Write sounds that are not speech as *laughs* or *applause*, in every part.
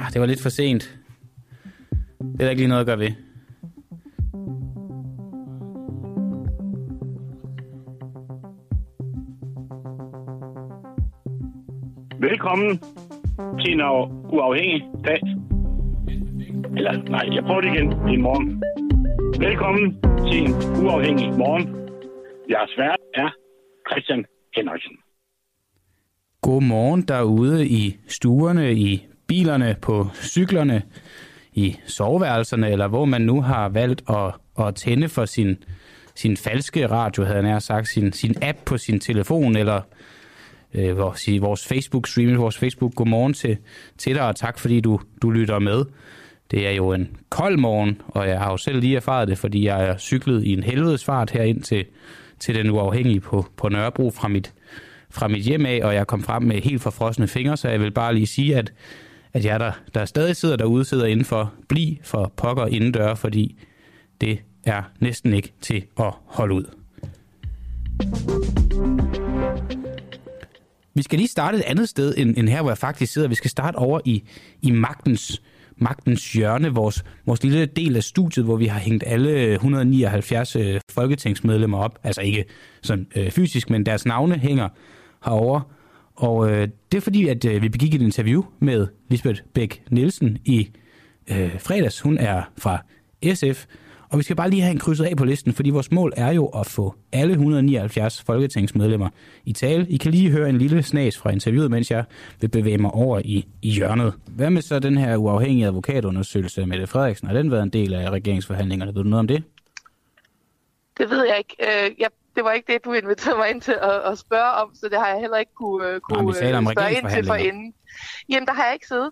Ah, det var lidt for sent. Det er der ikke lige noget at gøre ved. Velkommen til en uafhængig dag. Eller nej, jeg prøver det igen i morgen. Velkommen til en uafhængig morgen. Jeres vært er Christian Henriksen. God morgen derude i stuerne, i bilerne, på cyklerne, i soveværelserne, eller hvor man nu har valgt at, at tænde for sin, sin falske radio, havde jeg nær sagt, sin, sin app på sin telefon, eller øh, vores, vores Facebook-stream, vores Facebook. Godmorgen til, til dig, og tak fordi du, du lytter med. Det er jo en kold morgen, og jeg har jo selv lige erfaret det, fordi jeg er cyklet i en helvedes fart herind til, til den uafhængige på, på Nørrebro fra mit, fra mit hjem af, og jeg kom frem med helt forfrosne fingre, så jeg vil bare lige sige, at, at jeg der, der stadig sidder derude, sidder indenfor, bliv for pokker indendør, fordi det er næsten ikke til at holde ud. Vi skal lige starte et andet sted end, end her, hvor jeg faktisk sidder. Vi skal starte over i, i magtens, magtens hjørne, vores, vores lille del af studiet, hvor vi har hængt alle 179 øh, folketingsmedlemmer op. Altså ikke sådan øh, fysisk, men deres navne hænger herover. Og øh, det er fordi, at øh, vi begik et interview med Lisbeth Bæk Nielsen i øh, fredags. Hun er fra SF, og vi skal bare lige have en krydset af på listen, fordi vores mål er jo at få alle 179 folketingsmedlemmer i tale. I kan lige høre en lille snas fra interviewet, mens jeg vil bevæge mig over i, i hjørnet. Hvad med så den her uafhængige advokatundersøgelse, Mette Frederiksen? Har den været en del af regeringsforhandlingerne? Ved du noget om det? Det ved jeg ikke. Øh, jeg, det var ikke det, du inviterede mig ind til at, at spørge om, så det har jeg heller ikke kunne, kunne Nå, spørge ind til for inden. Jamen, der har jeg ikke siddet.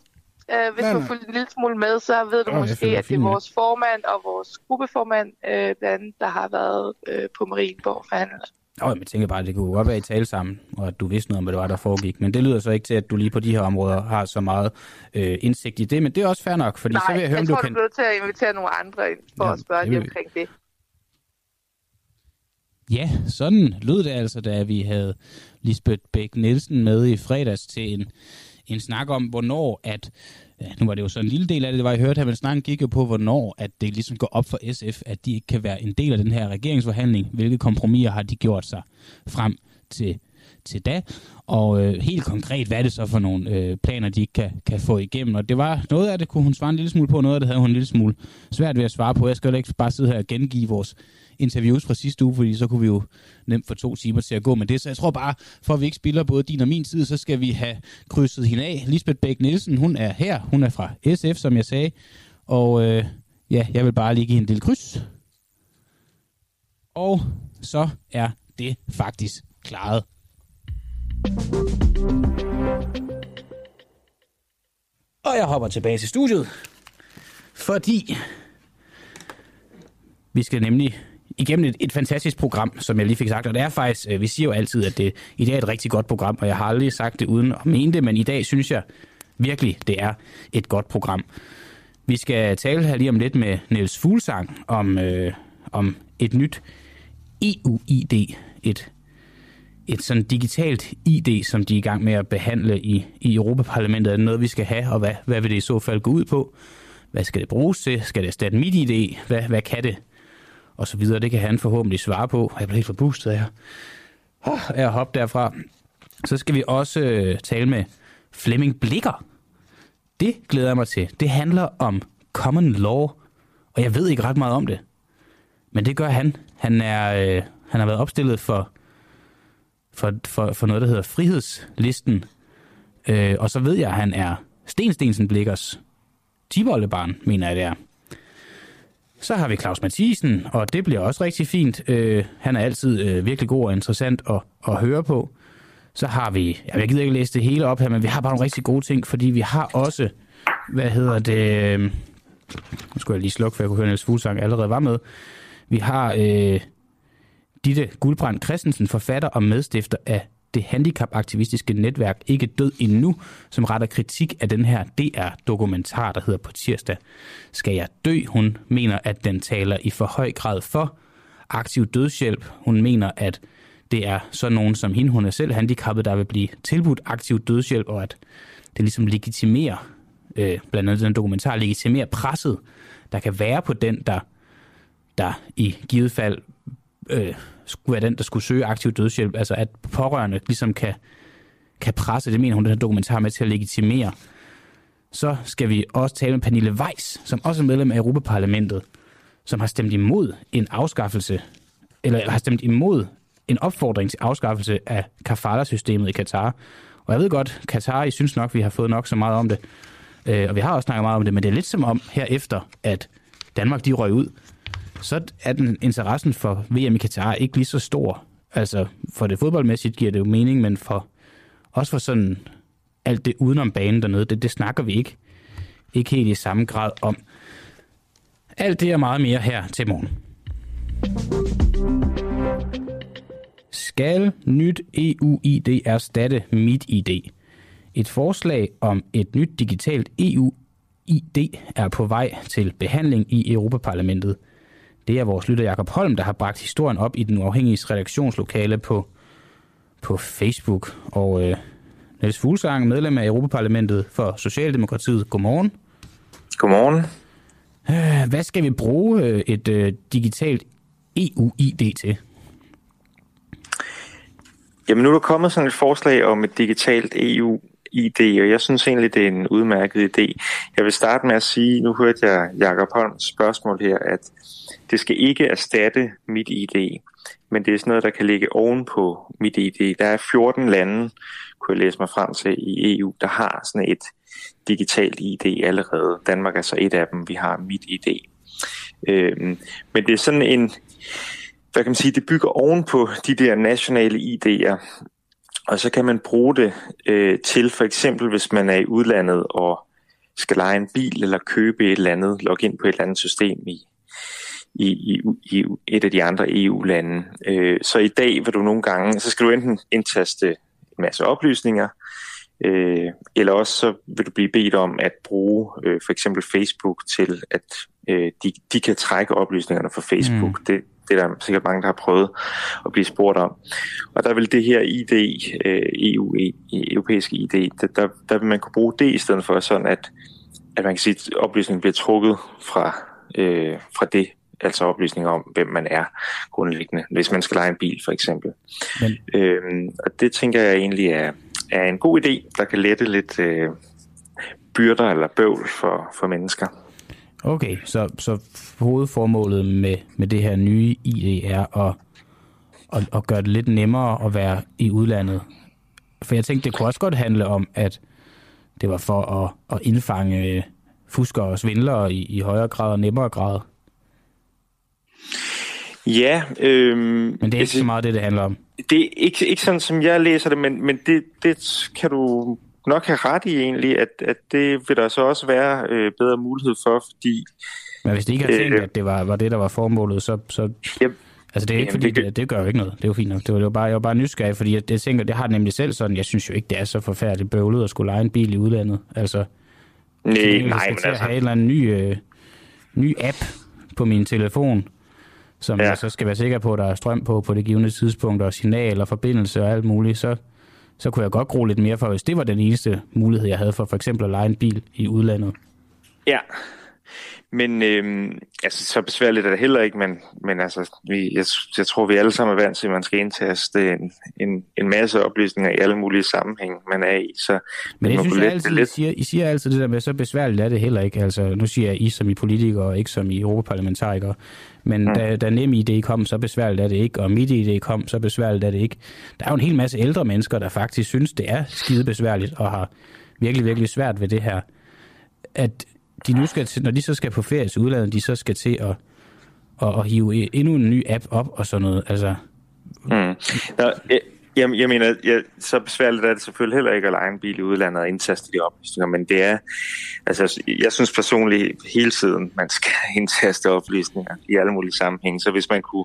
Uh, hvis nej, du fulgt en lille smule med, så ved du oh, måske, at det er vores formand og vores gruppeformand, uh, blandt der har været uh, på Marienborg forhandlet. Nå, jeg tænker bare, at det kunne godt være i tale sammen, og at du vidste noget om, hvad det var, der foregik. Men det lyder så ikke til, at du lige på de her områder har så meget øh, indsigt i det. Men det er også fair nok, fordi Nej, så vil jeg høre, jeg om tror, du kan... Nej, jeg til at invitere nogle andre ind for ja, at spørge dem omkring det. Ja, sådan lød det altså, da vi havde Lisbeth Bæk Nielsen med i fredags til en, en snak om, hvornår at ja, nu var det jo så en lille del af det, det var, jeg hørte her, men snakken gik jo på, hvornår at det ligesom går op for SF, at de ikke kan være en del af den her regeringsforhandling. Hvilke kompromiser har de gjort sig frem til, til da? Og øh, helt konkret, hvad er det så for nogle øh, planer, de ikke kan, kan få igennem? Og det var noget af det, kunne hun svare en lille smule på, noget af det havde hun en lille smule svært ved at svare på. Jeg skal ikke bare sidde her og gengive vores interviews fra sidste uge, fordi så kunne vi jo nemt få to timer til at gå med det. Så jeg tror bare, for at vi ikke spiller både din og min tid, så skal vi have krydset hende af. Lisbeth Bæk Nielsen, hun er her. Hun er fra SF, som jeg sagde. Og øh, ja, jeg vil bare lige give en lille kryds. Og så er det faktisk klaret. Og jeg hopper tilbage til studiet, fordi vi skal nemlig igennem et, et fantastisk program, som jeg lige fik sagt. Og det er faktisk, øh, vi siger jo altid, at det i dag er et rigtig godt program, og jeg har aldrig sagt det uden at mene det, men i dag synes jeg virkelig, det er et godt program. Vi skal tale her lige om lidt med Niels Fuglsang om, øh, om et nyt EU-ID, et, et sådan digitalt ID, som de er i gang med at behandle i, i Europaparlamentet. Er det noget, vi skal have, og hvad, hvad vil det i så fald gå ud på? Hvad skal det bruges til? Skal det erstatte mit ID? Hvad, hvad kan det? Og så videre. Det kan han forhåbentlig svare på. Jeg bliver helt forbustet af at hoppe derfra. Så skal vi også øh, tale med Flemming Blikker. Det glæder jeg mig til. Det handler om common law, og jeg ved ikke ret meget om det. Men det gør han. Han, er, øh, han har været opstillet for, for, for, for noget, der hedder Frihedslisten. Øh, og så ved jeg, at han er Sten Stensen Blikkers tiboldebarn, mener jeg det er. Så har vi Claus Mathisen, og det bliver også rigtig fint. Øh, han er altid øh, virkelig god og interessant at, at høre på. Så har vi, jeg gider ikke læse det hele op her, men vi har bare nogle rigtig gode ting, fordi vi har også, hvad hedder det, øh, nu skulle jeg lige slukke, for jeg kunne høre, at Niels Fuglsang allerede var med. Vi har øh, Ditte Guldbrand Christensen, forfatter og medstifter af det handicapaktivistiske netværk Ikke Død Endnu, som retter kritik af den her DR-dokumentar, der hedder på tirsdag. Skal jeg dø? Hun mener, at den taler i for høj grad for aktiv dødshjælp. Hun mener, at det er så nogen som hende, hun er selv handicappet, der vil blive tilbudt aktiv dødshjælp, og at det ligesom legitimerer øh, blandt andet den dokumentar, legitimerer presset, der kan være på den, der, der i givet fald øh, skulle være den, der skulle søge aktiv dødshjælp. Altså at pårørende ligesom kan, kan presse, det mener hun, den her dokumentar med til at legitimere. Så skal vi også tale med Pernille Weiss, som også er medlem af Europaparlamentet, som har stemt imod en afskaffelse, eller har stemt imod en opfordring til afskaffelse af kafala-systemet i Katar. Og jeg ved godt, Katar, I synes nok, vi har fået nok så meget om det. Øh, og vi har også snakket meget om det, men det er lidt som om herefter, at Danmark de røg ud, så er den interessen for VM i Katar ikke lige så stor. Altså, for det fodboldmæssigt giver det jo mening, men for også for sådan alt det udenom banen dernede, det, det snakker vi ikke, ikke helt i samme grad om. Alt det er meget mere her til morgen. Skal nyt EU-ID erstatte mit ID? Et forslag om et nyt digitalt EU-ID er på vej til behandling i Europaparlamentet. Det er vores lytter Jakob Holm, der har bragt historien op i den uafhængige redaktionslokale på, på Facebook. Og øh, Niels Fuglsang, medlem af Europaparlamentet for Socialdemokratiet. Godmorgen. Godmorgen. Øh, hvad skal vi bruge øh, et øh, digitalt EU-ID til? Jamen nu er der kommet sådan et forslag om et digitalt EU-ID, og jeg synes egentlig, det er en udmærket idé. Jeg vil starte med at sige, nu hørte jeg Jakob Holms spørgsmål her, at det skal ikke erstatte mit ID, men det er sådan noget, der kan ligge oven på mit ID. Der er 14 lande, kunne jeg læse mig frem til, i EU, der har sådan et digitalt ID allerede. Danmark er så et af dem, vi har mit ID. Øhm, men det er sådan en, hvad kan man sige, det bygger oven på de der nationale ID'er, og så kan man bruge det øh, til for eksempel, hvis man er i udlandet og skal lege en bil eller købe et eller andet, logge ind på et eller andet system i, i, i, i et af de andre EU-lande. Øh, så i dag vil du nogle gange, så skal du enten indtaste en masse oplysninger, øh, eller også så vil du blive bedt om at bruge øh, for eksempel Facebook til, at øh, de, de kan trække oplysningerne fra Facebook. Mm. Det, det er der sikkert mange, der har prøvet at blive spurgt om. Og der vil det her ID, øh, EU, europæiske ID, der, der, der vil man kunne bruge det i stedet for sådan, at, at man kan sige, at oplysningen bliver trukket fra, øh, fra det, altså oplysninger om, hvem man er grundlæggende, hvis man skal lege en bil for eksempel. Men... Øhm, og det tænker jeg egentlig er, er en god idé, der kan lette lidt øh, byrder eller bøvl for, for mennesker. Okay, så, så hovedformålet med, med det her nye ID er at, at, at gøre det lidt nemmere at være i udlandet. For jeg tænkte, det kunne også godt handle om, at det var for at, at indfange fuskere og svindlere i, i højere grad og nemmere grad. Ja. Øhm, men det er ikke så meget det, det handler om. Det er ikke, ikke sådan, som jeg læser det, men, men det, det kan du nok have ret i egentlig, at, at det vil der så også være øh, bedre mulighed for, fordi... Men hvis de ikke har tænkt, øh, at det var, var det, der var formålet, så... så yep. Altså det er ikke fordi, det, det gør jo ikke noget. Det er jo fint nok. Det var, det var bare, jeg var bare nysgerrig, fordi jeg, jeg tænker, det har nemlig selv sådan, jeg synes jo ikke, det er så forfærdeligt bøvlet at skulle lege en bil i udlandet. Altså, nej, nej, men altså... have en eller anden ny, øh, ny app på min telefon, som ja. jeg så skal være sikker på, at der er strøm på på det givende tidspunkt, og signal og forbindelse og alt muligt, så, så kunne jeg godt gro lidt mere for, hvis det var den eneste mulighed, jeg havde for for eksempel at lege en bil i udlandet. Ja, men øhm, altså, så besværligt er det heller ikke, men, men altså, vi, jeg, jeg tror, vi alle sammen er vant til, at man skal indtaste en, en, en masse oplysninger i alle mulige sammenhæng, man er i. Så men jeg synes, jeg altid, lidt... I, siger, I siger altid det der med, så besværligt er det heller ikke. Altså, nu siger jeg I som i politikere, og ikke som i europaparlamentarikere. Men mm. da, da nem idé kom, så besværligt er det ikke, og mit idé kom, så besværligt er det ikke. Der er jo en hel masse ældre mennesker, der faktisk synes, det er skide besværligt, og har virkelig, virkelig svært ved det her. At de nu skal til, når de så skal på ferie til udlandet, de så skal til at, at, at hive e- endnu en ny app op og sådan noget. Altså, mm. Nå, jeg, jeg mener, jeg, så besværligt er det selvfølgelig heller ikke at lege en bil i udlandet og indtaste de oplysninger, men det er, altså jeg synes personligt hele tiden, man skal *laughs* indtaste oplysninger i alle mulige sammenhænge, så hvis man kunne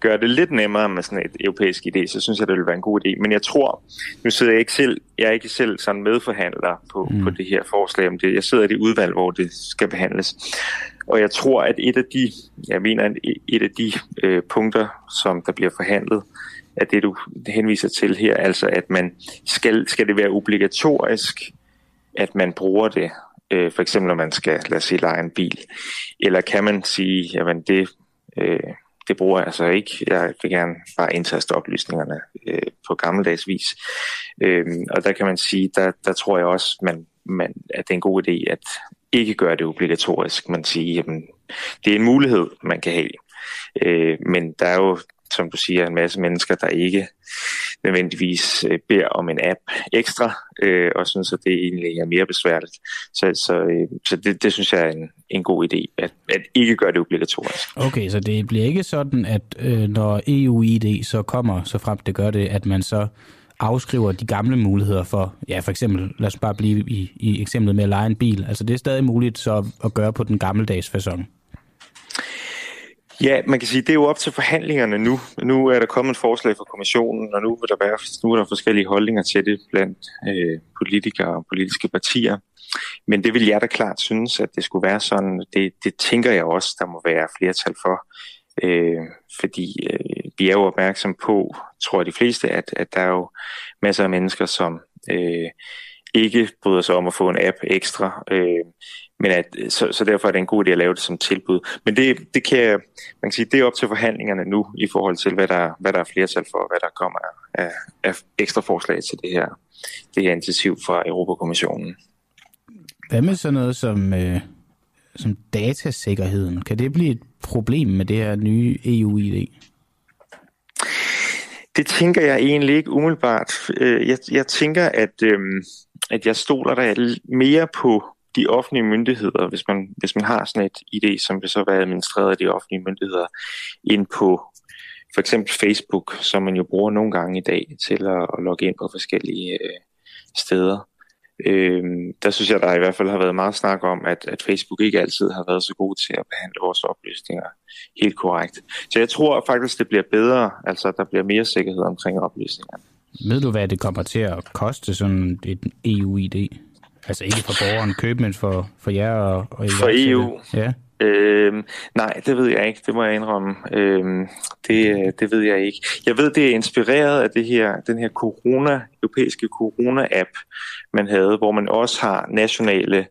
gøre det lidt nemmere med sådan et europæisk idé, så synes jeg, det ville være en god idé. Men jeg tror, nu sidder jeg ikke selv, jeg er ikke selv sådan medforhandler på, mm. på det her forslag om det. Jeg sidder i det udvalg, hvor det skal behandles. Og jeg tror, at et af de, jeg mener, et af de øh, punkter, som der bliver forhandlet, af det, du henviser til her, altså at man skal, skal det være obligatorisk, at man bruger det øh, for eksempel når man skal, lad os sige, lege en bil? Eller kan man sige, jamen det, øh, det bruger jeg altså ikke. Jeg vil gerne bare indtaste oplysningerne øh, på gammeldags vis. Øh, og der kan man sige, der, der tror jeg også, man, man, at det er en god idé at ikke gøre det obligatorisk. Man siger, jamen, det er en mulighed, man kan have. Øh, men der er jo som du siger, en masse mennesker, der ikke nødvendigvis øh, beder om en app ekstra, øh, og synes, at det egentlig er mere besværligt. Så, så, øh, så det, det synes jeg er en, en god idé, at, at ikke gøre det obligatorisk. Okay, så det bliver ikke sådan, at øh, når EU-ID så kommer, så frem det gør det, at man så afskriver de gamle muligheder for, ja for eksempel, lad os bare blive i, i eksemplet med at lege en bil. Altså det er stadig muligt så at gøre på den gammeldags fasong. Ja, man kan sige, det er jo op til forhandlingerne nu. Nu er der kommet et forslag fra kommissionen, og nu, vil der være, nu er der forskellige holdninger til det blandt øh, politikere og politiske partier. Men det vil jeg da klart synes, at det skulle være sådan. Det, det tænker jeg også, der må være flertal for. Øh, fordi øh, vi er jo opmærksom på, tror jeg de fleste, at, at der er jo masser af mennesker, som øh, ikke bryder sig om at få en app ekstra. Øh, men at, så, så derfor er det en god idé at lave det som tilbud. Men det, det kan man kan sige, det er op til forhandlingerne nu i forhold til, hvad der, hvad der er flertal for, hvad der kommer af, af ekstra forslag til det her, det her initiativ fra Europakommissionen. Hvad med sådan noget som, øh, som datasikkerheden? Kan det blive et problem med det her nye EU-ID? Det tænker jeg egentlig ikke umiddelbart. Øh, jeg, jeg tænker, at, øh, at jeg stoler der mere på de offentlige myndigheder, hvis man, hvis man har sådan et idé, som vil så være administreret af de offentlige myndigheder, ind på for eksempel Facebook, som man jo bruger nogle gange i dag til at, at logge ind på forskellige øh, steder. Øh, der synes jeg, der i hvert fald har været meget snak om, at, at Facebook ikke altid har været så god til at behandle vores oplysninger helt korrekt. Så jeg tror faktisk, det bliver bedre, altså der bliver mere sikkerhed omkring oplysningerne. Ved du, hvad det kommer til at koste, sådan et EU-ID? Altså ikke for borgeren købe, men for, for jer og, og For EU? Ja. Øhm, nej, det ved jeg ikke. Det må jeg indrømme. Øhm, det, det ved jeg ikke. Jeg ved, det er inspireret af det her, den her corona, europæiske corona-app, man havde, hvor man også har nationale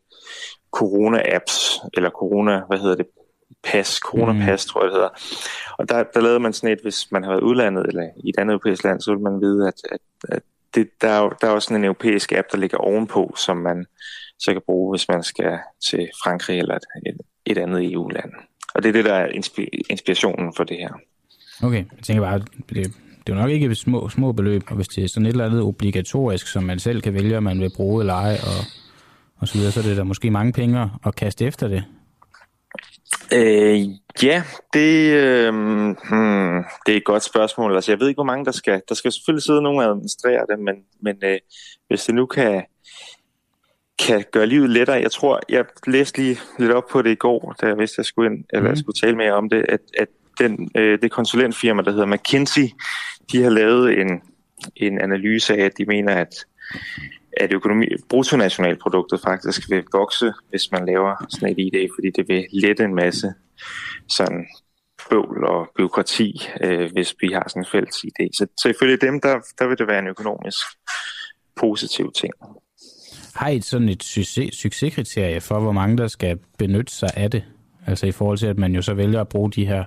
corona-apps, eller corona, hvad hedder det, pas, corona-pas, mm. tror jeg det hedder. Og der, der lavede man sådan et, hvis man har været udlandet eller i et andet europæisk land, så vil man vide, at, at, at det, der, er jo, der er også sådan en europæisk app, der ligger ovenpå, som man så kan bruge, hvis man skal til Frankrig eller et, et, et andet EU-land. Og det er det, der er inspirationen for det her. Okay, jeg tænker bare, det, det er jo nok ikke små, små beløb, og hvis det er sådan et eller andet obligatorisk, som man selv kan vælge, om man vil bruge eller ej, og, og så videre, så er det der måske mange penge at kaste efter det. Øh, ja, det, øh, hmm, det er et godt spørgsmål. Altså, jeg ved ikke, hvor mange der skal. Der skal selvfølgelig sidde nogen og administrere det, men, men øh, hvis det nu kan, kan gøre livet lettere. Jeg tror, jeg læste lige lidt op på det i går, da jeg vidste, at jeg skulle, ind, eller jeg mhm. skulle tale mere om det, at, at den, øh, det konsulentfirma, der hedder McKinsey, de har lavet en, en analyse af, at de mener, at at økonomi, bruttonationalproduktet faktisk vil vokse, hvis man laver sådan et ID, fordi det vil lette en masse sådan bøvl og byråkrati, øh, hvis vi har sådan en fælles idé. Så, så ifølge dem, der, der vil det være en økonomisk positiv ting. Har I sådan et succes, succeskriterie for, hvor mange der skal benytte sig af det? Altså i forhold til, at man jo så vælger at bruge de her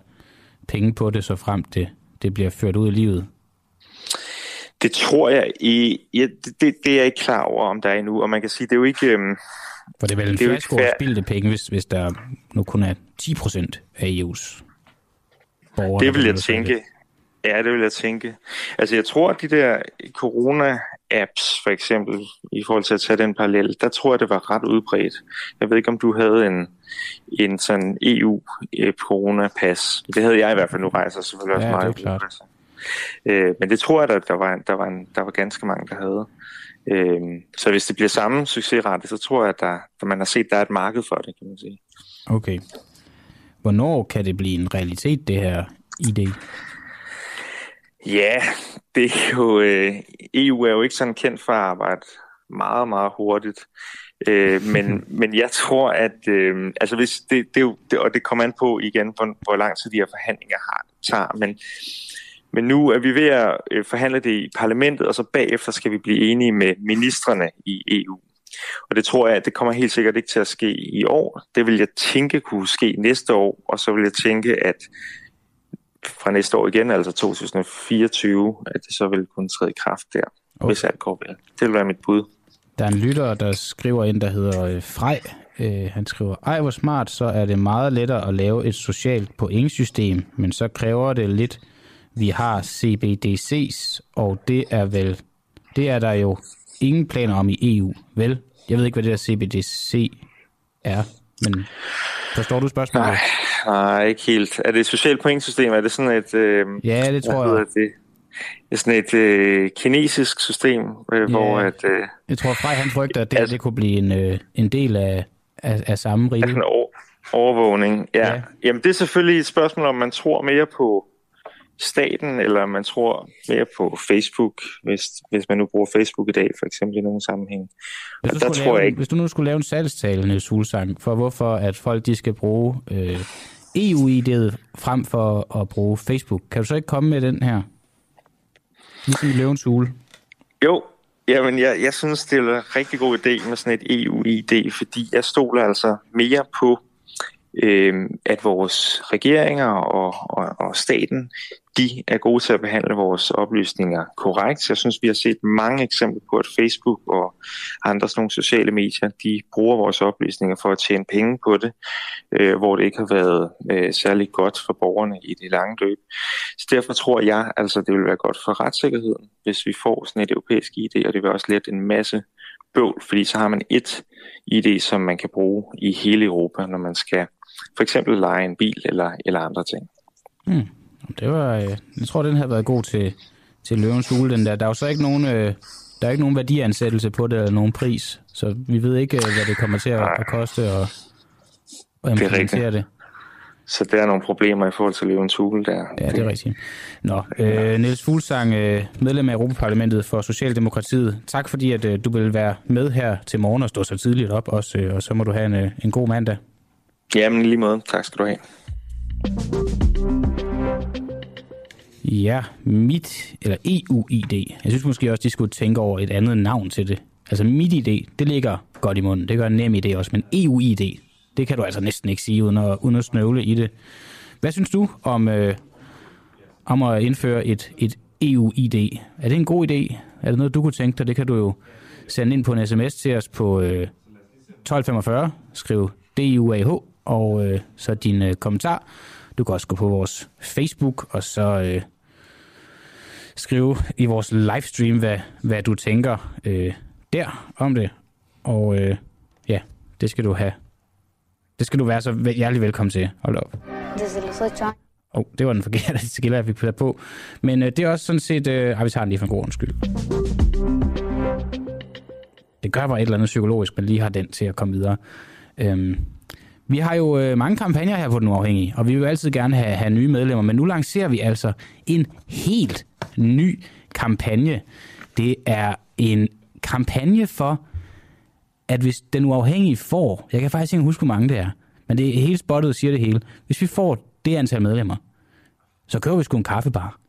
penge på det, så frem det, det bliver ført ud i livet? Det tror jeg i, ja, det, det er jeg ikke klar over, om der er endnu, og man kan sige, det er jo ikke... Øhm, For det er vel en fiasko at spilde penge, hvis, hvis der nu kun er 10 procent af EU's borgere. Det vil jeg tænke. Ja, det vil jeg tænke. Altså jeg tror, at de der corona-apps, for eksempel, i forhold til at tage den parallel, der tror jeg, det var ret udbredt. Jeg ved ikke, om du havde en, en sådan EU-corona-pas. Det havde jeg i hvert fald. Nu rejser selvfølgelig også ja, meget. Det er klart. Øh, men det tror jeg, at der var, der, var en, der var ganske mange, der havde. Øh, så hvis det bliver samme succesrate, så tror jeg, at der, at man har set, der er et marked for det, kan man sige. Okay. Hvornår kan det blive en realitet, det her idé? Ja, det er jo, øh, EU er jo ikke sådan kendt for at arbejde meget, meget hurtigt. Øh, men, *laughs* men jeg tror, at øh, altså hvis det, det, det, og det kommer an på igen, hvor, hvor lang tid de her forhandlinger har, tager, men men nu er vi ved at øh, forhandle det i parlamentet, og så bagefter skal vi blive enige med ministerne i EU. Og det tror jeg, det kommer helt sikkert ikke til at ske i år. Det vil jeg tænke kunne ske næste år, og så vil jeg tænke, at fra næste år igen, altså 2024, at det så vil kunne træde i kraft der, okay. hvis alt går vel. Det vil være mit bud. Der er en lytter, der skriver ind, der hedder øh, Frej. Øh, han skriver, ej hvor smart, så er det meget lettere at lave et socialt pointsystem, men så kræver det lidt, vi har CBDC's, og det er vel, det er der jo ingen planer om i EU, vel? Jeg ved ikke, hvad det der CBDC er, men forstår du spørgsmålet? Nej, nej ikke helt. Er det et socialt pointsystem? Er det sådan et... Øh, ja, det tror jeg. Det? Det er sådan et øh, kinesisk system, øh, ja, hvor at... Øh, jeg tror, Frej han frygter, at det, altså, det kunne blive en, øh, en del af, af, af samme rige. Altså en over, overvågning, ja. ja. Jamen det er selvfølgelig et spørgsmål, om man tror mere på staten, eller man tror mere på Facebook, hvis, hvis man nu bruger Facebook i dag, for eksempel i nogle sammenhæng. Hvis du, der tror lave, jeg ikke... hvis du nu skulle lave en salgstale, Niels Fuglsang, for hvorfor at folk de skal bruge øh, EU-ID'et frem for at bruge Facebook, kan du så ikke komme med den her? Ligesom i løvens hule. Jo, jamen jeg, jeg synes, det er en rigtig god idé med sådan et EU-ID, fordi jeg stoler altså mere på øh, at vores regeringer og, og, og staten, de er gode til at behandle vores oplysninger korrekt. Jeg synes, vi har set mange eksempler på, at Facebook og andre sådan nogle sociale medier, de bruger vores oplysninger for at tjene penge på det, øh, hvor det ikke har været øh, særlig godt for borgerne i det lange løb. Så derfor tror jeg, altså det vil være godt for retssikkerheden, hvis vi får sådan et europæisk ID, og det vil også lette en masse bøvl, fordi så har man et ID, som man kan bruge i hele Europa, når man skal for eksempel lege en bil eller, eller andre ting. Mm. Det var, øh, jeg tror, den har været god til, til løvens hule, den der. Der er jo så ikke nogen, øh, der er ikke nogen værdiansættelse på det, eller nogen pris, så vi ved ikke, øh, hvad det kommer til at, at koste at, at implementere det, det. Så der er nogle problemer i forhold til løvens hule der. Ja, det er rigtigt. Nå, øh, Niels Fuglsang, øh, medlem af Europaparlamentet for Socialdemokratiet. Tak fordi, at øh, du vil være med her til morgen og stå så tidligt op også, øh, og så må du have en, øh, en god mandag. Jamen, lige måde. Tak skal du have. Ja, mit, eller EU-ID. Jeg synes måske også, de skulle tænke over et andet navn til det. Altså mit ID, det ligger godt i munden. Det gør en nem idé også, men EU-ID, det kan du altså næsten ikke sige, uden at, uden at snøvle i det. Hvad synes du om, øh, om at indføre et, et EU-ID? Er det en god idé? Er det noget, du kunne tænke dig? Det kan du jo sende ind på en sms til os på øh, 1245, skriv DUAH, og øh, så din øh, kommentar. Du kan også gå på vores Facebook, og så øh, skrive i vores livestream, hvad, hvad du tænker øh, der om det. Og øh, ja, det skal du have. Det skal du være så hjertelig velkommen til. Hold op. Oh, det var den forkerte skiller, jeg fik på. Men øh, det er også sådan set... Øh, ah, vi tager den lige for en god skyld. Det gør bare et eller andet psykologisk, man lige har den til at komme videre. Øhm, vi har jo øh, mange kampagner her på Den Uafhængige, og vi vil jo altid gerne have, have nye medlemmer, men nu lancerer vi altså en helt ny kampagne. Det er en kampagne for, at hvis Den Uafhængige får, jeg kan faktisk ikke huske, hvor mange det er, men det er helt spottet og siger det hele. Hvis vi får det antal medlemmer, så kører vi sgu en kaffebar.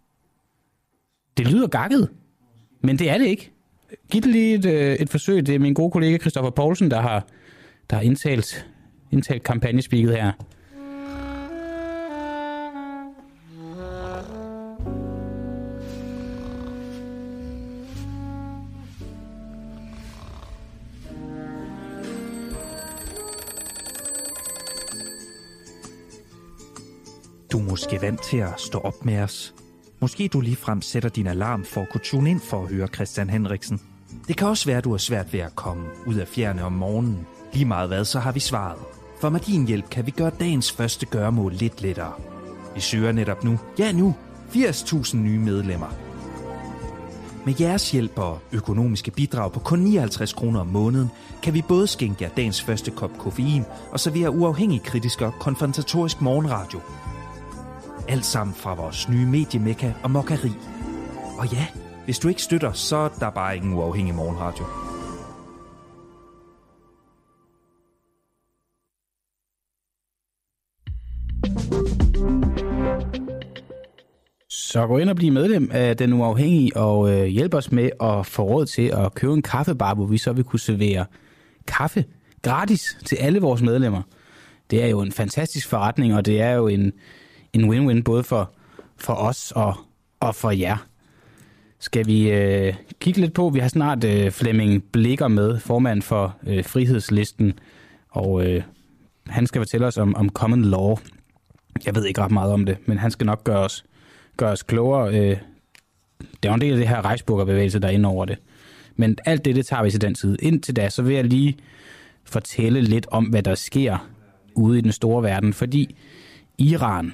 Det lyder gakket, men det er det ikke. Giv det lige et, øh, et forsøg. Det er min gode kollega Christoffer Poulsen, der har, der har indtalt indtalt kampagnespeaket her. Måske vant til at stå op med os. Måske du ligefrem sætter din alarm for at kunne tune ind for at høre Christian Henriksen. Det kan også være, at du har svært ved at komme ud af fjerne om morgenen. Lige meget hvad, så har vi svaret. For med din hjælp kan vi gøre dagens første gørmål lidt lettere. Vi søger netop nu, ja nu, 80.000 nye medlemmer. Med jeres hjælp og økonomiske bidrag på kun 59 kroner om måneden, kan vi både skænke jer dagens første kop koffein og servere uafhængig kritisk og konfrontatorisk morgenradio. Alt sammen fra vores nye mediemekka og mokkeri. Og ja, hvis du ikke støtter, så er der bare ingen uafhængig morgenradio. Så gå ind og bliv medlem af Den Uafhængige og øh, hjælp os med at få råd til at købe en kaffebar, hvor vi så vil kunne servere kaffe gratis til alle vores medlemmer. Det er jo en fantastisk forretning, og det er jo en, en win-win både for, for os og, og for jer. Skal vi øh, kigge lidt på, vi har snart øh, Flemming Blikker med, formand for øh, Frihedslisten, og øh, han skal fortælle os om, om common law. Jeg ved ikke ret meget om det, men han skal nok gøre os, gøre os klogere. Øh, det er jo en del af det her Reichsburger-bevægelse, der er inde over det. Men alt det, det tager vi til den tid. Indtil da, så vil jeg lige fortælle lidt om, hvad der sker ude i den store verden, fordi Iran,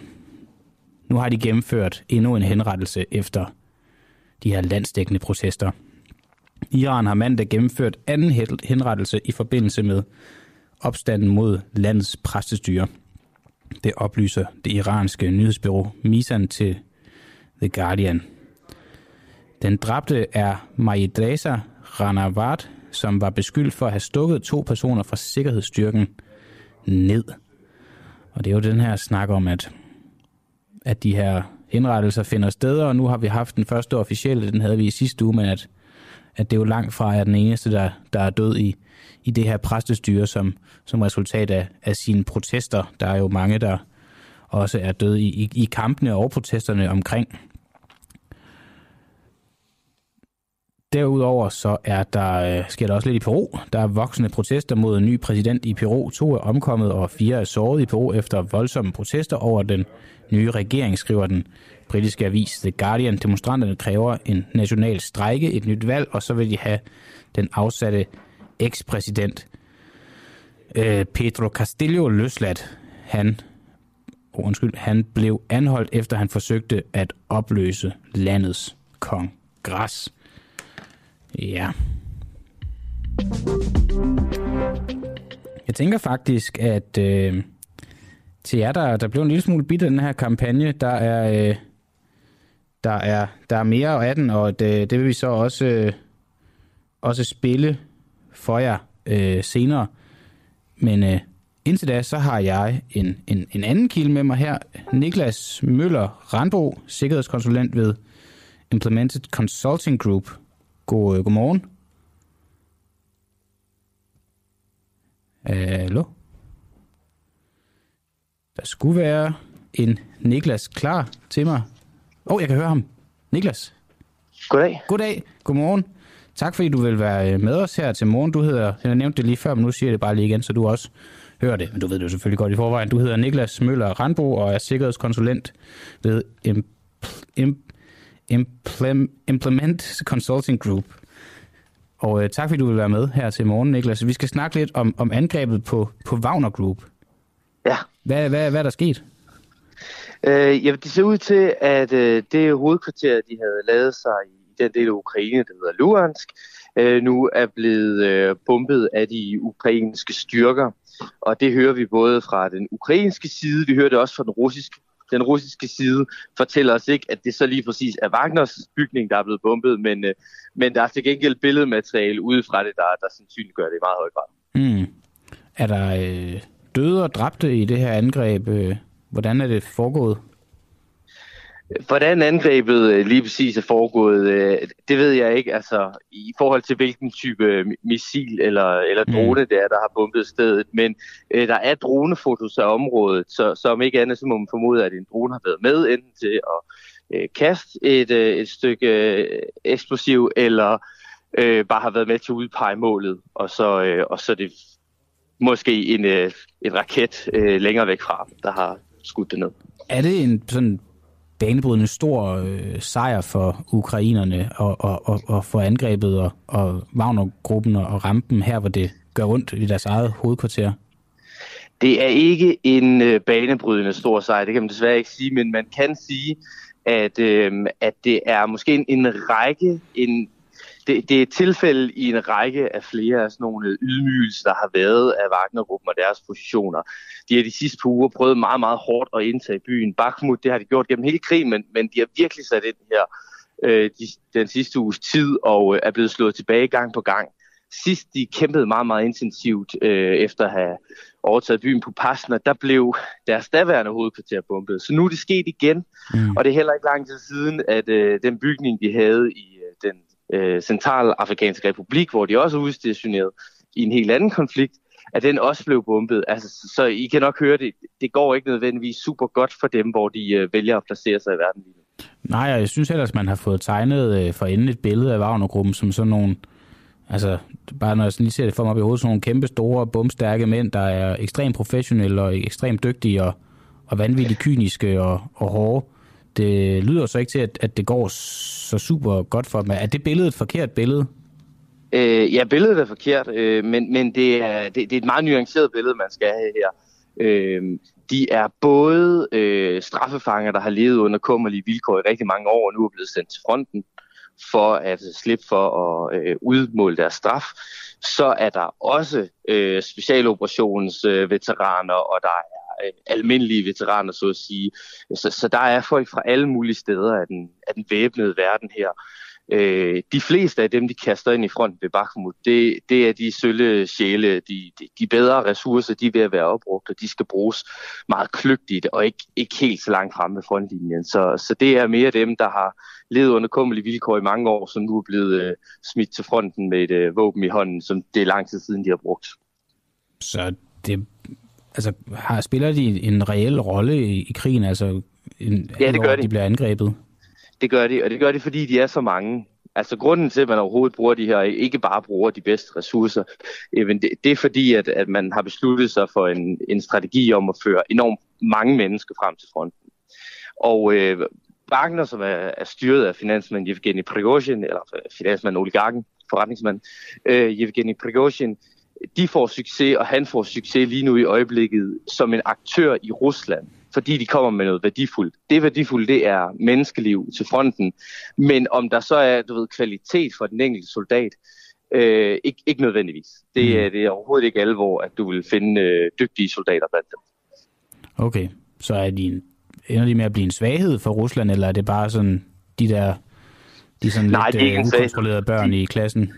nu har de gennemført endnu en henrettelse efter de her landsdækkende protester. Iran har mandag gennemført anden henrettelse i forbindelse med opstanden mod landets præstestyre. Det oplyser det iranske nyhedsbyrå Misan til The Guardian. Den dræbte er Majidreza Ranavat, som var beskyldt for at have stukket to personer fra sikkerhedsstyrken ned. Og det er jo den her snak om, at, at de her henrettelser finder sted, og nu har vi haft den første officielle, den havde vi i sidste uge, men at, at det er jo langt fra er den eneste, der, der er død i, i det her præstestyre som, som resultat af, af sine protester. Der er jo mange, der også er døde i, i, i kampene og protesterne omkring. Derudover så er der, øh, sker der også lidt i Peru. Der er voksende protester mod en ny præsident i Peru. To er omkommet, og fire er såret i Peru efter voldsomme protester over den nye regering, skriver den britiske avis The Guardian. Demonstranterne kræver en national strejke, et nyt valg, og så vil de have den afsatte ekspræsident øh, Pedro Castillo løsladt. Han, oh, undskyld, han blev anholdt efter han forsøgte at opløse landets kongres. Ja. Jeg tænker faktisk, at øh, til jer, der, der blev en lille smule bidt af den her kampagne, der er, øh, der er, der er mere af den, og det, det vil vi så også, øh, også spille for jer øh, senere. Men øh, indtil da, så har jeg en, en, en anden kilde med mig her. Niklas Møller Randbo, sikkerhedskonsulent ved Implemented Consulting Group. God, øh, godmorgen. Hallo? Der skulle være en Niklas klar til mig. Åh, oh, jeg kan høre ham. Niklas. Goddag. Goddag. Godmorgen. Tak fordi du vil være øh, med os her til morgen. Du hedder, jeg har nævnt det lige før, men nu siger jeg det bare lige igen, så du også hører det. Men du ved det jo selvfølgelig godt i forvejen. Du hedder Niklas Møller Randbo og er sikkerhedskonsulent ved Implement Consulting Group. Og øh, tak fordi du vil være med her til morgen, Niklas. Vi skal snakke lidt om, om angrebet på, på Wagner Group. Ja. Hvad, hvad, hvad er der sket? Øh, ja, det ser ud til, at øh, det hovedkvarter, de havde lavet sig i den del af Ukraine, der hedder Luhansk, øh, nu er blevet øh, bombet af de ukrainske styrker. Og det hører vi både fra den ukrainske side, vi hører det også fra den russiske den russiske side fortæller os ikke, at det så lige præcis er Wagners bygning, der er blevet bombet, men, øh, men der er til gengæld billedmateriale udefra det, der, der sandsynliggør det i meget høj grad. Mm. Er der øh, døde og dræbte i det her angreb? Øh, hvordan er det foregået? Hvordan angrebet øh, lige præcis er foregået, øh, det ved jeg ikke. Altså, i forhold til hvilken type missil eller, eller mm. drone mm. det er, der har bombet stedet. Men øh, der er dronefotos af området, så, så om ikke andet, så må man formode, at en drone har været med, enten til at øh, kaste et, øh, et stykke øh, eksplosiv, eller øh, bare har været med til at udpege målet, og så, øh, og så det måske en, øh, en raket øh, længere væk fra, der har skudt det ned. Er det en sådan banebrydende stor øh, sejr for ukrainerne og, og, og, og for angrebet og, og Wagner-gruppen og rampen her, hvor det gør rundt i deres eget hovedkvarter? Det er ikke en øh, banebrydende stor sejr, det kan man desværre ikke sige, men man kan sige, at, øh, at det er måske en, en række, en det, det er et tilfælde i en række af flere af sådan nogle ydmygelser, der har været af Wagnergruppen og deres positioner. De har de sidste par uger prøvet meget, meget hårdt at indtage byen. Bakhmut, det har de gjort gennem hele krigen, men, men de har virkelig sat ind her øh, de, den sidste uges tid og øh, er blevet slået tilbage gang på gang. Sidst de kæmpede meget, meget intensivt øh, efter at have overtaget byen på Pasna, der blev deres daværende hovedkvarter bombet. Så nu er det sket igen, mm. og det er heller ikke lang tid siden, at øh, den bygning, de havde i øh, Centralafrikanske Republik, hvor de også er udstationeret, i en helt anden konflikt, at den også blev bombet. Altså, så I kan nok høre det, det går ikke nødvendigvis super godt for dem, hvor de øh, vælger at placere sig i verden lige nu. Nej, jeg synes ellers, man har fået tegnet øh, for enden et billede af Wagnergruppen som sådan nogle, altså bare når jeg lige ser det for mig op i hovedet, sådan nogle kæmpe store, bumstærke mænd, der er ekstremt professionelle og ekstremt dygtige og, og vanvittigt kyniske og, og hårde. Det lyder så ikke til, at, at det går så super godt for dem. Er det billede et forkert billede? Øh, ja, billedet er forkert, øh, men, men det, er, det, det er et meget nuanceret billede, man skal have her. Øh, de er både øh, straffefanger, der har levet under kummerlige vilkår i rigtig mange år, og nu er blevet sendt til fronten for at slippe for at øh, udmåle deres straf. Så er der også øh, specialoperationsveteraner, øh, veteraner, og der er øh, almindelige veteraner, så at sige. Så, så der er folk fra alle mulige steder af den, af den væbnede verden her. Øh, de fleste af dem, de kaster ind i front ved Bakhmut, det, det er de sølle sjæle, de, de, de bedre ressourcer, de er ved at være opbrugt, og de skal bruges meget kløgtigt og ikke, ikke helt så langt fremme ved frontlinjen. Så, så det er mere dem, der har levet under kummelige vilkår i mange år, som nu er blevet øh, smidt til fronten med et øh, våben i hånden, som det er lang tid siden, de har brugt. Så det, altså, har, spiller de en reel rolle i, i krigen, altså en, ja, det gør de. de bliver angrebet? Det gør de, og det gør de, fordi de er så mange. Altså grunden til, at man overhovedet bruger de her, ikke bare bruger de bedste ressourcer, men det, det er fordi, at, at man har besluttet sig for en, en strategi om at føre enormt mange mennesker frem til fronten. Og øh, Wagner, som er, er styret af finansmand Yevgeny Prigozhin, eller finansmand oligarken, forretningsmand øh, Yevgeny Prigozhin, de får succes, og han får succes lige nu i øjeblikket som en aktør i Rusland fordi de kommer med noget værdifuldt. Det værdifulde, det er menneskeliv til fronten. Men om der så er du ved, kvalitet for den enkelte soldat, øh, ikke, ikke nødvendigvis. Det, mm. det er overhovedet ikke alvor, at du vil finde øh, dygtige soldater blandt dem. Okay, så er de en, ender de med at blive en svaghed for Rusland, eller er det bare sådan de der de sådan Nej, lidt uh, ukontrollerede børn de, i klassen?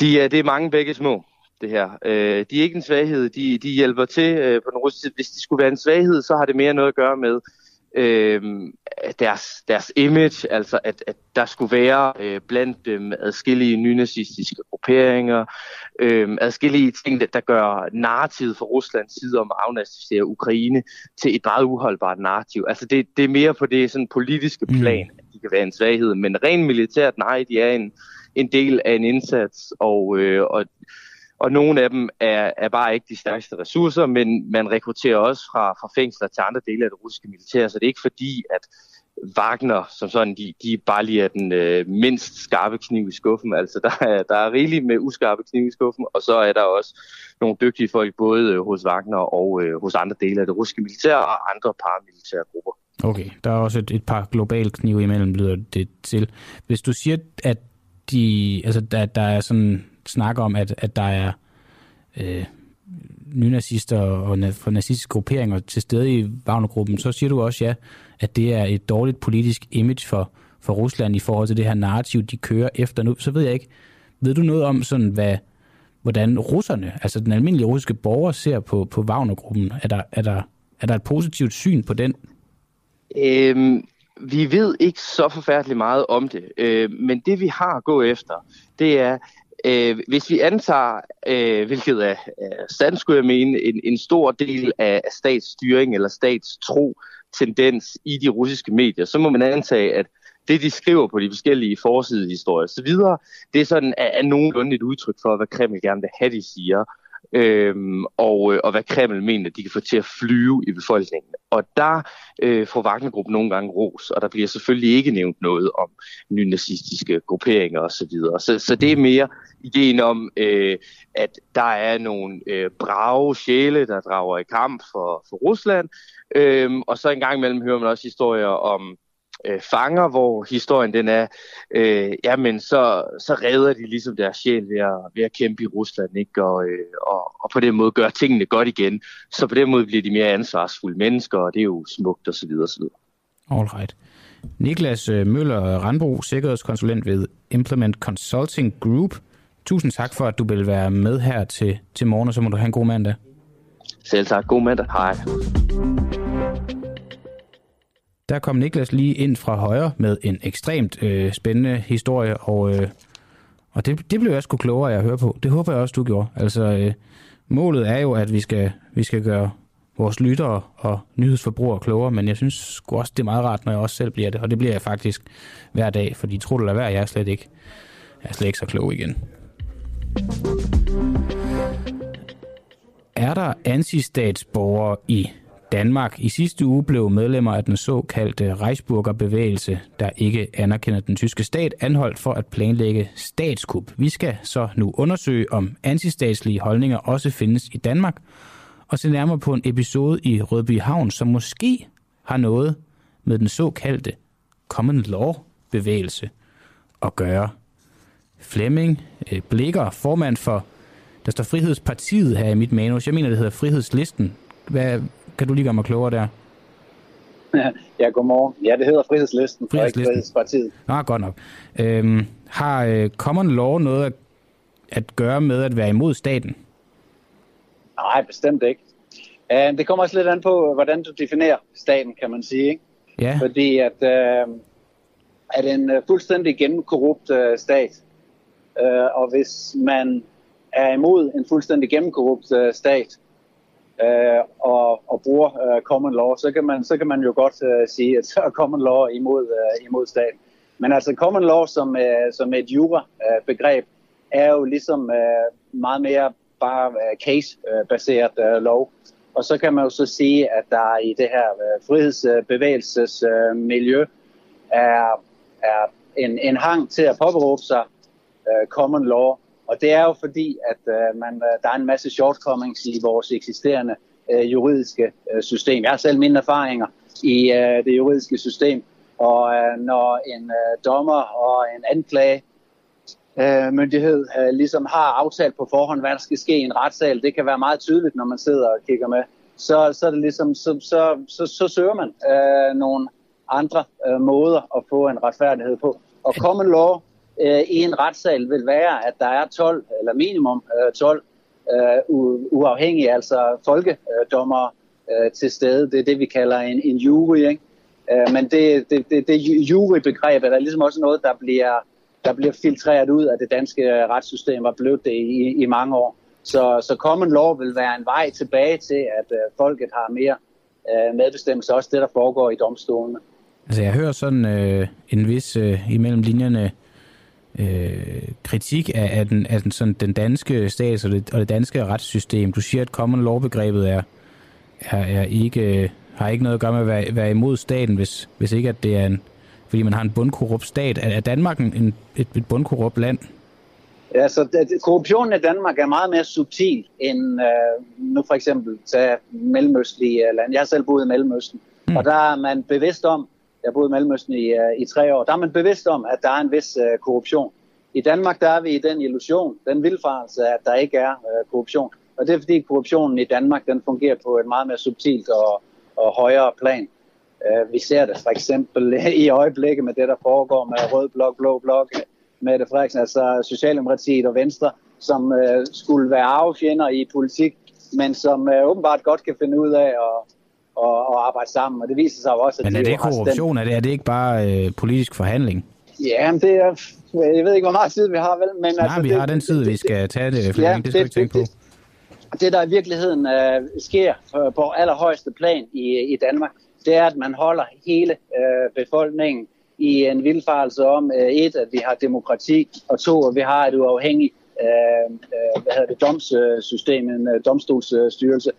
De er, det er mange begge små det her. Øh, de er ikke en svaghed, de, de hjælper til øh, på den russiske Hvis de skulle være en svaghed, så har det mere noget at gøre med øh, deres, deres image, altså at, at der skulle være øh, blandt dem adskillige nynazistiske grupperinger, øh, adskillige ting, der, der gør narrativet for Ruslands side om at afnazificere Ukraine til et meget uholdbart narrativ. Altså det, det er mere på det sådan politiske mm. plan, mm. at de kan være en svaghed, men rent militært, nej, de er en, en del af en indsats, og, øh, og og nogle af dem er, er bare ikke de stærkeste ressourcer, men man rekrutterer også fra, fra fængsler til andre dele af det russiske militær, så det er ikke fordi, at Wagner som sådan, de, de bare lige er den øh, mindst skarpe kniv i skuffen. Altså, der er, der er rigeligt med uskarpe kniv i skuffen, og så er der også nogle dygtige folk, både øh, hos Wagner og øh, hos andre dele af det russiske militær og andre paramilitære grupper. Okay, der er også et, et par globale knive imellem, lyder det til. Hvis du siger, at de, altså, der, der er sådan snak om, at, at der er øh, nynazister og fra nazistiske grupperinger til stede i Wagnergruppen, så siger du også ja, at det er et dårligt politisk image for, for Rusland i forhold til det her narrativ, de kører efter nu. Så ved jeg ikke, ved du noget om sådan, hvad, hvordan russerne, altså den almindelige russiske borger, ser på, på Wagnergruppen? Er der, er, der, er der et positivt syn på den? Øhm, vi ved ikke så forfærdeligt meget om det, øh, men det vi har at gå efter, det er, Øh, hvis vi antager, øh, hvilket er, er sandt, skulle jeg mene, en, en stor del af statsstyring eller statstro tendens i de russiske medier, så må man antage, at det, de skriver på de forskellige forsidehistorier osv., det er sådan er, er nogenlunde et udtryk for, hvad Kreml gerne vil have, de siger øhm, og, øh, og hvad Kreml mener, de kan få til at flyve i befolkningen. Og der øh, får Wagnergruppen nogle gange ros, og der bliver selvfølgelig ikke nævnt noget om nynazistiske grupperinger osv. Så, så, så det er mere ideen om, øh, at der er nogle øh, brave sjæle, der drager i kamp for, for Rusland, øh, og så en gang imellem hører man også historier om øh, fanger, hvor historien den er, øh, jamen så, så redder de ligesom deres sjæl ved at, ved at kæmpe i Rusland, ikke? Og, øh, og, og på den måde gør tingene godt igen. Så på den måde bliver de mere ansvarsfulde mennesker, og det er jo smukt osv. osv. All right. Niklas øh, Møller Randbro, sikkerhedskonsulent ved Implement Consulting Group. Tusind tak for, at du vil være med her til, til morgen, og så må du have en god mandag. Selv tak. God mandag. Hej. Der kom Niklas lige ind fra højre med en ekstremt øh, spændende historie, og, øh, Og det, det blev jeg sgu klogere at høre på. Det håber jeg også, du gjorde. Altså, øh, målet er jo, at vi skal, vi skal gøre vores lyttere og nyhedsforbrugere klogere, men jeg synes sgu også, det er meget rart, når jeg også selv bliver det. Og det bliver jeg faktisk hver dag, fordi tro det eller være, jeg er slet ikke, jeg er slet ikke så klog igen. Er der antistatsborgere i Danmark? I sidste uge blev medlemmer af den såkaldte Reichsburger bevægelse, der ikke anerkender den tyske stat, anholdt for at planlægge statskup. Vi skal så nu undersøge, om antistatslige holdninger også findes i Danmark, og se nærmere på en episode i Rødby Havn, som måske har noget med den såkaldte common law bevægelse at gøre. Flemming øh, Blikker, formand for, der står Frihedspartiet her i mit manus. Jeg mener, det hedder Frihedslisten. Hvad, kan du lige gøre mig klogere der? Ja, godmorgen. Ja, det hedder Frihedslisten, Frihedslisten. Frihedspartiet. Nå, godt nok. Øhm, har øh, common law noget at, at gøre med at være imod staten? Nej, bestemt ikke. Uh, det kommer også lidt an på, hvordan du definerer staten, kan man sige. Ikke? Ja. Fordi at, uh, at en uh, fuldstændig gennemkorrupt uh, stat, uh, og hvis man er imod en fuldstændig gennemkorrupt uh, stat, øh, og, og bruger øh, common law, så kan man, så kan man jo godt øh, sige, at så er common law imod, øh, imod staten. Men altså common law som, øh, som et jura-begreb, øh, er jo ligesom øh, meget mere bare øh, case-baseret øh, lov. Og så kan man jo så sige, at der i det her øh, frihedsbevægelsesmiljø øh, er, er en, en hang til at påberåbe sig øh, common law. Og det er jo fordi, at uh, man, uh, der er en masse shortcomings i vores eksisterende uh, juridiske uh, system. Jeg har selv mine erfaringer i uh, det juridiske system. Og uh, når en uh, dommer og en anklage øh, myndighed øh, ligesom har aftalt på forhånd, hvad der skal ske i en retssal. Det kan være meget tydeligt, når man sidder og kigger med. Så, så, er det ligesom, så, så, så, så søger man øh, nogle andre øh, måder at få en retfærdighed på. Og common law øh, i en retssal vil være, at der er 12, eller minimum øh, 12 øh, uafhængige, altså folkedommere øh, til stede. Det er det, vi kalder en, en jury. Ikke? Øh, men det, det, det, det jurybegreb er der ligesom også noget, der bliver der bliver filtreret ud af det danske retssystem og blevet det i, i mange år. Så, så common law vil være en vej tilbage til, at øh, folket har mere øh, medbestemmelse, også det, der foregår i domstolene. Altså jeg hører sådan øh, en vis øh, imellem linjerne øh, kritik af, af, den, af den, sådan, den danske stats og det, og det danske retssystem. Du siger, at common law-begrebet er, er, er ikke, har ikke noget at gøre med at være, være imod staten, hvis, hvis ikke at det er en, fordi man har en bundkorrupt stat. Er Danmark en, et, et bundkorrupt land? Ja, så det, korruptionen i Danmark er meget mere subtil end øh, nu for eksempel til mellemøstlige øh, lande. Jeg har selv boet i Mellemøsten, mm. og der er man bevidst om, jeg har boet i Mellemøsten i, uh, i tre år, der er man bevidst om, at der er en vis uh, korruption. I Danmark der er vi i den illusion, den vildfarelse, at der ikke er uh, korruption. Og det er fordi korruptionen i Danmark den fungerer på et meget mere subtilt og, og højere plan. Uh, vi ser det for eksempel *laughs* i øjeblikket med det, der foregår med rød blok, blå blok, Mette Frederiksen, altså Socialdemokratiet og Venstre, som uh, skulle være arvefjender i politik, men som uh, åbenbart godt kan finde ud af at, at, at arbejde sammen. Og det viser sig også, at Men er det, det korruption? Den... Er, det, er det ikke bare uh, politisk forhandling? Ja, det er, jeg ved ikke, hvor meget tid vi har, vel? Men Nej, altså, vi det, har den tid, vi skal tage det, Ja, det skal det, du ikke tænke det, på. Det, der i virkeligheden uh, sker på allerhøjeste plan i, i Danmark, det er, at man holder hele uh, befolkningen i en vildfarelse om, uh, et, at vi har demokrati, og to, at vi har et uafhængigt uh, uh, hvad hedder det, domssystem, en uh, domstolsstyrelse.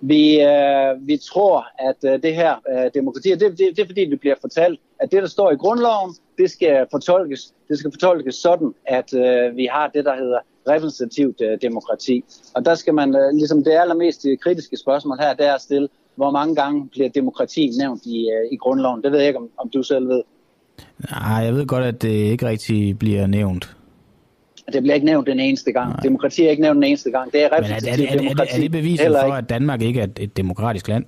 Vi, øh, vi tror, at øh, det her øh, demokrati, det, det, det er fordi, vi bliver fortalt, at det, der står i grundloven, det skal fortolkes, det skal fortolkes sådan, at øh, vi har det, der hedder repræsentativt øh, demokrati. Og der skal man, øh, ligesom det allermest øh, kritiske spørgsmål her, det er at stille, hvor mange gange bliver demokrati nævnt i, øh, i grundloven. Det ved jeg ikke, om, om du selv ved. Nej, jeg ved godt, at det ikke rigtig bliver nævnt. Det bliver ikke nævnt den eneste gang. Nej. Demokrati er ikke nævnt den eneste gang. Det er repræsentativt er, er, er, demokrati. Er, er det beviset for, at Danmark ikke er et demokratisk land?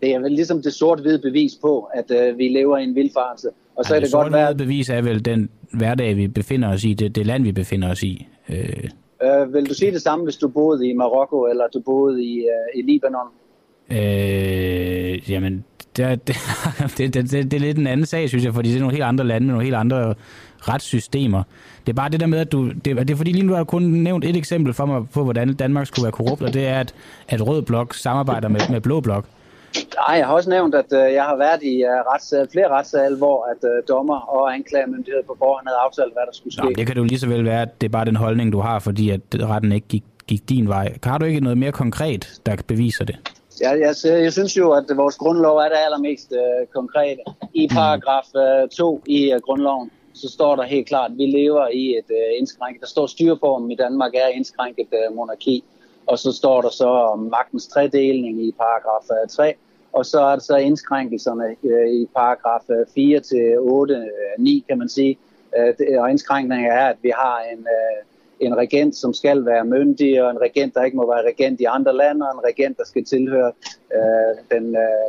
Det er vel ligesom det sort-hvide bevis på, at øh, vi lever i en vildfarelse. Og så ja, er det, det godt være... bevis er vel den hverdag, vi befinder os i, det, det land, vi befinder os i. Øh. Øh, vil du sige det samme, hvis du boede i Marokko, eller du boede i, øh, i Libanon? Øh, jamen, det, det, *laughs* det, det, det, det er lidt en anden sag, synes jeg, fordi det er nogle helt andre lande med nogle helt andre retssystemer. Det er bare det der med, at du... Det, det er fordi lige nu har jeg kun nævnt et eksempel for mig på, hvordan Danmark skulle være korrupt, og det er, at, at Rød Blok samarbejder med, med Blå Blok. Nej, jeg har også nævnt, at uh, jeg har været i uh, retssal, flere retssal, hvor at uh, dommer og anklagemyndighed på forhånd havde aftalt, hvad der skulle ske. Nå, det kan jo lige så vel være, at det er bare den holdning, du har, fordi at retten ikke gik, gik din vej. Har du ikke noget mere konkret, der beviser det? Ja, jeg, jeg synes jo, at vores grundlov er det allermest uh, konkrete. I mm. paragraf uh, 2 i uh, grundloven, så står der helt klart, at vi lever i et øh, indskrænket, der står styreformen i Danmark er indskrænket øh, monarki, og så står der så om magtens tredeling i paragraf øh, 3, og så er der så indskrænkelserne øh, i paragraf øh, 4 til 8, 9 øh, kan man sige, øh, og indskrænkningen er, at vi har en øh, en regent, som skal være myndig, og en regent, der ikke må være regent i andre lande, og en regent, der skal tilhøre øh, den øh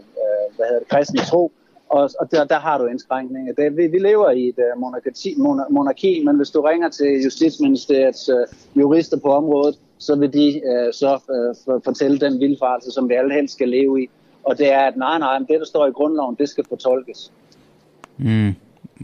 hvad hedder det, kristne tro. Og, og der, der har du indskrænkninger. Det, vi, vi lever i et uh, monarki, monarki, men hvis du ringer til Justitsministeriets uh, jurister på området, så vil de uh, så uh, for, fortælle den vildfarelse, som vi alle helst skal leve i. Og det er, at nej, nej, det der står i grundloven, det skal fortolkes. Mm.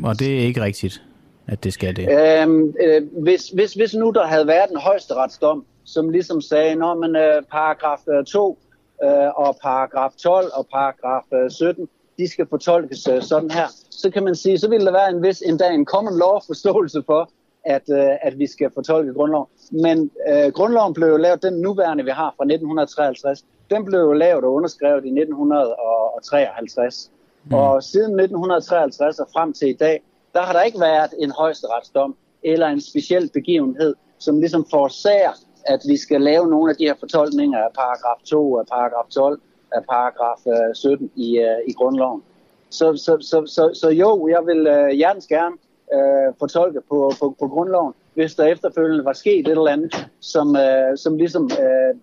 Og det er ikke rigtigt at det skal det? Øhm, øh, hvis, hvis, hvis nu der havde været en højesteretsdom, som ligesom sagde, når man øh, paragraf 2 øh, og paragraf 12 og paragraf øh, 17, de skal fortolkes øh, sådan her, så kan man sige, så ville der være en vis endda en common law forståelse for, at, øh, at vi skal fortolke grundloven. Men øh, grundloven blev jo lavet, den nuværende vi har fra 1953, den blev jo lavet og underskrevet i 1953. Mm. Og siden 1953 og frem til i dag, der har der ikke været en højesteretsdom eller en speciel begivenhed, som ligesom forårsager, at vi skal lave nogle af de her fortolkninger af paragraf 2, af paragraf 12, af paragraf øh, 17 i, øh, i grundloven. Så, så, så, så, så jo, jeg vil uh, hjertens gerne øh, fortolke på, på, på grundloven, hvis der efterfølgende var sket et eller andet, som, øh, som ligesom, øh,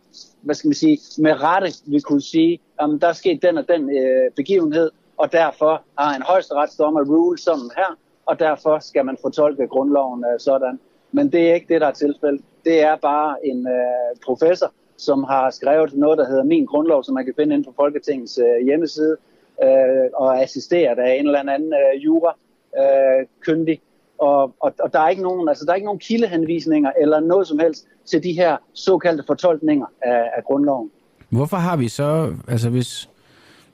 hvad skal man sige, med rette vi kunne sige, om der er sket den og den øh, begivenhed, og derfor har en højesteretsdommer rule som her, og derfor skal man fortolke grundloven øh, sådan. Men det er ikke det, der er tilfældet. Det er bare en øh, professor, som har skrevet noget, der hedder Min Grundlov, som man kan finde inde på Folketingets øh, hjemmeside, øh, og assisteret af en eller anden øh, jura øh, kyndig. Og, og, og der er ikke nogen, altså der er ikke nogen kildehenvisninger eller noget som helst til de her såkaldte fortolkninger af, af grundloven. Hvorfor har vi så, altså hvis,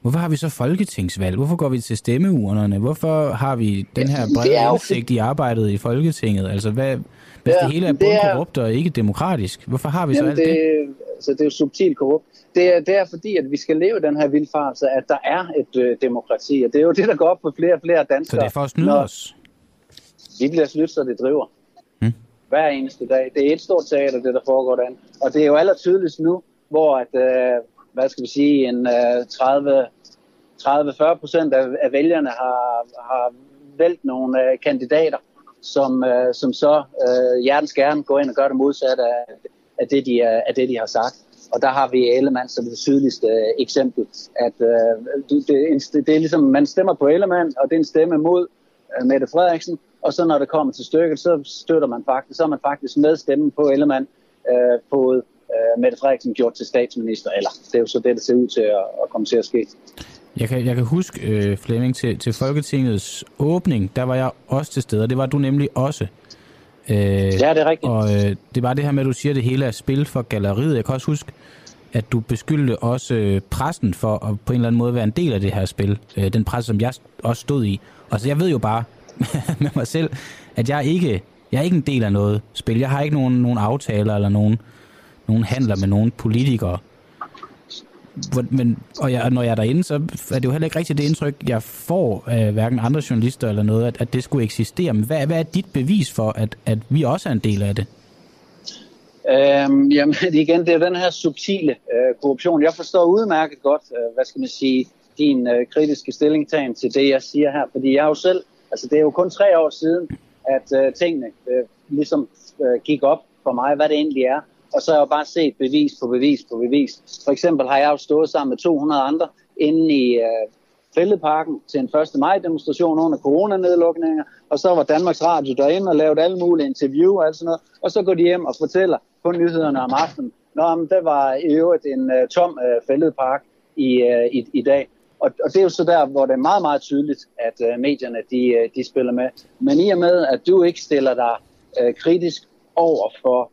Hvorfor har vi så folketingsvalg? Hvorfor går vi til stemmeurnerne? Hvorfor har vi den her brede indsigt i arbejdet i Folketinget? Altså, hvad, hvis ja, det hele er bundkorrupt og ikke demokratisk, hvorfor har vi jamen så alt det? det? Altså, det er jo subtilt korrupt. Det er, det er fordi, at vi skal leve den her vildfarelse, at der er et øh, demokrati, og det er jo det, der går op for flere og flere danskere. Så det er for at snyde os? Vi bliver snydt, så det driver. Hmm. Hver eneste dag. Det er et stort teater, det der foregår derinde. Og det er jo aller tydeligst nu, hvor at, øh, hvad skal vi sige, en uh, 30 30-40 procent af, af vælgerne har, har valgt nogle uh, kandidater, som, uh, som så uh, hjertens gerne går ind og gør det modsatte af, af, det, de, øh, af det, de har sagt. Og der har vi Ellemann som det sydligste uh, eksempel. At, øh, det, det, det er ligesom, man stemmer på Ellemann, og det er en stemme mod øh, Mette Frederiksen. Og så når det kommer til stykket, så støtter man faktisk, så er man faktisk med stemmen på Ellemann øh, på øh, Mette Frederiksen gjort til statsminister, eller det er jo så det, der ser ud til at, at komme til at ske. Jeg kan, jeg kan huske, øh, Flemming, til, til Folketingets åbning, der var jeg også til stede, og det var du nemlig også. Øh, ja, det er rigtigt. Og øh, det var det her med, at du siger, at det hele er spil for galleriet. Jeg kan også huske, at du beskyldte også øh, pressen for at på en eller anden måde være en del af det her spil. Øh, den presse, som jeg også stod i. Og så jeg ved jo bare *laughs* med mig selv, at jeg ikke jeg er ikke en del af noget spil. Jeg har ikke nogen, nogen aftaler eller nogen nogen handler med nogen politikere. Men, og jeg, når jeg er derinde, så er det jo heller ikke rigtigt det indtryk, jeg får af hverken andre journalister eller noget, at, at det skulle eksistere. Men hvad, hvad er dit bevis for, at, at vi også er en del af det? Øhm, jamen *laughs* igen, det er den her subtile øh, korruption. Jeg forstår udmærket godt, øh, hvad skal man sige, din øh, kritiske stillingtagen til det, jeg siger her. Fordi jeg er jo selv, altså det er jo kun tre år siden, at øh, tingene øh, ligesom øh, gik op for mig, hvad det egentlig er, og så har jeg bare set bevis på bevis på bevis. For eksempel har jeg jo stået sammen med 200 andre inde i øh, Fældeparken til en 1. maj demonstration under coronanedlukninger, og så var Danmarks Radio derinde og lavede alle mulige interview og alt sådan noget, og så går de hjem og fortæller på nyhederne om aftenen, Nå, men der var i øvrigt en uh, tom øh, uh, fældepark i, uh, i, i dag. Og, og det er jo så der, hvor det er meget, meget tydeligt, at uh, medierne de, uh, de spiller med. Men i og med, at du ikke stiller dig uh, kritisk over for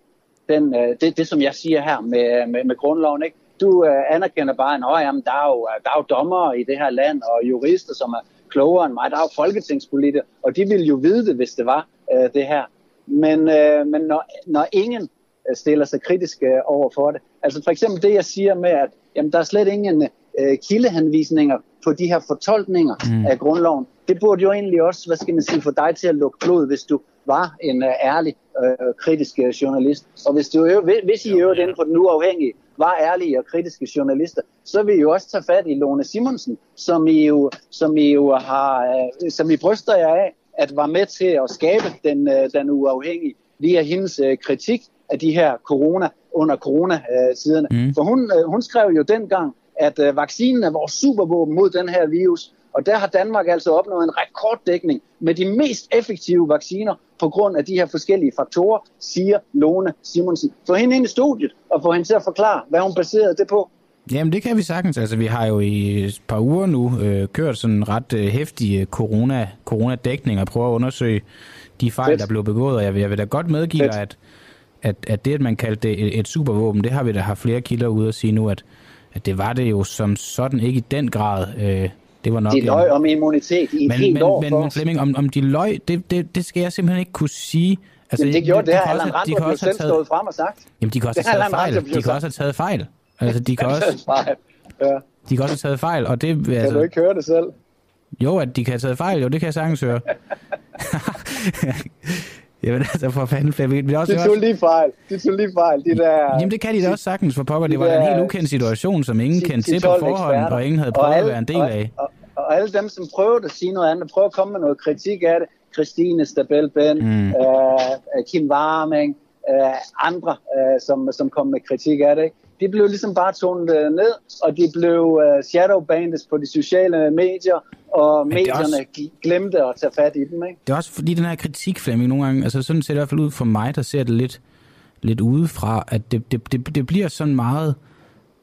den, uh, det, det, som jeg siger her med, med, med grundloven, ikke? du uh, anerkender bare, at jamen, der, er jo, der er jo dommere i det her land, og jurister, som er klogere end mig. Der er jo folketingspolitikere, og de ville jo vide det, hvis det var uh, det her. Men, uh, men når, når ingen stiller sig kritisk uh, over for det, altså for eksempel det, jeg siger med, at jamen, der er slet ingen uh, kildehenvisninger på de her fortolkninger mm. af grundloven, det burde jo egentlig også, hvad skal man sige, få dig til at lukke blod, hvis du var en uh, ærlig, uh, kritisk uh, journalist. Og hvis, du, hvis I øvrigt inden for den uafhængige var ærlige og kritiske journalister, så vil I jo også tage fat i Lone Simonsen, som I jo, som I jo har, uh, som I bryster jer af, at var med til at skabe den, uh, den uafhængige via hendes uh, kritik af de her corona, under corona-tiderne. Mm. For hun, uh, hun skrev jo dengang, at uh, vaccinen er vores supervåben mod den her virus, og der har Danmark altså opnået en rekorddækning med de mest effektive vacciner på grund af de her forskellige faktorer, siger Lone Simonsen. Få hende ind i studiet og få hende til at forklare, hvad hun baserede det på. Jamen det kan vi sagtens. Altså vi har jo i et par uger nu øh, kørt sådan en ret øh, hæftig corona, coronadækning og prøver at undersøge de fejl, Fedt. der blev begået. Og jeg vil, jeg vil da godt medgive dig, at, at, at det, at man kaldte det et, et supervåben, det har vi da haft flere kilder ude at sige nu, at, at det var det jo som sådan ikke i den grad. Øh, det var nok, de løg om immunitet i men, et helt men, år men, men Flemming, om, om de løg, det, det, det skal jeg simpelthen ikke kunne sige. Altså, men det gjorde de, det, har Allan Randrup jo selv taget, stået frem og sagt. Jamen, de kan også *laughs* have taget fejl. De kan også have taget fejl. Altså, de *laughs* kan også... Ja. De kan også have taget fejl, og det... Kan altså, du ikke høre det selv? Jo, at de kan have taget fejl, jo, det kan jeg sagtens høre. *laughs* Jamen *laughs* altså, for fanden, Flemming. Det også, de tog lige fejl. De tog lige fejl. De der, Jamen det kan de da også sagtens, for pokker. Det var en helt ukendt situation, som ingen kendte til på forhånd, og ingen havde prøvet alle, at være en del af. Og, og, og alle dem, som prøvede at sige noget andet, prøvede at komme med noget kritik af det, Christine Stabel Ben, mm. øh, Kim Warming, øh, andre, øh, som, som kom med kritik af det, ikke? De blev ligesom bare tonet øh, ned, og de blev uh, shadowbandet på de sociale medier, og Men medierne også... glemte at tage fat i dem. Ikke? Det er også fordi den her kritik, Flemming, nogle gange, altså sådan ser det i hvert fald ud for mig, der ser det lidt, lidt udefra, at det, det, det, det bliver sådan meget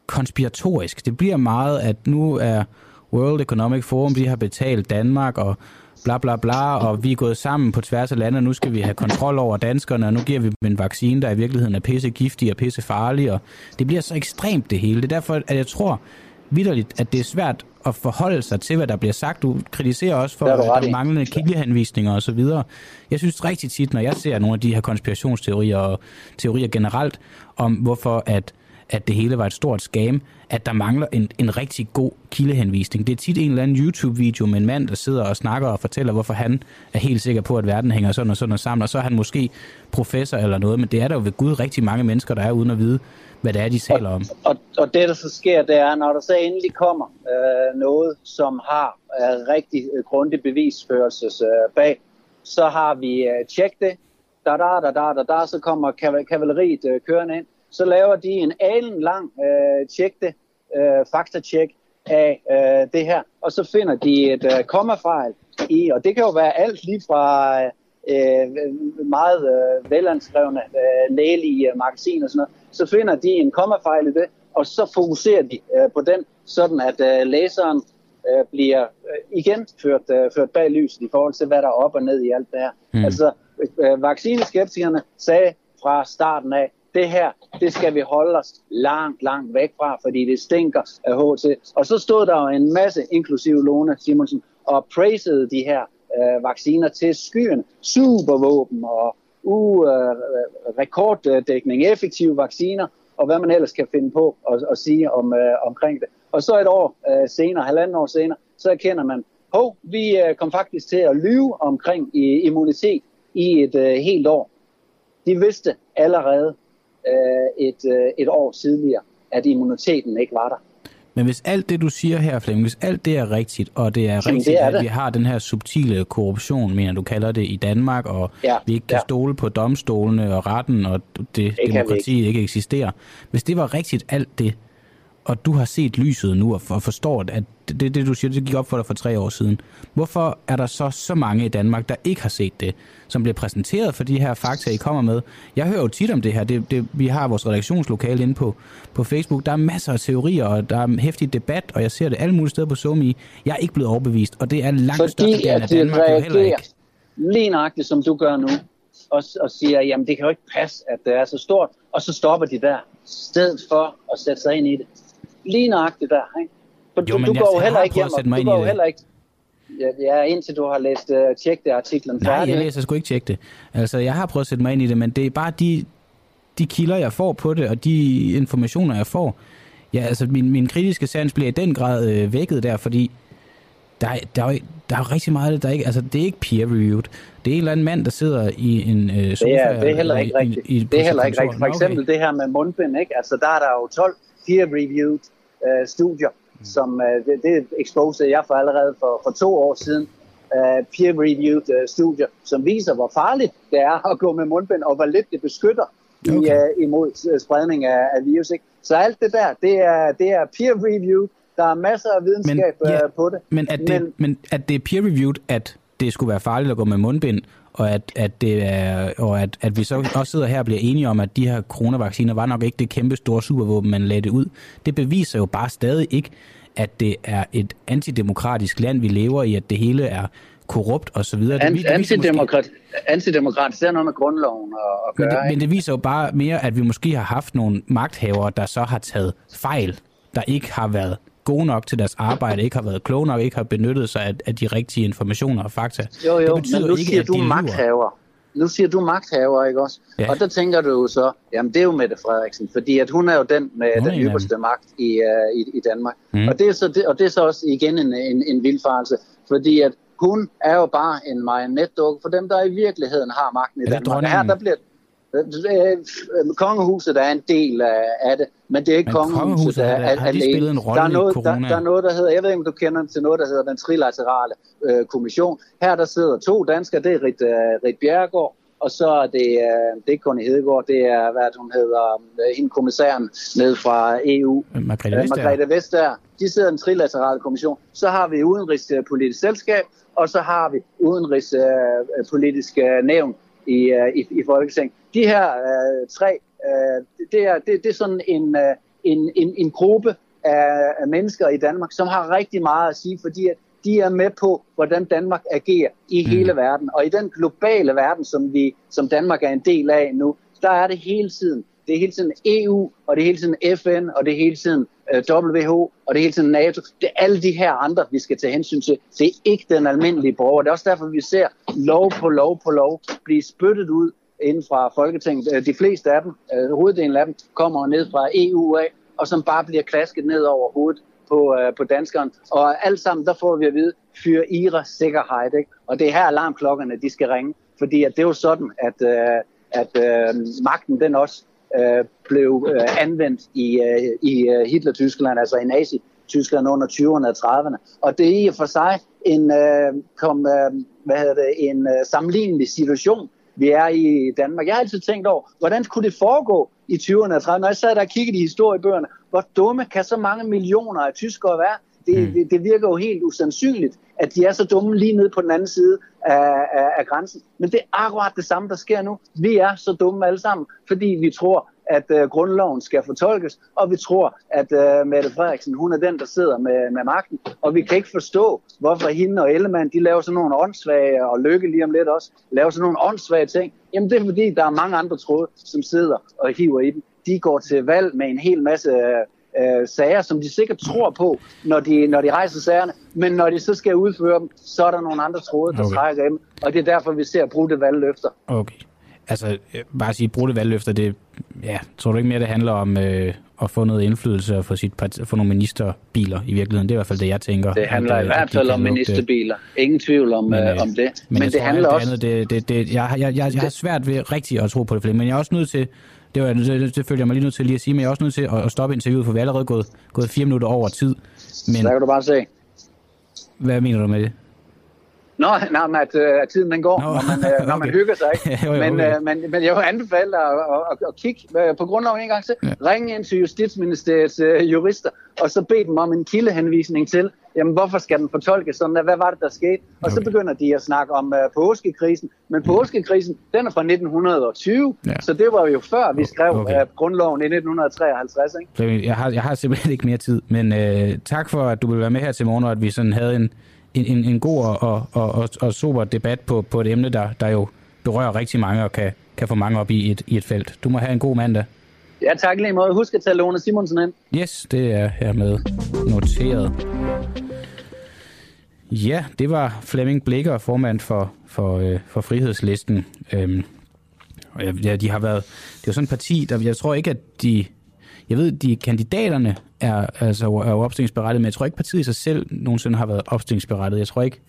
konspiratorisk. Det bliver meget, at nu er World Economic Forum, de har betalt Danmark, og bla bla bla, og vi er gået sammen på tværs af landet, og nu skal vi have kontrol over danskerne, og nu giver vi dem en vaccine, der i virkeligheden er pisse giftig og pisse farlig, og det bliver så ekstremt det hele. Det er derfor, at jeg tror vidderligt, at det er svært at forholde sig til, hvad der bliver sagt. Du kritiserer også for, at der er manglende kildehenvisninger osv. Jeg synes rigtig tit, når jeg ser nogle af de her konspirationsteorier og teorier generelt, om hvorfor at at det hele var et stort scam, at der mangler en, en rigtig god kildehenvisning. Det er tit en eller anden YouTube-video med en mand, der sidder og snakker og fortæller, hvorfor han er helt sikker på, at verden hænger sådan og sådan og sammen, og så er han måske professor eller noget, men det er der jo ved Gud rigtig mange mennesker, der er uden at vide, hvad det er, de taler om. Og, og, og det, der så sker, det er, når der så endelig kommer øh, noget, som har øh, rigtig grundig bevisførelse øh, bag, så har vi øh, tjekket det, da da da da da da, så kommer kavaleriet øh, kørende ind, så laver de en alen lang øh, tjekte, øh, faktatjek af øh, det her, og så finder de et øh, kommafejl i, og det kan jo være alt lige fra øh, meget øh, velanskrevne øh, lægelige øh, magasiner og sådan noget, så finder de en kommafejl i det, og så fokuserer de øh, på den, sådan at øh, læseren øh, bliver øh, igen ført, øh, ført bag lyset i forhold til, hvad der er op og ned i alt det her. Mm. Altså, øh, vaccineskeptikerne sagde fra starten af, det her, det skal vi holde os langt, langt væk fra, fordi det stinker af HT. Og så stod der jo en masse, inklusive Lone Simonsen, og praisede de her øh, vacciner til skyen. Supervåben og uh, øh, rekorddækning, effektive vacciner, og hvad man ellers kan finde på at, at sige om, øh, omkring det. Og så et år øh, senere, halvanden år senere, så erkender man, hov, vi øh, kom faktisk til at lyve omkring i, immunitet i et øh, helt år. De vidste allerede, øh, et, øh, et år tidligere, at immuniteten ikke var der. Men hvis alt det, du siger her, Flemming, hvis alt det er rigtigt, og det er Jamen, rigtigt, det er at det. vi har den her subtile korruption, mener du kalder det, i Danmark, og ja, vi ikke kan ja. stole på domstolene og retten, og det, det demokrati ikke. ikke eksisterer. Hvis det var rigtigt alt det, og du har set lyset nu og forstår, at det, det du siger, det gik op for dig for tre år siden. Hvorfor er der så så mange i Danmark, der ikke har set det, som bliver præsenteret for de her fakta, I kommer med? Jeg hører jo tit om det her. Det, det, vi har vores redaktionslokale inde på, på Facebook. Der er masser af teorier, og der er hæftig debat, og jeg ser det alle mulige steder på SoMe. Jeg er ikke blevet overbevist, og det er langt større af Danmark jo heller ikke. Lige nøjagtigt, som du gør nu, og, og siger, jamen det kan jo ikke passe, at det er så stort, og så stopper de der, stedet for at sætte sig ind i det lige nøjagtigt der. Ikke? For jo, du, du går jo heller ikke hjem, du går jo heller ikke Ja, ja, indtil du har læst uh, tjek det artiklen færdig. Nej, jeg læser sgu ikke tjekke det. Altså, jeg har prøvet at sætte mig ind i det, men det er bare de, de kilder, jeg får på det, og de informationer, jeg får. Ja, altså, min, min kritiske sans bliver i den grad øh, vækket der, fordi der, der, er, der er rigtig meget, der ikke, altså, det er ikke peer-reviewed. Det er en eller anden mand, der sidder i en øh, sofa. Det er, det er heller ikke rigtigt. I, i, det er heller ikke rigtigt. For eksempel okay. det her med mundbind, ikke? Altså, der er der jo 12 peer-reviewed øh, studier, mm. som øh, det, det exposede jeg for allerede for, for to år siden. Øh, peer-reviewed øh, studier, som viser, hvor farligt det er at gå med mundbind, og hvor lidt det beskytter okay. i, øh, imod øh, spredning af, af virus. Ikke? Så alt det der, det er, det er peer-reviewed. Der er masser af videnskab men, ja, øh, på det. Men at, det, men, men at det er peer-reviewed, at det skulle være farligt at gå med mundbind, og at, at, det er, og at, at vi så også sidder her og bliver enige om, at de her coronavacciner var nok ikke det kæmpe store supervåben, man lagde det ud. Det beviser jo bare stadig ikke, at det er et antidemokratisk land, vi lever i, at det hele er korrupt og så videre. Det antidemokrat, måske... antidemokratisk, det er noget med grundloven at, at gøre. Men det, men det viser jo bare mere, at vi måske har haft nogle magthavere, der så har taget fejl, der ikke har været gode nok til deres arbejde, *laughs* ikke har været kloge nok, ikke har benyttet sig af, af de rigtige informationer og fakta. Jo, jo, det betyder men nu ikke, siger at du magthaver. Nu siger du magthaver, ikke også? Ja. Og der tænker du jo så, jamen det er jo Mette Frederiksen, fordi at hun er jo den med hun den øverste magt i, uh, i, i Danmark. Mm. Og, det er så, det, og det er så også igen en, en, en vildfarelse, fordi at hun er jo bare en marionetdukke for dem, der i virkeligheden har magten i Danmark. Her der bliver, kongehuset er en del af, det, men det er ikke men kongehuset, kongehuset der er har de spillet en rolle der er, noget, der, der er noget, der hedder, jeg ved ikke, om du kender til noget, der hedder den trilaterale øh, kommission. Her der sidder to danskere, det er Rit, uh, Rit Bjerregaard, og så er det, uh, det er Connie Hedegaard, det er, hvad hun hedder, uh, hende kommissæren ned fra EU. Margrethe Vestager. Margrethe Vestager. De sidder i den trilaterale kommission. Så har vi udenrigspolitisk selskab, og så har vi udenrigspolitisk nævn i, uh, i, i Folketinget de her øh, tre, øh, det, er, det, det er sådan en, øh, en, en, en gruppe af, af mennesker i Danmark, som har rigtig meget at sige, fordi at de er med på, hvordan Danmark agerer i mm. hele verden. Og i den globale verden, som, vi, som Danmark er en del af nu, der er det hele tiden. Det er hele tiden EU, og det er hele tiden FN, og det er hele tiden øh, WHO, og det er hele tiden NATO. Det er alle de her andre, vi skal tage hensyn til. Det er ikke den almindelige borger. Det er også derfor, vi ser lov på lov på lov blive spyttet ud inden fra Folketinget. Øh, de fleste af dem, øh, hoveddelen af dem, kommer ned fra EU af, og som bare bliver klasket ned over hovedet på, øh, på danskeren. Og alt sammen, der får vi at vide, fyr IRA sikkerhed. Ikke? Og det er her alarmklokkerne, de skal ringe. Fordi at det er jo sådan, at, øh, at øh, magten den også uh, blev uh, anvendt i, uh, i Hitler-Tyskland, altså i Nazi-Tyskland under 20'erne og 30'erne. Og det er i og for sig en, uh, kom, uh, hvad hedder det, en uh, sammenlignelig situation, vi er i Danmark. Jeg har altid tænkt over, hvordan kunne det foregå i 20'erne og 30'erne? Når jeg sad der og kiggede i historiebøgerne, hvor dumme kan så mange millioner af tyskere være? Det, mm. det, det virker jo helt usandsynligt, at de er så dumme lige nede på den anden side af, af, af grænsen. Men det er akkurat det samme, der sker nu. Vi er så dumme alle sammen, fordi vi tror, at øh, grundloven skal fortolkes, og vi tror, at øh, Mette Frederiksen, hun er den, der sidder med, med magten, og vi kan ikke forstå, hvorfor hende og Ellemann, de laver sådan nogle åndssvage, og Lykke lige om lidt også, laver sådan nogle åndssvage ting. Jamen det er fordi, der er mange andre tråde, som sidder og hiver i dem. De går til valg med en hel masse øh, øh, sager, som de sikkert tror på, når de, når de rejser sagerne, men når de så skal udføre dem, så er der nogle andre tråde, der okay. trækker dem, og det er derfor, vi ser brudte valgløfter. Okay altså, øh, bare at sige, brudte valgløfter, det, ja, tror du ikke mere, det handler om øh, at få noget indflydelse og få, sit part, få nogle ministerbiler i virkeligheden? Det er i hvert fald det, jeg tænker. Det handler at, i hvert fald om ministerbiler. Ingen tvivl om, men, øh, om det. Men, men det handler også... Andet, det, det, det, jeg, jeg, jeg, jeg har svært ved rigtig at tro på det, men jeg er også nødt til, det, var, det, det følger jeg mig lige nødt til lige at sige, men jeg er også nødt til at, at stoppe interviewet, for vi er allerede gået, gået fire minutter over tid. Men, Så kan du bare se. Hvad mener du med det? Nå, nej, men at, uh, at tiden den går, Nå, når, man, uh, *laughs* når man hygger sig. Ikke? *laughs* jo, jo, men, uh, men, men jeg vil anbefale at, at, at, at kigge uh, på grundloven en gang til. Ja. Ring ind til Justitsministeriets uh, jurister, og så bed dem om en kildehenvisning til, jamen hvorfor skal den fortolkes sådan, hvad var det, der skete? Og okay. så begynder de at snakke om uh, påskekrisen. Men påskekrisen, den er fra 1920, ja. så det var jo før vi skrev okay. uh, grundloven i 1953. Ikke? Jeg, har, jeg har simpelthen ikke mere tid, men uh, tak for, at du vil være med her til morgen, og at vi sådan havde en en, en, en god og, og, og, og super debat på, på et emne, der, der jo berører rigtig mange og kan, kan få mange op i et, i et felt. Du må have en god mandag. Ja, tak lige måde. Husk at tage Lone Simonsen ind. Yes, det er hermed noteret. Ja, det var Flemming Blikker, formand for, for, øh, for Frihedslisten. Øhm, ja, de har været, det er jo sådan et parti, der jeg tror ikke, at de jeg ved, de kandidaterne er, altså, er jo opstillingsberettet, men jeg tror ikke, partiet i sig selv nogensinde har været opstillingsberettet. Jeg tror ikke,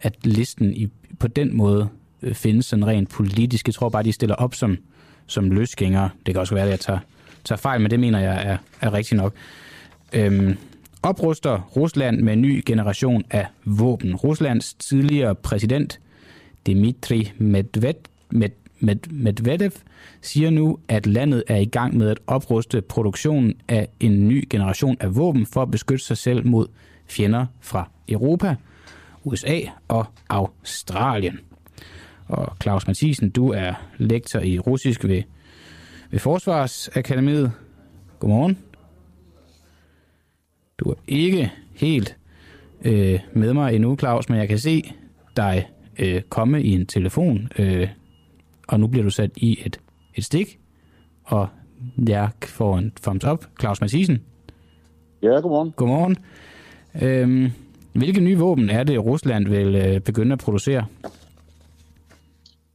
at listen i, på den måde øh, findes sådan rent politisk. Jeg tror bare, de stiller op som, som løsgængere. Det kan også være, at jeg tager, tager fejl, men det mener jeg er, er rigtigt nok. Øhm, opruster Rusland med en ny generation af våben. Ruslands tidligere præsident Dmitri Medved, Med, Medvedev siger nu, at landet er i gang med at opruste produktionen af en ny generation af våben for at beskytte sig selv mod fjender fra Europa, USA og Australien. Og Claus Mathisen, du er lektor i russisk ved, ved Forsvarsakademiet. Godmorgen. Du er ikke helt øh, med mig endnu, Claus, men jeg kan se dig øh, komme i en telefon, øh, og nu bliver du sat i et et stik, og jeg får en thumbs up. Claus Mathisen. Ja, godmorgen. Godmorgen. Øhm, hvilke nye våben er det, Rusland vil øh, begynde at producere?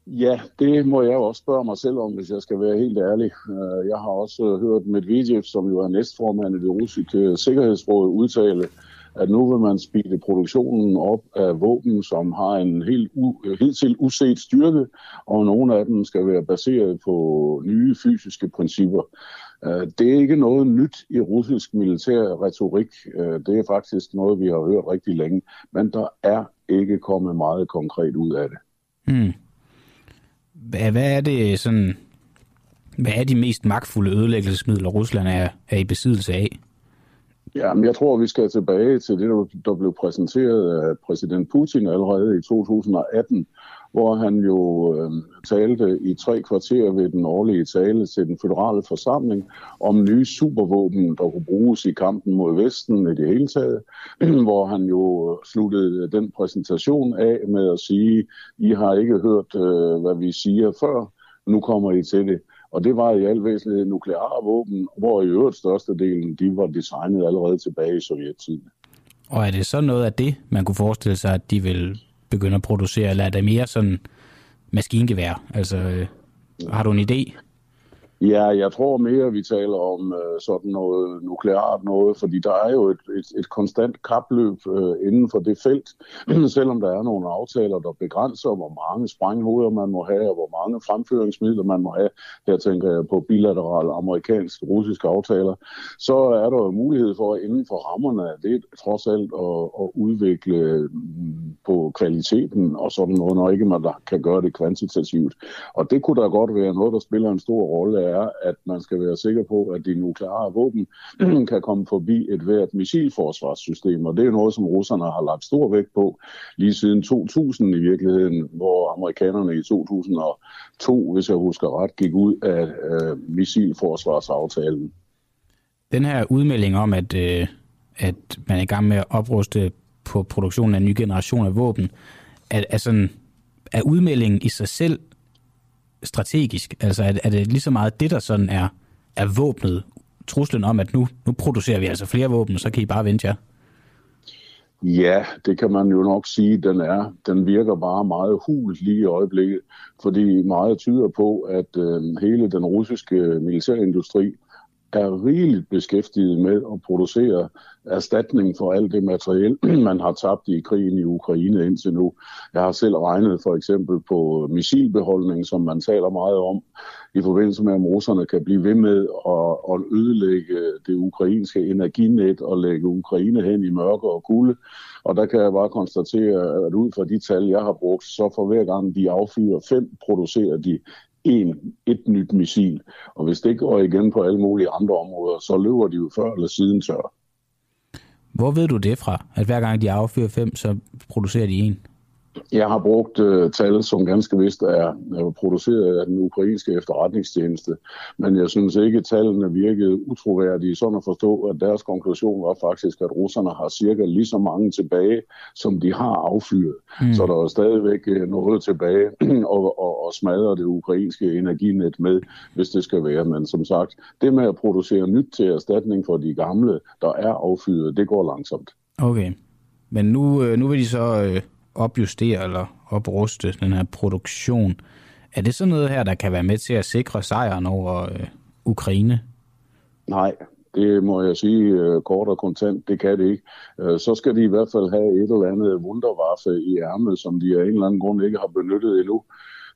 Ja, det må jeg også spørge mig selv om, hvis jeg skal være helt ærlig. Øh, jeg har også hørt Medvedev, som jo er næstformand i det russiske sikkerhedsråd, udtale, at nu vil man speede produktionen op af våben, som har en helt, u, helt til uset styrke, og nogle af dem skal være baseret på nye fysiske principper. Øh, det er ikke noget nyt i russisk militær retorik. Øh, det er faktisk noget, vi har hørt rigtig længe, men der er ikke kommet meget konkret ud af det. Hmm. Hvad, hvad er det sådan... Hvad er de mest magtfulde ødelæggelsesmidler, Rusland er, er i besiddelse af? Ja, men jeg tror, vi skal tilbage til det, der blev præsenteret af præsident Putin allerede i 2018, hvor han jo øh, talte i tre kvarter ved den årlige tale til den federale forsamling om nye supervåben, der kunne bruges i kampen mod Vesten i det hele taget, *clears throat* hvor han jo sluttede den præsentation af med at sige, I har ikke hørt, øh, hvad vi siger før, nu kommer I til det. Og det var i al væsentlighed nukleare våben, hvor i øvrigt størstedelen de var designet allerede tilbage i sovjettiden. Og er det så noget af det, man kunne forestille sig, at de vil begynde at producere, eller er det mere sådan maskingevær? Altså, øh, har du en idé? Ja, jeg tror mere, vi taler om øh, sådan noget nukleart noget, fordi der er jo et, et, et konstant kapløb øh, inden for det felt, *clears throat* selvom der er nogle aftaler, der begrænser, hvor mange sprænghoveder man må have, og hvor mange fremføringsmidler man må have. Her tænker jeg på bilaterale amerikansk-russiske aftaler. Så er der jo mulighed for inden for rammerne af det trods alt at, at udvikle mm, på kvaliteten og sådan noget, når ikke man kan gøre det kvantitativt. Og det kunne da godt være noget, der spiller en stor rolle er, at man skal være sikker på, at de nukleare våben *clears throat* kan komme forbi et hvert missilforsvarssystem. Og det er noget, som russerne har lagt stor vægt på lige siden 2000 i virkeligheden, hvor amerikanerne i 2002, hvis jeg husker ret, gik ud af øh, missilforsvarsaftalen. Den her udmelding om, at, øh, at man er i gang med at opruste på produktionen af en ny generation af våben, er, er, sådan, er udmeldingen i sig selv strategisk? Altså er, er det lige så meget det, der sådan er, er våbnet, truslen om, at nu, nu producerer vi altså flere våben, så kan I bare vente jer? Ja, det kan man jo nok sige, den er. Den virker bare meget hul lige i øjeblikket, fordi meget tyder på, at øh, hele den russiske militærindustri er rigeligt beskæftiget med at producere erstatning for alt det materiel, *clears throat* man har tabt i krigen i Ukraine indtil nu. Jeg har selv regnet for eksempel på missilbeholdning, som man taler meget om, i forbindelse med, om russerne kan blive ved med at, at ødelægge det ukrainske energinet og lægge Ukraine hen i mørke og kulde. Og der kan jeg bare konstatere, at ud fra de tal, jeg har brugt, så for hver gang de affyrer fem, producerer de en, et nyt missil. Og hvis det går igen på alle mulige andre områder, så løber de jo før eller siden tør. Hvor ved du det fra, at hver gang de affyrer fem, så producerer de en? Jeg har brugt uh, tal, som ganske vist er er produceret af den ukrainske efterretningstjeneste, men jeg synes ikke, at tallene virkede utroværdige, sådan at forstå, at deres konklusion var faktisk, at russerne har cirka lige så mange tilbage, som de har affyret. Mm. Så der er stadigvæk øh, noget tilbage *clears throat* og, og, og smadre det ukrainske energinet med, hvis det skal være. Men som sagt, det med at producere nyt til erstatning for de gamle, der er affyret, det går langsomt. Okay. Men nu, øh, nu vil de så øh, opjustere eller opruste den her produktion. Er det sådan noget her, der kan være med til at sikre sejren over øh, Ukraine? Nej, det må jeg sige øh, kort og kontant, det kan det ikke. Øh, så skal de i hvert fald have et eller andet wunderwaffe i ærmet, som de af en eller anden grund ikke har benyttet endnu.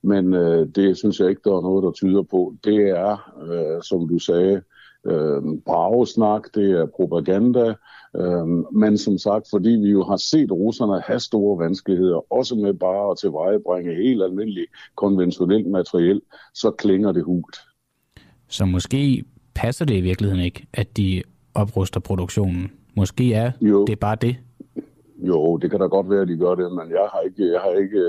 Men øh, det synes jeg ikke, der er noget, der tyder på. Det er, øh, som du sagde, øh, bragesnak, det er propaganda, øh, men som sagt, fordi vi jo har set russerne have store vanskeligheder, også med bare at tilvejebringe helt almindelig konventionelt materiel, så klinger det hult. Så måske passer det i virkeligheden ikke, at de opruster produktionen. Måske er jo. det bare det. Jo, det kan da godt være, at de gør det, men jeg har ikke, jeg har ikke,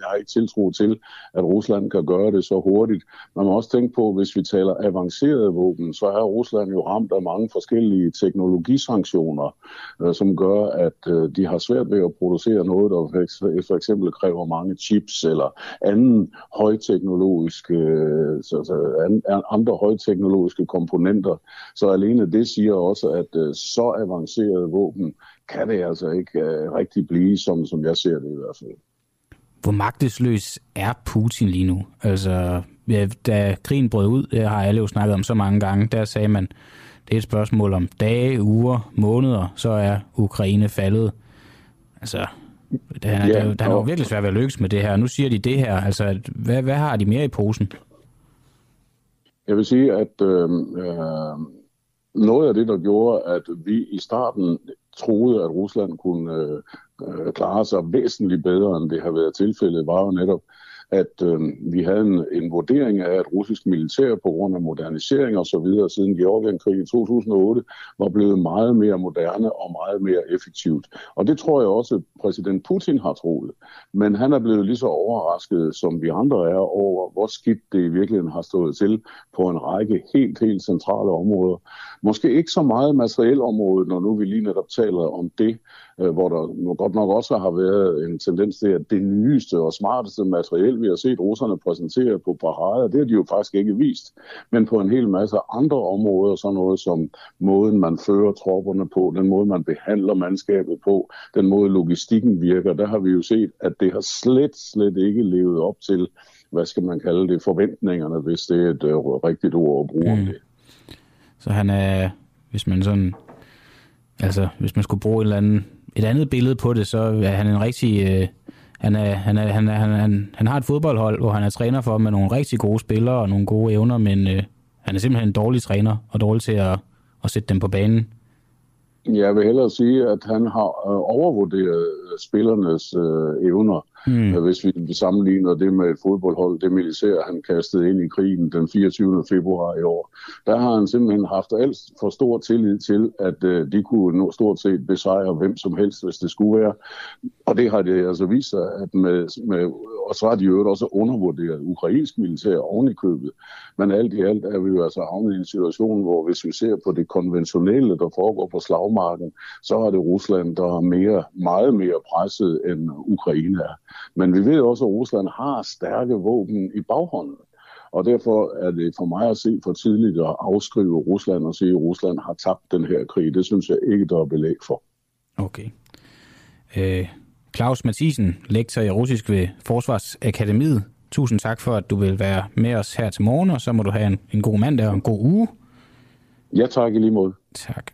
jeg har ikke tiltro til, at Rusland kan gøre det så hurtigt. Man må også tænke på, hvis vi taler avancerede våben, så er Rusland jo ramt af mange forskellige teknologisanktioner, øh, som gør, at øh, de har svært ved at producere noget, der for eksempel kræver mange chips eller anden højteknologiske, øh, så, så andre højteknologiske komponenter. Så alene det siger også, at så avancerede våben kan det altså ikke uh, rigtig blive, som, som jeg ser det i hvert fald. Hvor magtesløs er Putin lige nu? Altså, ja, da krigen brød ud, det har alle jo snakket om så mange gange, der sagde man, det er et spørgsmål om dage, uger, måneder, så er Ukraine faldet. Altså, det, er, ja, det, det er jo virkelig svært ved at lykkes med det her. Nu siger de det her. Altså, hvad, hvad har de mere i posen? Jeg vil sige, at øh, øh, noget af det, der gjorde, at vi i starten troede, at Rusland kunne øh, øh, klare sig væsentligt bedre, end det har været tilfældet, var jo netop, at øh, vi havde en, en vurdering af, at russisk militær på grund af modernisering og så videre siden Georgienkrigen i 2008 var blevet meget mere moderne og meget mere effektivt. Og det tror jeg også, at præsident Putin har troet. Men han er blevet lige så overrasket, som vi andre er, over hvor skidt det i virkeligheden har stået til på en række helt, helt centrale områder. Måske ikke så meget materielområdet, når nu vi lige netop taler om det, øh, hvor der godt nok også har været en tendens til, at det nyeste og smarteste materiel, vi har set russerne præsentere på parader, det har de jo faktisk ikke vist. Men på en hel masse andre områder, sådan noget som måden, man fører tropperne på, den måde, man behandler mandskabet på, den måde, logistikken virker, der har vi jo set, at det har slet, slet ikke levet op til, hvad skal man kalde det, forventningerne, hvis det er et uh, rigtigt ord at bruge mm. om det. Så han er, hvis man sådan, altså hvis man skulle bruge et eller andet, et andet billede på det, så er han en rigtig, øh, han, er, han, er, han, er, han, han, han har et fodboldhold, hvor han er træner for med nogle rigtig gode spillere og nogle gode evner, men øh, han er simpelthen en dårlig træner og dårlig til at, at sætte dem på banen. Jeg vil hellere sige, at han har øh, overvurderet spillernes øh, evner. Mm. Hvis vi sammenligner det med et fodboldhold, det militær, han kastede ind i krigen den 24. februar i år, der har han simpelthen haft alt for stor tillid til, at øh, de kunne nå stort set besejre hvem som helst, hvis det skulle være. Og det har det altså vist sig, at med, med og så har de jo også undervurderet ukrainsk militær oven i købet. Men alt i alt er vi jo altså havnet i en situation, hvor hvis vi ser på det konventionelle, der foregår på slagmarken, så er det Rusland, der er mere, meget mere presset end Ukraine er. Men vi ved også, at Rusland har stærke våben i baghånden. Og derfor er det for mig at se for tidligt at afskrive Rusland og sige, at Rusland har tabt den her krig. Det synes jeg ikke, der er belæg for. Okay. Øh, Claus Mathisen, lektor i russisk ved Forsvarsakademiet. Tusind tak for, at du vil være med os her til morgen, og så må du have en, en god mandag og en god uge. Ja, tak i lige måde. Tak.